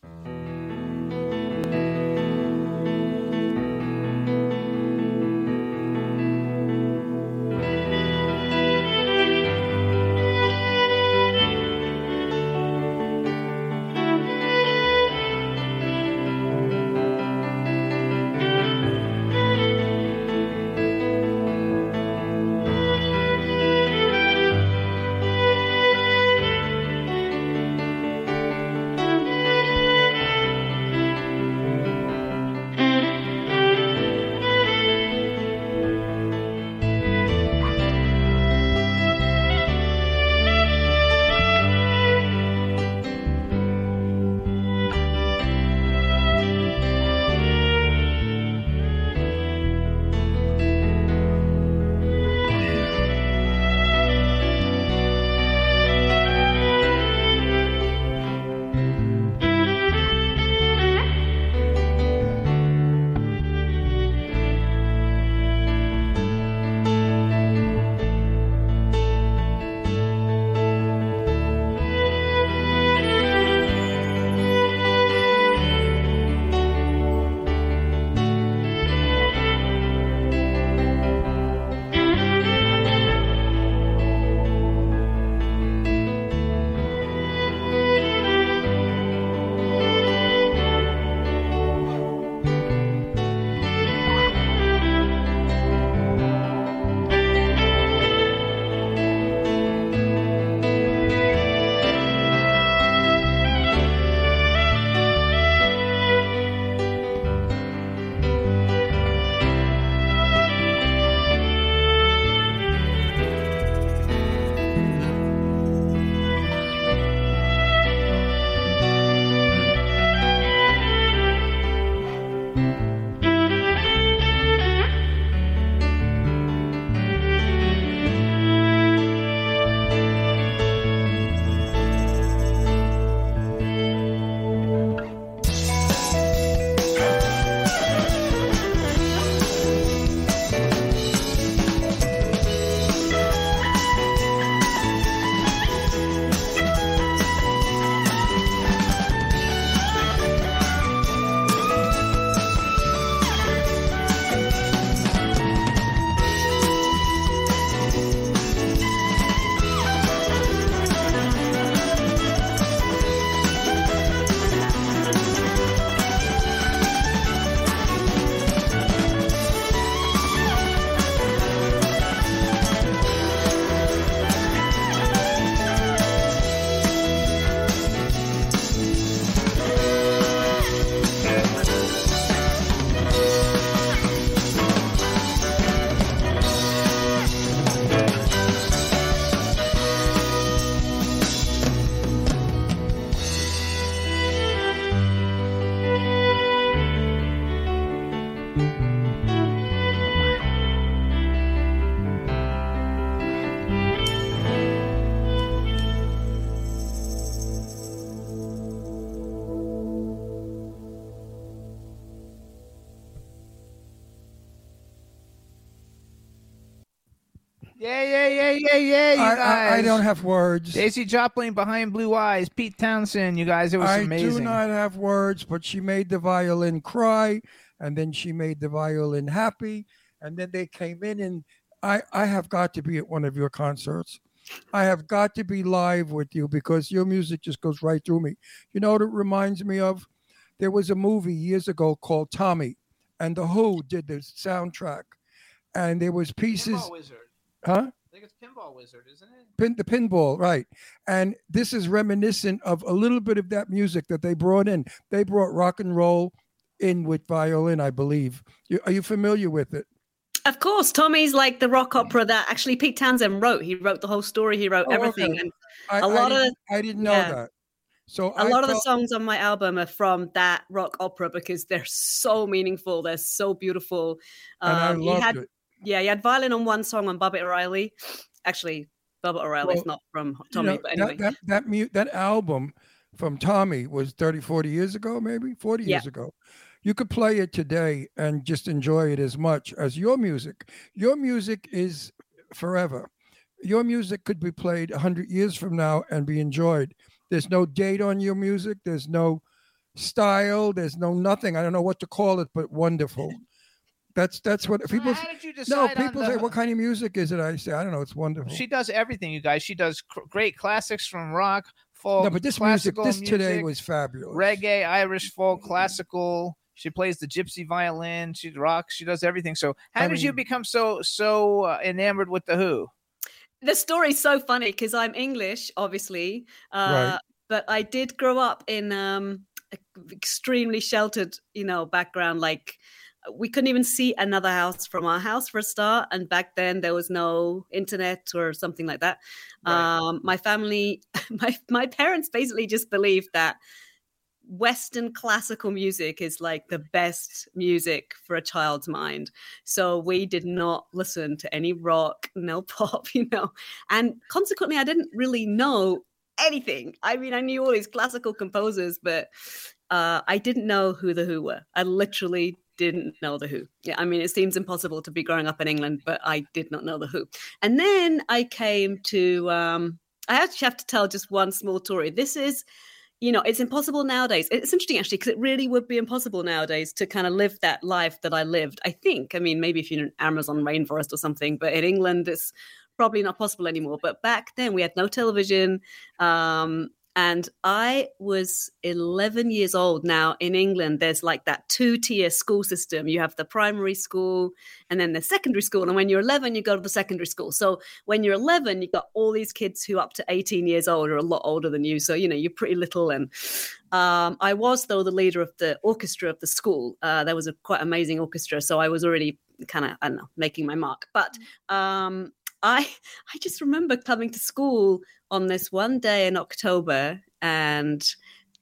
Speaker 3: yeah, yeah, yeah, yeah. You
Speaker 4: I,
Speaker 3: guys.
Speaker 4: I, I don't have words.
Speaker 3: Daisy Jopling behind blue eyes. Pete Townshend. You guys, it was
Speaker 4: I
Speaker 3: amazing.
Speaker 4: I do not have words, but she made the violin cry, and then she made the violin happy, and then they came in, and I I have got to be at one of your concerts. I have got to be live with you because your music just goes right through me. You know what it reminds me of? There was a movie years ago called Tommy, and the Who did the soundtrack, and there was pieces,
Speaker 3: Pinball Wizard.
Speaker 4: huh?
Speaker 3: I think it's Pinball Wizard, isn't it?
Speaker 4: pin, the pinball, right? And this is reminiscent of a little bit of that music that they brought in. They brought rock and roll in with violin, I believe. You, are you familiar with it?
Speaker 9: Of course, Tommy's like the rock opera that actually Pete Townshend wrote. He wrote the whole story. He wrote
Speaker 4: Oh,
Speaker 9: everything,
Speaker 4: okay.
Speaker 9: and
Speaker 4: I,
Speaker 9: a lot
Speaker 4: I
Speaker 9: of
Speaker 4: didn't, I didn't know
Speaker 9: yeah.
Speaker 4: that. So
Speaker 9: a
Speaker 4: I
Speaker 9: lot of the songs on my album are from that rock opera because they're so meaningful. They're so beautiful.
Speaker 4: and I
Speaker 9: Um, he
Speaker 4: loved
Speaker 9: had
Speaker 4: it.
Speaker 9: Yeah, he had violin on one song on Baba O'Riley. Actually, Baba O'Riley's
Speaker 4: Well,
Speaker 9: not from
Speaker 4: You
Speaker 9: Tommy,
Speaker 4: know,
Speaker 9: but anyway.
Speaker 4: that that that, mu- that album from Tommy was 30, 40 years ago, maybe 40
Speaker 9: Yeah.
Speaker 4: years ago. You could play it today and just enjoy it as much as your music. Your music is forever. Your music could be played 100 years from now and be enjoyed. There's no date on your music, there's no style, there's no nothing. I don't know what to call it, but wonderful. That's that's what people
Speaker 3: How did you
Speaker 4: no
Speaker 3: decide on
Speaker 4: people say what kind of music is it? I say I don't know. It's wonderful.
Speaker 3: She does everything, you guys. She does cr- great classics from rock, folk,
Speaker 4: no, but this music,
Speaker 3: classical
Speaker 4: this today was fabulous.
Speaker 3: reggae, Irish folk, classical. She plays the gypsy violin. She rocks. She does everything. So, how
Speaker 4: I
Speaker 3: did you become so so uh, enamored with the Who?
Speaker 9: the story's so funny because I'm English, obviously, uh,
Speaker 4: Right.
Speaker 9: but I did grow up in um, extremely sheltered, you know, background. Like we couldn't even see another house from our house for a start, and back then there was no internet or something like that.
Speaker 3: Right.
Speaker 9: Um, my family, my my parents basically just believed that Western classical music is like the best music for a child's mind. So we did not listen to any rock, no pop, you know. And consequently, I didn't really know anything. I mean, I knew all these classical composers, but uh, I didn't know who the Who were. I literally didn't know the Who. Yeah, I mean, it seems impossible to be growing up in England, but I did not know the Who. And then I came to. Um, I actually have to tell just one small story. This is you know, it's impossible nowadays. It's interesting actually because it really would be impossible nowadays to kind of live that life that I lived. I think. I mean, maybe if you're in Amazon rainforest or something, but in England, it's probably not possible anymore. But back then, we had no television. Um, and I was 11 years old. Now, in England, there's like that two tier school system. You have the primary school and then the secondary school. And when you're 11, you go to the secondary school. So when you're 11, you've got all these kids who up to 18 years old are a lot older than you. So, you know, you're pretty little. And um, I was, though, the leader of the orchestra of the school. Uh, there was a quite amazing orchestra. So I was already kind of, I don't know, making my mark. But um, I, I just remember coming to school on this one day in October and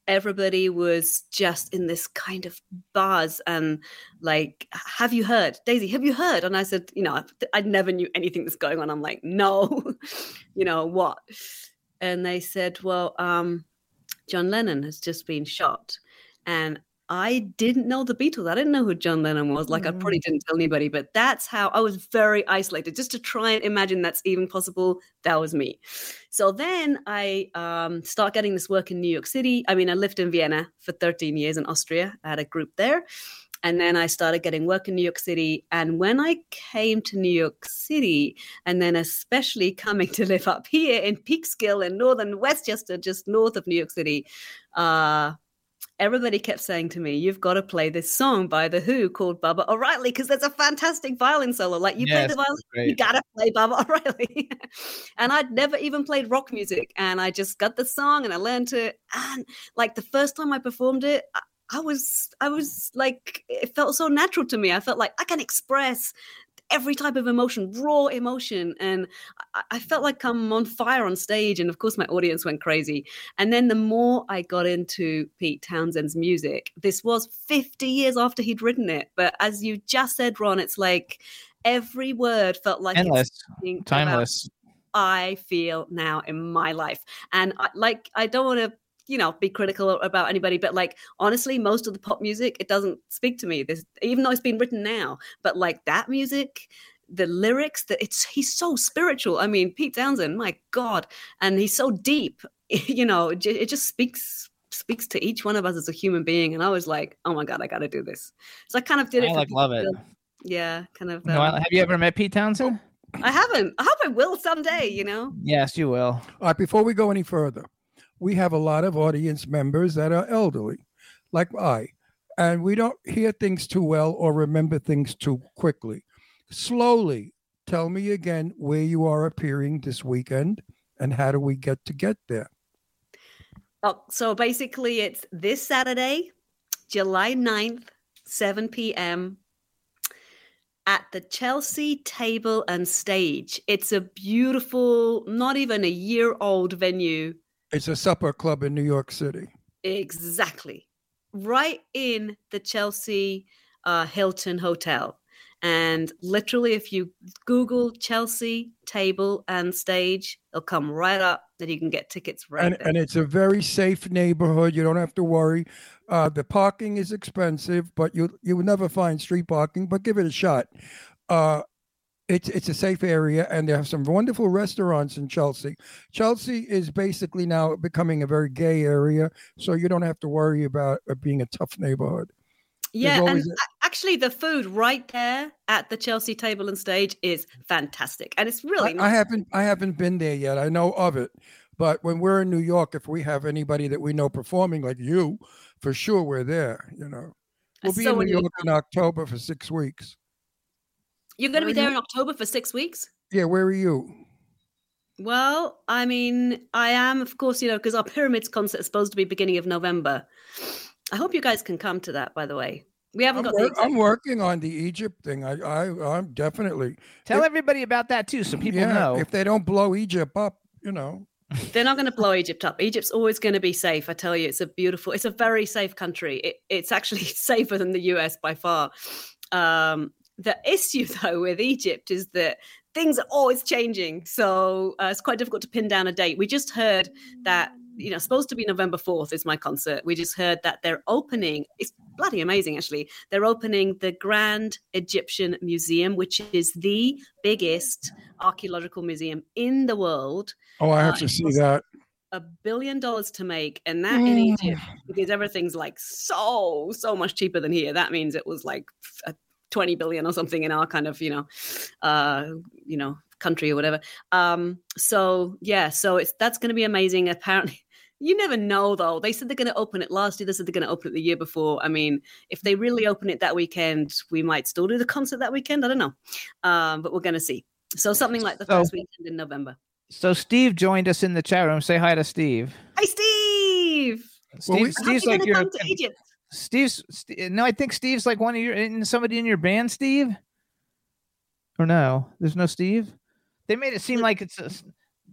Speaker 9: everybody was just in this kind of buzz and like have you heard? Daisy have you heard? And i said you know i, I never knew anything that's going on. I'm like no you know what? And they said well um john lennon has just been shot. And I didn't know the Beatles. I didn't know who John Lennon was. Like, I probably didn't tell anybody, but that's how I was very isolated. Just to try and imagine that's even possible, that was me. So then I um, start getting this work in New York City. I mean, I lived in Vienna for 13 years in Austria. I had a group there. And then I started getting work in New York City. And when I came to New York City, and then especially coming to live up here in Peekskill in northern Westchester, just north of New York City, uh, everybody kept saying to me, "You've got to play this song by the Who called Baba O'Riley because there's a fantastic violin solo. Like you
Speaker 3: Yes,
Speaker 9: play the violin, you gotta play Baba O'Riley." and I'd never even played rock music, and I just got the song and I learned it. And like the first time I performed it. I, I was, I was like, it felt so natural to me. I felt like I can express every type of emotion, raw emotion. And I, I felt like I'm on fire on stage. And of course, my audience went crazy. And then the more I got into Pete Townshend's music, this was 50 years after he'd written it. But as you just said, Ron, it's like every word felt like
Speaker 3: Endless, timeless.
Speaker 9: I feel now in my life. And I, like, I don't want to, you know, be critical about anybody, but like, honestly, most of the pop music, it doesn't speak to me. This, even though it's been written now, but like that music, the lyrics that it's he's so spiritual. I mean, Pete Townshend, my God, and he's so deep. You know, it just speaks speaks to each one of us as a human being. And I was like, oh my God, I got to do this. So I kind of did it.
Speaker 3: I like love it.
Speaker 9: Yeah, kind of.
Speaker 3: No,
Speaker 9: um,
Speaker 3: have you ever met Pete Townshend?
Speaker 9: I haven't. I hope I will someday. You know.
Speaker 3: Yes, you will.
Speaker 4: All right, before we go any further, we have a lot of audience members that are elderly, like I, and we don't hear things too well or remember things too quickly. Slowly, tell me again where you are appearing this weekend and how do we get to get there?
Speaker 9: Oh, so basically, it's this Saturday, July 9th, 7 p.m. at the Chelsea Table and Stage. It's a beautiful, not even a year old venue.
Speaker 4: It's a supper club in New York City.
Speaker 9: Exactly. Right in the Chelsea uh, Hilton Hotel. And literally, if you Google Chelsea Table and Stage, it'll come right up that you can get tickets right
Speaker 4: and,
Speaker 9: there.
Speaker 4: and it's a very safe neighborhood. You don't have to worry. Uh, the parking is expensive, but you you will never find street parking. But give it a shot. Uh, it's it's a safe area, and they have some wonderful restaurants in Chelsea. Chelsea is basically now becoming a very gay area, so you don't have to worry about it being a tough neighborhood.
Speaker 9: Yeah, and
Speaker 4: a- uh
Speaker 9: a- actually, the food right there at the Chelsea Table and Stage is fantastic, and it's really
Speaker 4: I,
Speaker 9: not
Speaker 4: I haven't I haven't been there yet. I know of it, but when we're in New York, if we have anybody that we know performing like you, for sure we're there. You know, we'll be
Speaker 9: So
Speaker 4: in New York in October for six weeks.
Speaker 9: You're going to be there
Speaker 4: you?
Speaker 9: in October for six weeks.
Speaker 4: Yeah, where are you?
Speaker 9: Well, I mean, I am, of course, you know, because our Pyramids concert is supposed to be beginning of November. I hope you guys can come to that. By the way, we haven't
Speaker 4: I'm,
Speaker 9: got the
Speaker 4: wor-
Speaker 9: exact
Speaker 4: I'm working on the Egypt thing. I, I, I'm definitely.
Speaker 3: Tell
Speaker 4: if-
Speaker 3: everybody about that too, so people
Speaker 4: yeah,
Speaker 3: know.
Speaker 4: if they don't blow Egypt up, you know.
Speaker 9: They're not going to blow Egypt up. Egypt's always going to be safe. I tell you, it's a beautiful, it's a very safe country. It, it's actually safer than the US by far. Um, the issue, though, with Egypt is that things are always changing. So uh, it's quite difficult to pin down a date. We just heard that, you know, supposed to be November 4th is my concert. We just heard that they're opening, it's bloody amazing, actually. They're opening the Grand Egyptian Museum, which is the biggest archaeological museum in the world
Speaker 4: Oh, I have
Speaker 9: Uh,
Speaker 4: to see that.
Speaker 9: a billion dollars to make and that in egypt because everything's like so so much cheaper than here that means it was like 20 billion or something in our kind of you know uh you know country or whatever. Um so yeah so it's that's going to be amazing. Apparently you never know though. They said they're going to open it last year. They said they're going to open it the year before. I mean if they really open it that weekend we might still do the concert that weekend. I don't know. Um but we're going to see. So something like the
Speaker 3: So-
Speaker 9: first weekend in november.
Speaker 3: So Steve joined us in the chat room. Say hi to Steve.
Speaker 9: Hi, Steve.
Speaker 3: Steve
Speaker 4: we-
Speaker 9: How's
Speaker 3: Steve's like
Speaker 9: gonna
Speaker 3: your
Speaker 9: come to Egypt?
Speaker 3: Steve's. St- no, I think Steve's like one of your. Isn't somebody in your band, Steve? Or no? There's no Steve. They made it seem like it's. A,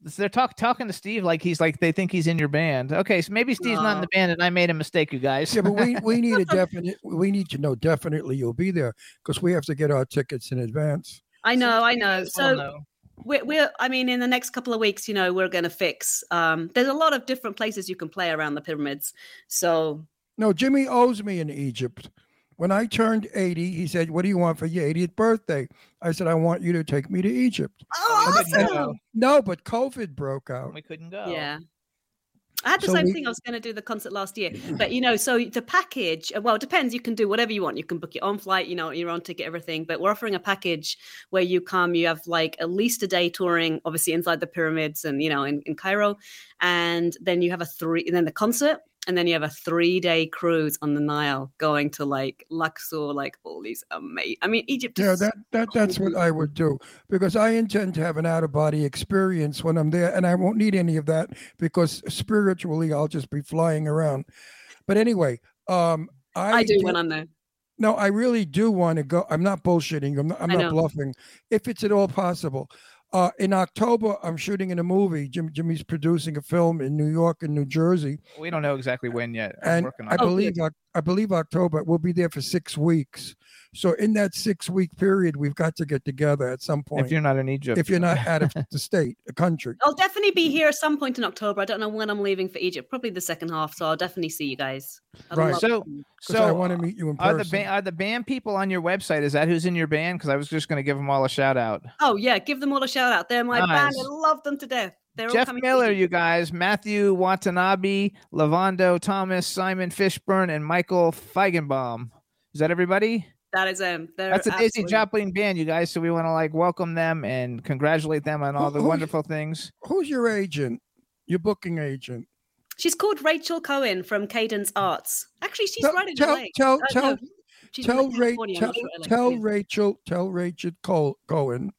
Speaker 3: they're talk, talking to Steve like he's like they think he's in your band. Okay, so maybe Steve's not in the band, and I made a mistake, you guys.
Speaker 4: Yeah, but we, we need a definite. We need to know definitely you'll be there because we have to get our tickets in advance.
Speaker 9: I know, I know. So
Speaker 3: no.
Speaker 9: we're, we're, I mean, in the next couple of weeks, you know, we're going to fix. Um, there's a lot of different places you can play around the pyramids. So
Speaker 4: No, Jimmy owes me in Egypt. When I turned 80, he said, What do you want for your 80th birthday? I said, I want you to take me to Egypt.
Speaker 9: oh,
Speaker 3: I didn't
Speaker 9: awesome.
Speaker 4: No, but COVID broke out.
Speaker 3: we couldn't go.
Speaker 9: Yeah. I had the
Speaker 4: So
Speaker 9: same
Speaker 4: we-
Speaker 9: thing. I was going to do the concert last year, but you know, so the package. Well, it depends. You can do whatever you want. You can book your own flight, you know, your own ticket, everything. But we're offering a package where you come. You have like at least a day touring, obviously inside the pyramids and you know in, in Cairo, and then you have a three. And then the concert, and then you have a three day cruise on the Nile going to like Luxor, like all these amazing. I mean, Egypt.
Speaker 4: Yeah, that, that that's what I would do because I intend to have an out of body experience when I'm there, and I won't need any of that because spiritually I'll just be flying around. But anyway, um, I,
Speaker 9: I do
Speaker 4: did-
Speaker 9: when I'm there.
Speaker 4: No, I really do want to go. I'm not bullshitting. I'm not, I'm not bluffing. If it's at all possible. Uh, in October, I'm shooting in a movie. Jim, Jimmy's producing a film in New York and New Jersey,
Speaker 3: We don't know exactly when yet. I'm
Speaker 4: and
Speaker 3: working on
Speaker 4: I
Speaker 3: it.
Speaker 9: Oh,
Speaker 4: believe I believe October. We'll be there for six weeks. So in that six week period, we've got to get together at some point.
Speaker 3: If you're not in Egypt,
Speaker 4: if you're not out of the state, a country.
Speaker 9: I'll definitely be here at some point in October. I don't know when I'm leaving for Egypt. Probably the second half. So I'll definitely see you guys. I'd
Speaker 4: Right.
Speaker 3: So, so
Speaker 4: I want to meet you in
Speaker 3: are the
Speaker 4: person.
Speaker 3: band are the band people on your website? Is that who's in your band? Because I was just going to give them all a shout out.
Speaker 9: Oh yeah, give them all a shout out. They're my band. I love them to death. They're
Speaker 3: Jeff Miller, you guys, Matthew Watanabe, Lavando Thomas, Simon Fishburne, and Michael Feigenbaum. Is that everybody?
Speaker 9: That is um. They're
Speaker 3: That's a Daisy
Speaker 9: absolutely-
Speaker 3: Jopling band, you guys. So we want to like welcome them and congratulate them on all
Speaker 4: Who-
Speaker 3: the
Speaker 4: who-
Speaker 3: wonderful things.
Speaker 4: Who's your agent? Your booking agent?
Speaker 9: She's called Rachel Cohen from Cadence Arts. Actually, she's
Speaker 4: Tell-
Speaker 9: right in
Speaker 4: tell-
Speaker 9: LA.
Speaker 4: tell-
Speaker 9: Uh,
Speaker 4: tell-
Speaker 9: no, she's in
Speaker 4: tell, Ra-
Speaker 9: California,
Speaker 4: tell,
Speaker 9: not sure LA.
Speaker 4: tell Rachel, tell Rachel Cole, Cohen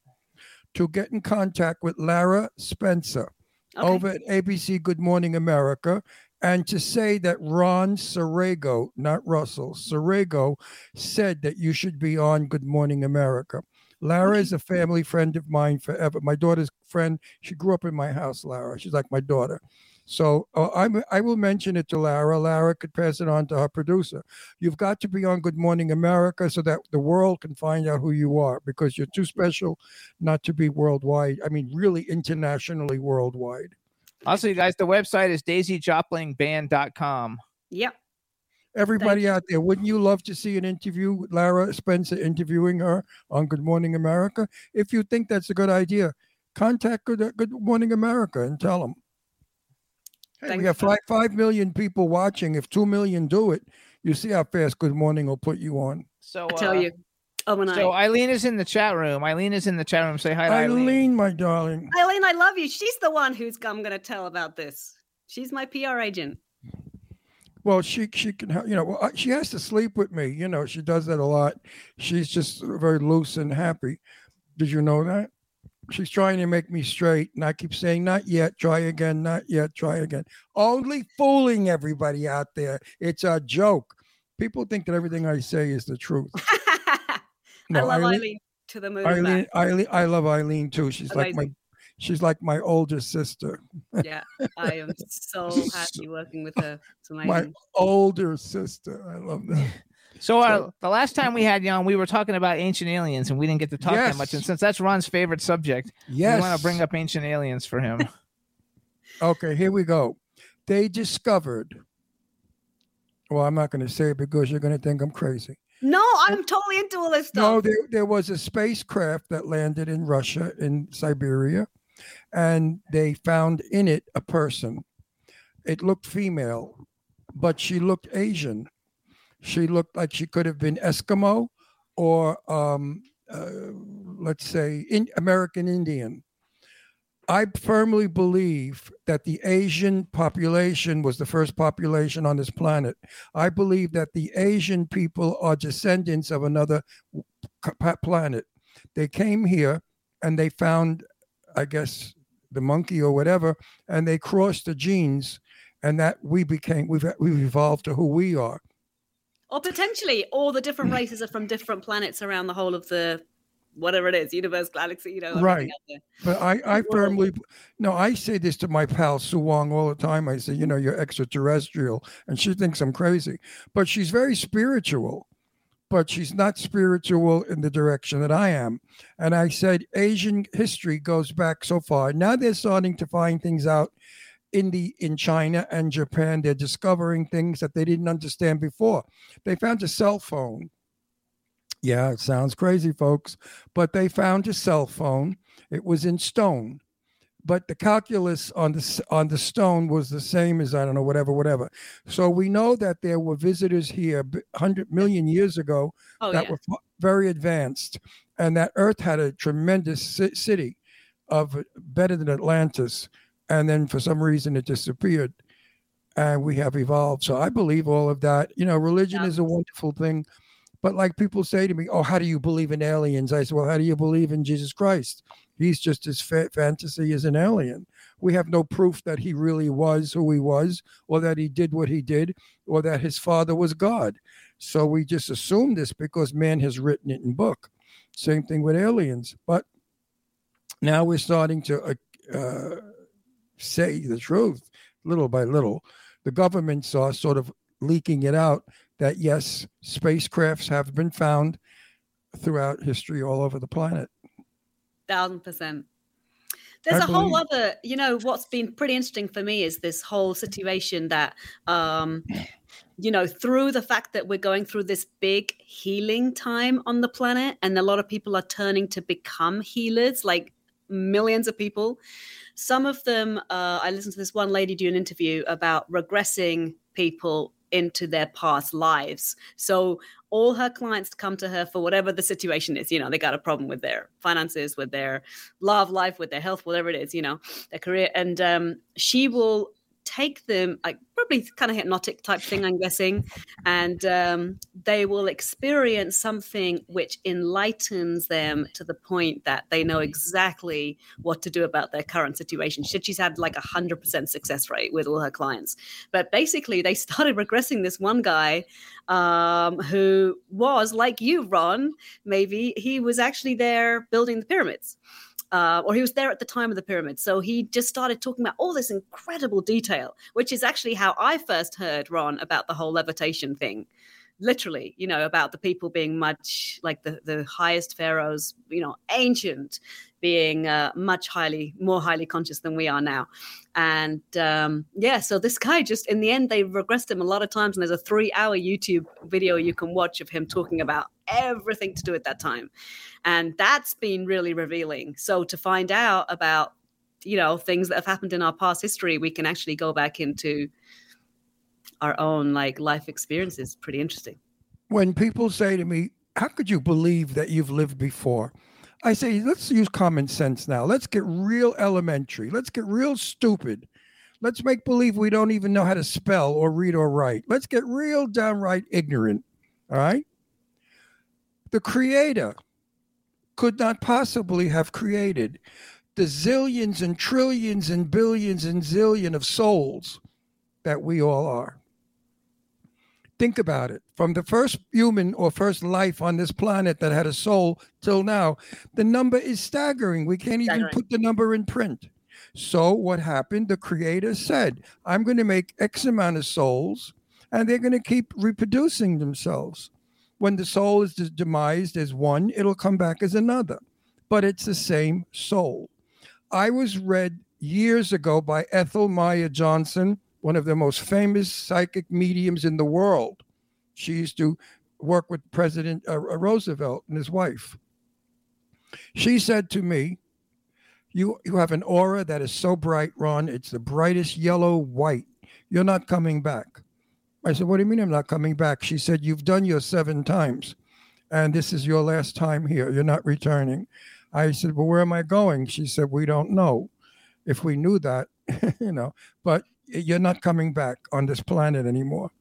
Speaker 4: to get in contact with Lara Spencer
Speaker 9: Okay.
Speaker 4: over at ABC Good Morning America and to say that Ron Serrego, not Russell, Serrego said that you should be on Good Morning America. Lara is a family friend of mine forever. My daughter's friend. She grew up in my house, Lara. She's like my daughter. So uh, I'm, I will mention it to Lara. Lara could pass it on to her producer. You've got to be on Good Morning America so that the world can find out who you are because you're too special not to be worldwide. I mean, really internationally worldwide.
Speaker 3: Also, you guys, the website is daisyjoplingband.com.
Speaker 9: Yep.
Speaker 4: Everybody out there, wouldn't you love to see an interview with Lara Spencer interviewing her on Good Morning America? If you think that's a good idea, contact Good, good Morning America and tell them. Hey, we
Speaker 9: Thanks.
Speaker 4: have five, five million people watching. If two million do it, you see how fast Good Morning will put you on.
Speaker 3: So
Speaker 9: I tell
Speaker 3: uh,
Speaker 9: you. Oh, and
Speaker 3: So
Speaker 9: I,
Speaker 3: Eileen is in the chat room. Eileen is in the chat room. Say hi to Eileen.
Speaker 4: Eileen, my darling.
Speaker 9: Eileen, I love you. She's the one who's I'm going to tell about this. She's my PR agent.
Speaker 4: Well, she she can ha- you know well, uh, she has to sleep with me. You know she does that a lot. She's just very loose and happy. Did you know that? She's trying to make me straight, and I keep saying, "Not yet. Try again. Not yet. Try again." Only fooling everybody out there. It's a joke. People think that everything I say is the truth.
Speaker 9: I love
Speaker 4: Eileen-
Speaker 9: Eileen, to the moon.
Speaker 4: Eileen,
Speaker 9: back.
Speaker 4: Eileen, I love Eileen too. She's like my, she's like my older sister.
Speaker 9: Yeah, I am so happy working with her. It's.
Speaker 4: My older sister. I love that.
Speaker 3: So uh, the last time we had you on, we were talking about ancient aliens, and we didn't get to talk that much. And since that's Ron's favorite subject,
Speaker 4: Yes.
Speaker 3: we want to bring up ancient aliens for him.
Speaker 4: Okay, here we go. They discovered. Well, I'm not going to say it because you're going to think I'm crazy.
Speaker 9: No, I'm totally into all this
Speaker 4: No,
Speaker 9: stuff.
Speaker 4: there, there was a spacecraft that landed in Russia, in Siberia, and they found in it a person. It looked female, but she looked Asian. She looked like she could have been Eskimo or, um, uh, let's say, in American Indian. I firmly believe that the Asian population was the first population on this planet. I believe that the Asian people are descendants of another planet. They came here and they found, I guess, the monkey or whatever, and they crossed the genes, and that we became we've we've evolved to who we are.
Speaker 9: Or potentially all the different races are from different planets around the whole of the whatever it is, universe, galaxy, you know,
Speaker 4: Right. But I, I firmly, no, I say this to my pal Sue Wong all the time. I say, you know, you're extraterrestrial, and she thinks I'm crazy. But she's very spiritual, but she's not spiritual in the direction that I am. And I said, Asian history goes back so far. Now they're starting to find things out in the in China and Japan. They're discovering things that they didn't understand before. They found a cell phone. Yeah, it sounds crazy, folks, but they found a cell phone. It was in stone, but the calculus on the on the stone was the same as I don't know whatever whatever. So we know that there were visitors here hundred million years ago
Speaker 9: Oh,
Speaker 4: that
Speaker 9: yeah.
Speaker 4: were very advanced, and that Earth had a tremendous city of uh, better than Atlantis, and then for some reason it disappeared, and we have evolved. So I believe all of that. You know, religion is a wonderful thing. But like people say to me, "Oh, how do you believe in aliens?" I say, "Well, how do you believe in Jesus Christ? He's just as fa- fantasy as an alien. We have no proof that he really was who he was, or that he did what he did, or that his father was God. So we just assume this because man has written it in book. Same thing with aliens. But now we're starting to uh, uh, say the truth little by little. The governments are sort of leaking it out that yes, spacecrafts have been found throughout history all over the planet.
Speaker 9: Thousand percent. There's
Speaker 4: I
Speaker 9: a whole other, you know, what's been pretty interesting for me is this whole situation that, um, you know, through the fact that we're going through this big healing time on the planet, and a lot of people are turning to become healers, like millions of people. Some of them, uh, I listened to this one lady do an interview about regressing people into their past lives. So all her clients come to her for whatever the situation is. You know, they got a problem with their finances, with their love life, with their health, whatever it is, you know, their career. And um, she will take them, like probably kind of hypnotic type thing, I'm guessing, and um, they will experience something which enlightens them to the point that they know exactly what to do about their current situation. She she's had like a hundred percent success rate with all her clients, but basically they started regressing this one guy um, who was like you, Ron. Maybe he was actually there building the pyramids uh, or he was there at the time of the pyramid. So he just started talking about all this incredible detail, which is actually how I first heard Ron about the whole levitation thing. Literally, you know, about the people being much like the, the highest pharaohs, you know, ancient, being uh, much highly more highly conscious than we are now. And um, yeah, so this guy just in the end they regressed him a lot of times, and there's a three hour YouTube video you can watch of him talking about everything to do at that time and that's been really revealing so to find out about you know things that have happened in our past history we can actually go back into our own like life experiences pretty interesting
Speaker 4: When people say to me, How could you believe that you've lived before? I say, Let's use common sense now. Let's get real elementary. Let's get real stupid. Let's make believe we don't even know how to spell or read or write. Let's get real downright ignorant. All right. The creator could not possibly have created the zillions and trillions and billions and zillion of souls that we all are. Think about it. From the first human or first life on this planet that had a soul till now, the number is staggering. We can't even put the number in print. So, what happened? The creator said, I'm going to make X amount of souls, and they're going to keep reproducing themselves. When the soul is demised as one, it'll come back as another, but it's the same soul. I was read years ago by Ethel Maya Johnson, one of the most famous psychic mediums in the world. She used to work with President uh, Roosevelt and his wife. She said to me, you, you have an aura that is so bright, Ron. It's the brightest yellow white. You're not coming back. I said, What do you mean I'm not coming back? She said, You've done your seven times, and this is your last time here. You're not returning. I said, Well, where am I going? She said, We don't know. If we knew that, you know, but you're not coming back on this planet anymore.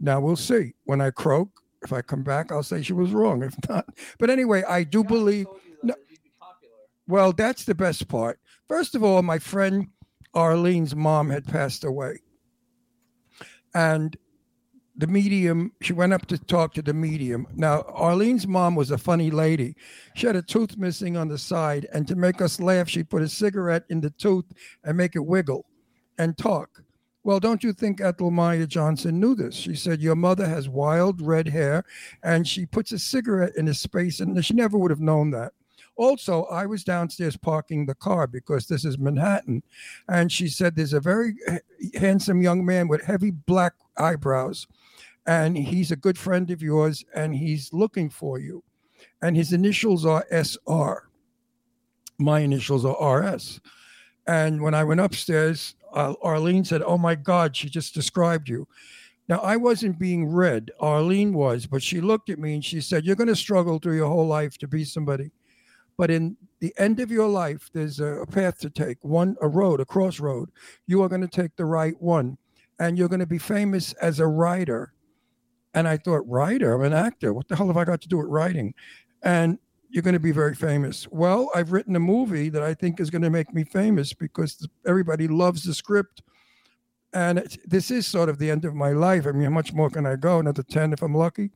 Speaker 4: Now we'll see. When I croak, if I come back, I'll say she was wrong. If not, but anyway, I do believe. No, well, that's the best part. First of all, my friend Arlene's mom had passed away. And the medium, she went up to talk to the medium. Now, Arlene's mom was a funny lady. She had a tooth missing on the side, and to make us laugh, she put a cigarette in the tooth and make it wiggle and talk. Well, don't you think Ethel Maya Johnson knew this? She said, Your mother has wild red hair, and she puts a cigarette in a space, and she never would have known that. Also, I was downstairs parking the car because this is Manhattan. And she said, There's a very handsome young man with heavy black eyebrows, and he's a good friend of yours, and he's looking for you. And his initials are SR. My initials are RS. And when I went upstairs, uh, Arlene said, Oh my God, she just described you. Now, I wasn't being read. Arlene was, but she looked at me and she said, You're going to struggle through your whole life to be somebody. But in the end of your life, there's a, path to take, one, a road, a crossroad. You are going to take the right one, and you're going to be famous as a writer. And I thought, writer? I'm an actor. What the hell have I got to do with writing? And you're going to be very famous. Well, I've written a movie that I think is going to make me famous because everybody loves the script. And this is sort of the end of my life. I mean, how much more can I go? Another 10 if I'm lucky.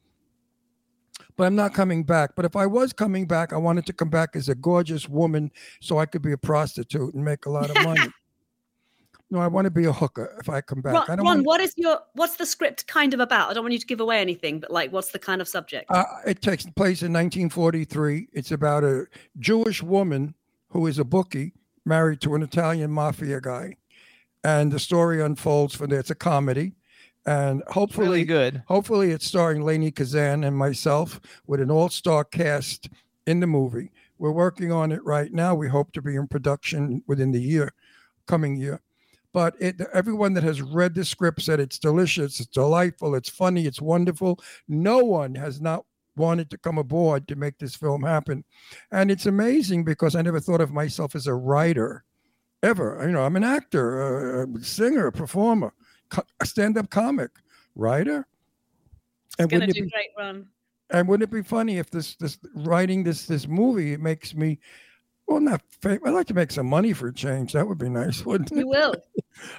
Speaker 4: But I'm not coming back. But if I was coming back, I wanted to come back as a gorgeous woman so I could be a prostitute and make a lot of money. No, I want to be a hooker if I come back.
Speaker 9: Ron,
Speaker 4: I don't
Speaker 9: Ron
Speaker 4: want
Speaker 9: what is your what's the script kind of about? I don't want you to give away anything, but like, what's the kind of subject?
Speaker 4: Uh, it takes place in 1943. It's about a Jewish woman who is a bookie married to an Italian mafia guy, and the story unfolds from there. It's a comedy, and hopefully,
Speaker 3: really good.
Speaker 4: Hopefully, it's starring Lainie Kazan and myself with an all-star cast in the movie. We're working on it right now. We hope to be in production within the year, coming year. But it, everyone that has read the script said it's delicious, it's delightful, it's funny, it's wonderful. No one has not wanted to come aboard to make this film happen, and it's amazing because I never thought of myself as a writer, ever. You know, I'm an actor, a, singer, a performer, a stand-up comic, writer. And
Speaker 9: Gonna
Speaker 4: wouldn't,
Speaker 9: do
Speaker 4: it be,
Speaker 9: great, Ron.
Speaker 4: and wouldn't it be funny if this this writing this this movie it makes me well not fam- I'd like to make some money for a change. That would be nice, wouldn't it?
Speaker 9: You will.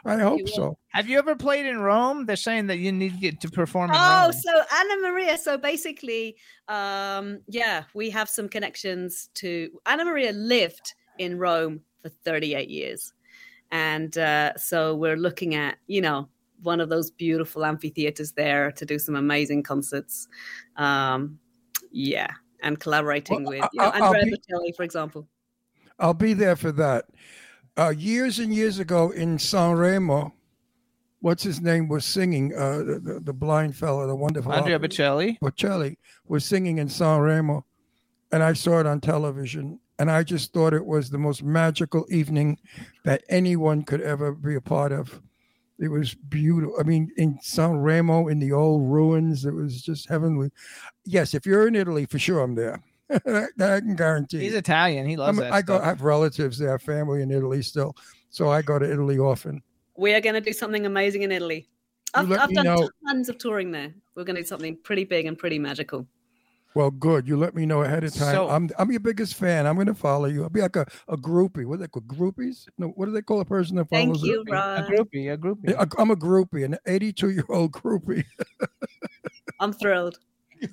Speaker 4: I hope so.
Speaker 3: Have you ever played in Rome? They're saying that you need to get to perform in
Speaker 9: Oh,
Speaker 3: Rome.
Speaker 9: so Anna Maria. So basically, um, yeah, we have some connections to Anna Maria lived in Rome for 38 years. And uh, so we're looking at, you know, one of those beautiful amphitheaters there to do some amazing concerts. Um, yeah. And collaborating
Speaker 4: Well,
Speaker 9: with you know, Andrea
Speaker 4: be-
Speaker 9: Bocelli, for example.
Speaker 4: I'll be there for that. Uh, years and years ago in Sanremo, what's his name was singing? Uh, the, the, the blind fellow, the wonderful
Speaker 3: Andrea Bocelli.
Speaker 4: Bocelli was singing in Sanremo, and I saw it on television, and I just thought it was the most magical evening that anyone could ever be a part of. It was beautiful. I mean, in Sanremo, in the old ruins, it was just heavenly. Yes, if you're in Italy, for sure, I'm there. that I can guarantee.
Speaker 3: He's Italian. He loves
Speaker 4: I'm-
Speaker 3: that
Speaker 4: I go.
Speaker 3: stuff.
Speaker 4: I have relatives there, family in Italy still, so I go to Italy often.
Speaker 9: We are going to do something amazing in Italy. I've, I've done
Speaker 4: know.
Speaker 9: tons of touring there. We're going to do something pretty big and pretty magical.
Speaker 4: Well, good. You let me know ahead of time.
Speaker 3: So-
Speaker 4: I'm I'm your biggest fan. I'm going to follow you. I'll be like a, a groupie. What do they call groupies? No, what do they call a person that follows?
Speaker 9: Thank you,
Speaker 4: it?
Speaker 3: a
Speaker 9: Ron.
Speaker 3: groupie, a groupie.
Speaker 4: Yeah, I- I'm a groupie, an 82 year old groupie.
Speaker 9: I'm thrilled.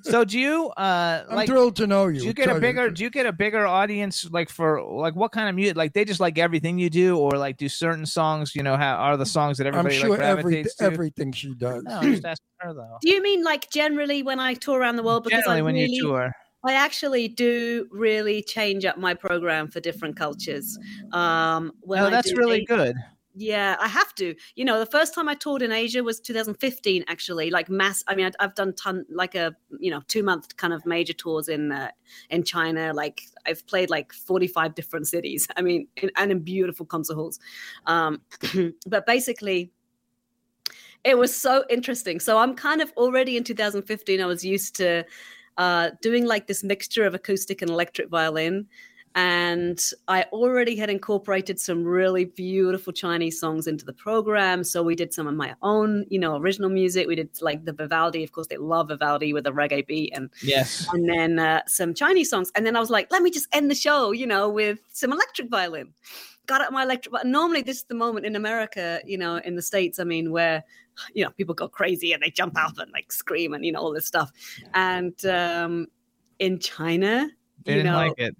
Speaker 3: So do you uh
Speaker 4: I'm
Speaker 3: like
Speaker 4: thrilled to know you.
Speaker 3: do you get a bigger do you get a bigger audience like for like what kind of music like they just like everything you do or like do certain songs you know how are the songs that everybody?
Speaker 4: I'm
Speaker 3: everybody
Speaker 4: sure
Speaker 3: like
Speaker 4: every,
Speaker 3: to
Speaker 4: everything she does.
Speaker 3: no just asking her though
Speaker 9: Do you mean like generally when I tour around the world? Because
Speaker 3: generally
Speaker 9: I
Speaker 3: when
Speaker 9: really,
Speaker 3: you tour
Speaker 9: I actually do really change up my program for different cultures. Um, when
Speaker 3: no that's really
Speaker 9: A-
Speaker 3: good
Speaker 9: Yeah, I have to. You know, the first time I toured in Asia was 2015. Actually, like mass. I mean, I've done ton like a you know two month kind of major tours in uh, in China. Like I've played like 45 different cities. I mean, in, and in beautiful concert halls. Um, but basically, it was so interesting. So I'm kind of already in 2015. I was used to uh, doing like this mixture of acoustic and electric violin. And I already had incorporated some really beautiful Chinese songs into the program. So we did some of my own, you know, original music. We did like the Vivaldi. Of course, they love Vivaldi with a reggae beat, and
Speaker 3: yes
Speaker 9: and then uh, some Chinese songs. And then I was like, let me just end the show, you know, with some electric violin. Got out my electric. But normally, this is the moment in America, you know, in the states. I mean, where you know people go crazy and they jump up and like scream and you know all this stuff. And um, in China,
Speaker 3: they
Speaker 9: you
Speaker 3: didn't
Speaker 9: know,
Speaker 3: like it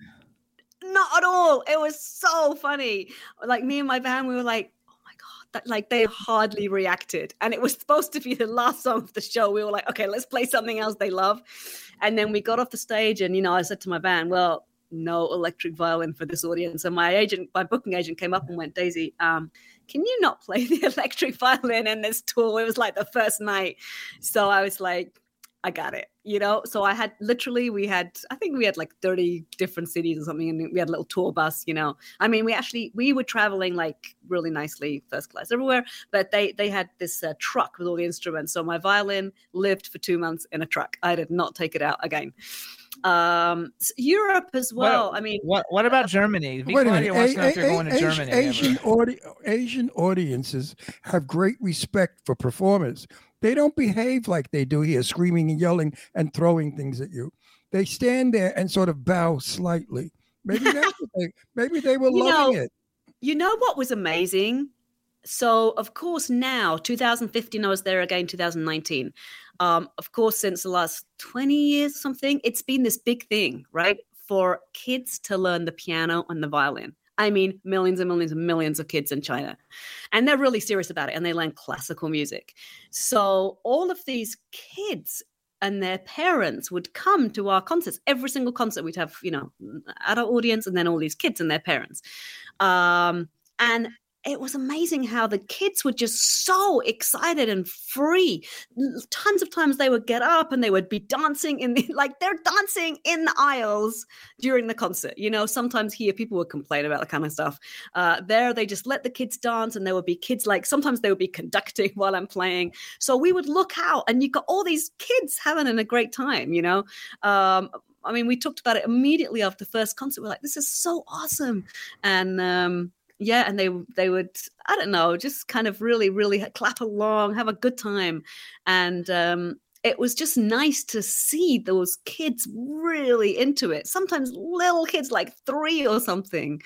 Speaker 9: not at all. It was so funny. Like me and my band, we were like, oh my god, that like they hardly reacted. And it was supposed to be the last song of the show. We were like, okay, let's play something else they love. And then we got off the stage, and you know, I said to my band, well, no electric violin for this audience. And my agent, my booking agent, came up and went, Daisy, um, can you not play the electric violin in this tour? It was like the first night. So I was like, I got it, you know. So I had literally, we had, I think we had like thirty different cities or something, and we had a little tour bus, you know. I mean, we actually we were traveling like really nicely, first class everywhere. But they they had this uh, truck with all the instruments. So my violin lived for two months in a truck. I did not take it out again. Um, s- Europe as well. I mean,
Speaker 3: what what about Germany
Speaker 4: Wait a minute.
Speaker 3: wants
Speaker 4: A-
Speaker 3: you're
Speaker 4: a-
Speaker 3: going to
Speaker 4: a-
Speaker 3: Germany
Speaker 4: Asian, audi- Asian audiences have great respect for performers. They don't behave like they do here, screaming and yelling and throwing things at you. They stand there and sort of bow slightly. Maybe that's they, maybe they were
Speaker 9: You
Speaker 4: loving
Speaker 9: know,
Speaker 4: it.
Speaker 9: You know what was amazing? So, of course, now 2015, I was there again 2019. Um, of course, since the last 20 years, or something, it's been this big thing, right? For kids to learn the piano and the violin. I mean, millions and millions and millions of kids in China. And they're really serious about it and they learn classical music. So all of these kids and their parents would come to our concerts. Every single concert, we'd have, you know, adult audience and then all these kids and their parents. Um, and it was amazing how the kids were just so excited and free. Tons of times they would get up and they would be dancing in the like they're dancing in the aisles during the concert. You know, sometimes here people would complain about that kind of stuff. Uh, there they just let the kids dance, and there would be kids like sometimes they would be conducting while I'm playing. So we would look out, and you got all these kids having a great time. You know. Um, I mean, we talked about it immediately after the first concert. We're like, "This is so awesome," and um, yeah, and they they would I don't know, just kind of really really clap along, have a good time, and um, it was just nice to see those kids really into it. Sometimes little kids like three or something.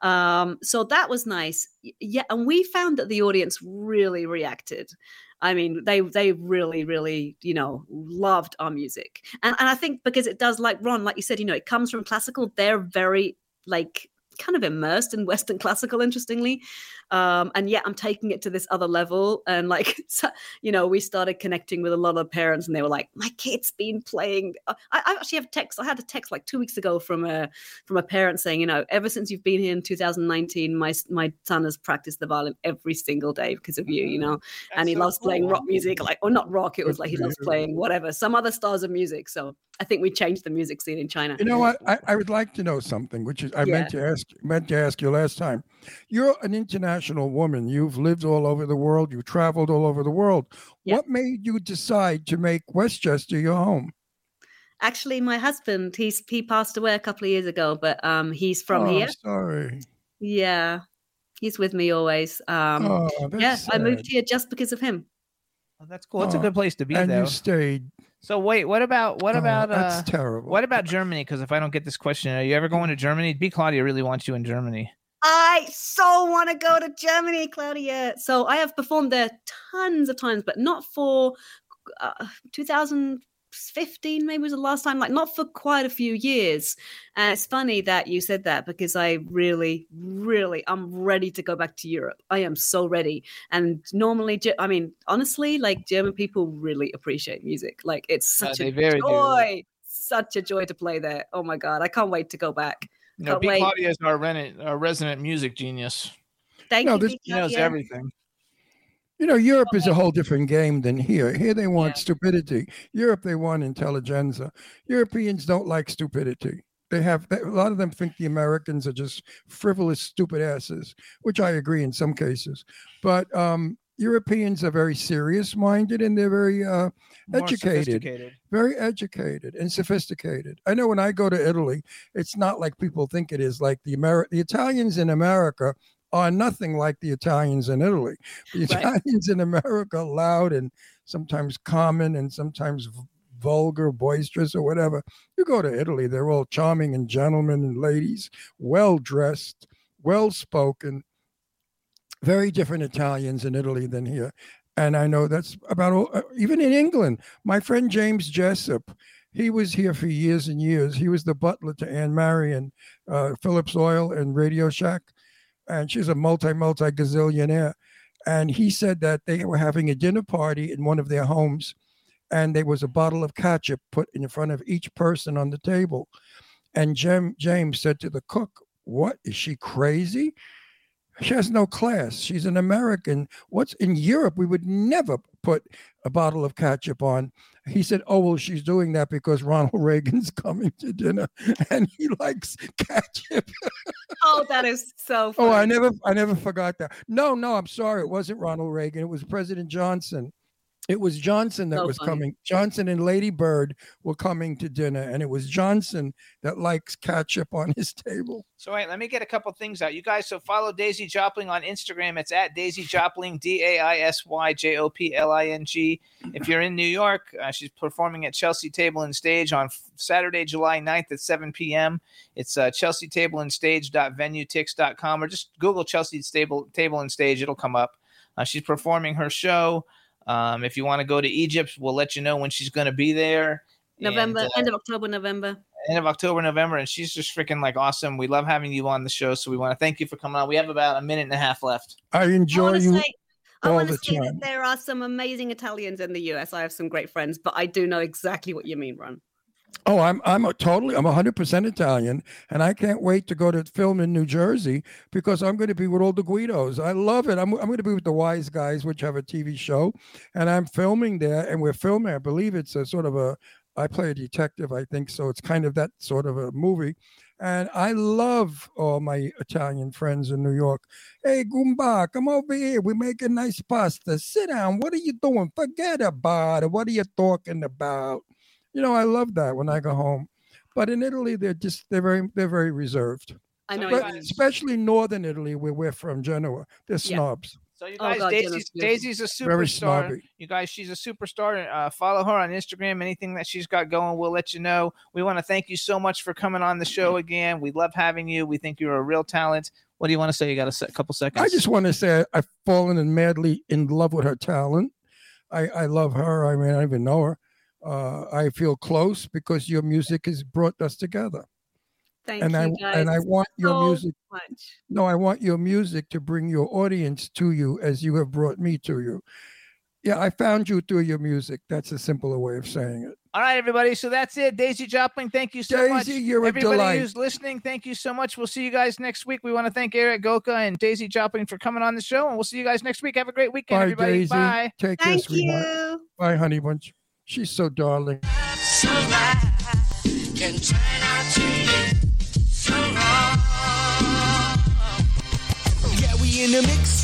Speaker 9: Um, so that was nice. Yeah, and we found that the audience really reacted. I mean, they they really, really, you know, loved our music. And and I think because it does, like Ron, like you said, you know, it comes from classical, they're very like kind of immersed in Western classical, interestingly. Um, and yet I'm taking it to this other level. And like, so, you know, we started connecting with a lot of parents, and they were like, "My kid's been playing." uh, I, I actually have text. I had a text like two weeks ago from a from a parent saying, you know, ever since you've been here in 2019, my my son has practiced the violin every single day because of you. You know, and he
Speaker 4: so
Speaker 9: loves playing rock music, like or not rock. It was like he loves playing whatever, some other styles of music. So I think we changed the music scene in China.
Speaker 4: You know what? I, I would like to know something, which is I meant to ask meant to ask you last time. You're an international woman. You've lived all over the world. You've traveled all over the world. What made you decide to make Westchester your home?
Speaker 9: Actually, my husband, he's he passed away a couple of years ago, but um, he's from
Speaker 4: oh,
Speaker 9: here.
Speaker 4: Sorry.
Speaker 9: Yeah, he's with me always. Um,
Speaker 4: Oh,
Speaker 9: yeah,
Speaker 4: that's
Speaker 9: I moved here just because of him.
Speaker 3: Oh, that's cool. It's a
Speaker 4: Oh,
Speaker 3: good place to be,
Speaker 4: and
Speaker 3: though.
Speaker 4: you stayed.
Speaker 3: So wait, what about what
Speaker 4: Oh,
Speaker 3: about
Speaker 4: that's
Speaker 3: uh,
Speaker 4: terrible.
Speaker 3: What about Germany? Because if I don't get this question, are you ever going to Germany? B Claudia really wants you in Germany.
Speaker 9: I so want to go to Germany, Claudia. So I have performed there tons of times, but not for uh, 2015, maybe was the last time, like not for quite a few years. And it's funny that you said that because I really, really, I'm ready to go back to Europe. I am so ready. And normally, I mean, honestly, like German people really appreciate music. Like it's such a
Speaker 3: very do.
Speaker 9: joy, such a joy to play there. Oh my God, I can't wait to go back.
Speaker 3: You know, B
Speaker 9: wait.
Speaker 3: Claudia is our, rent, our resident music genius.
Speaker 9: Thank
Speaker 4: No,
Speaker 9: you.
Speaker 4: this-
Speaker 9: Big
Speaker 3: She knows
Speaker 9: Claudia.
Speaker 3: everything.
Speaker 4: You know, Europe is a whole different game than here. Here they want stupidity. Europe they want intelligenza. Europeans don't like stupidity. They have they, a lot of them think the Americans are just frivolous, stupid asses, which I agree in some cases. But um, Europeans are very serious minded and they're very uh, educated, very educated and sophisticated. I know when I go to Italy, it's not like people think it is. Like the Ameri- the Italians in America are nothing like the Italians in Italy. The
Speaker 9: Right.
Speaker 4: Italians in America are loud and sometimes common and sometimes vulgar, boisterous, or whatever. You go to Italy, they're all charming and gentlemen and ladies, well dressed, well spoken. Very different Italians in Italy than here. And I know that's about all, uh, even in England. My friend James Jessup, he was here for years and years. He was the butler to Anne Marion, uh, Phillips Oil and Radio Shack. And she's a multi, multi gazillionaire. And he said that they were having a dinner party in one of their homes. And there was a bottle of ketchup put in front of each person on the table. And Jem, James said to the cook, What? Is she crazy? She has no class. She's an American. What's in Europe? We would never put a bottle of ketchup on. He said, Oh, well, she's doing that because Ronald Reagan's coming to dinner and he likes ketchup.
Speaker 9: Oh, that is so funny.
Speaker 4: Oh, I never I never forgot that. No, no, I'm sorry. It wasn't Ronald Reagan. It was President Johnson. It was Johnson that
Speaker 9: So
Speaker 4: was
Speaker 9: funny.
Speaker 4: coming. Johnson and Lady Bird were coming to dinner, and it was Johnson that likes ketchup on his table.
Speaker 3: So wait, let me get a couple things out. You guys, so follow Daisy Jopling on Instagram. It's at Daisy Jopling, D A I S Y J O P L I N G. If you're in New York, uh, she's performing at Chelsea Table and Stage on Saturday, July 9th at 7 p.m. It's uh, Chelsea Table and Stage.venuetix.com or just Google Chelsea Table, Table and Stage. It'll come up. Uh, she's performing her show. Um, if you want to go to Egypt, we'll let you know when she's going to be there.
Speaker 9: November,
Speaker 3: And, uh,
Speaker 9: end of October, November.
Speaker 3: end of October, November, and she's just freaking like awesome. We love having you on the show, so we want to thank you for coming on. We have about a minute and a half left.
Speaker 4: I
Speaker 9: I
Speaker 4: enjoy
Speaker 9: want to
Speaker 4: you
Speaker 9: say, I
Speaker 4: all
Speaker 9: want to
Speaker 4: the
Speaker 9: say that
Speaker 4: time.
Speaker 9: there are some amazing Italians in the US. I have some great friends, but I do know exactly what you mean, Ron.
Speaker 4: Oh, I'm I'm a totally I'm 100% Italian, and I can't wait to go to film in New Jersey because I'm going to be with all the Guidos. I love it. I'm I'm going to be with the Wise Guys, which have a TV show, and I'm filming there, and we're filming. I believe it's a sort of a. I play a detective, I think, so it's kind of that sort of a movie. And I love all my Italian friends in New York. Hey, Goomba, come over here. We're making nice pasta. Sit down. What are you doing? Forget about it. What are you talking about? You know, I love that when I go home. But in Italy, they're just they're very they're very reserved.
Speaker 9: I know.
Speaker 4: But especially northern Italy, where we're from, Genoa. They're
Speaker 9: Yeah.
Speaker 4: snobs.
Speaker 3: So you
Speaker 9: Oh,
Speaker 3: guys,
Speaker 9: God,
Speaker 3: Daisy's,
Speaker 9: Jenna's beautiful.
Speaker 3: Daisy's a
Speaker 4: Very
Speaker 3: superstar.
Speaker 4: snobby.
Speaker 3: You guys, she's a superstar. Uh, follow her on Instagram. Anything that she's got going, we'll let you know. We want to thank you so much for coming on the show again. We love having you. We think you're a real talent. What do you want to say? You got a se- couple seconds.
Speaker 4: I just want to say I've fallen in madly in love with her talent. I, I love her. I mean, I don't even know her. Uh, I feel close because your music has brought us together.
Speaker 9: Thank
Speaker 4: and
Speaker 9: you
Speaker 4: I
Speaker 9: guys
Speaker 4: and I want your music.
Speaker 9: much.
Speaker 4: No, I want your music to bring your audience to you as you have brought me to you. Yeah, I found you through your music. That's a simpler way of saying it.
Speaker 3: All right, everybody. So that's it. Daisy Jopling, thank you so much.
Speaker 4: Daisy, you're a
Speaker 3: Everybody
Speaker 4: delight.
Speaker 3: who's listening, thank you so much. We'll see you guys next week. We want to thank Erik Goca and Daisy Jopling for coming on the show, and we'll see you guys next week. Have a great weekend,
Speaker 4: Bye,
Speaker 3: everybody.
Speaker 4: Daisy.
Speaker 3: Bye.
Speaker 4: Take care,
Speaker 9: Thank
Speaker 4: sweetheart.
Speaker 9: you.
Speaker 4: Bye, honey bunch. She's so darling.
Speaker 6: Yeah, we in the mix.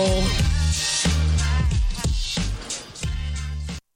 Speaker 6: Bowl.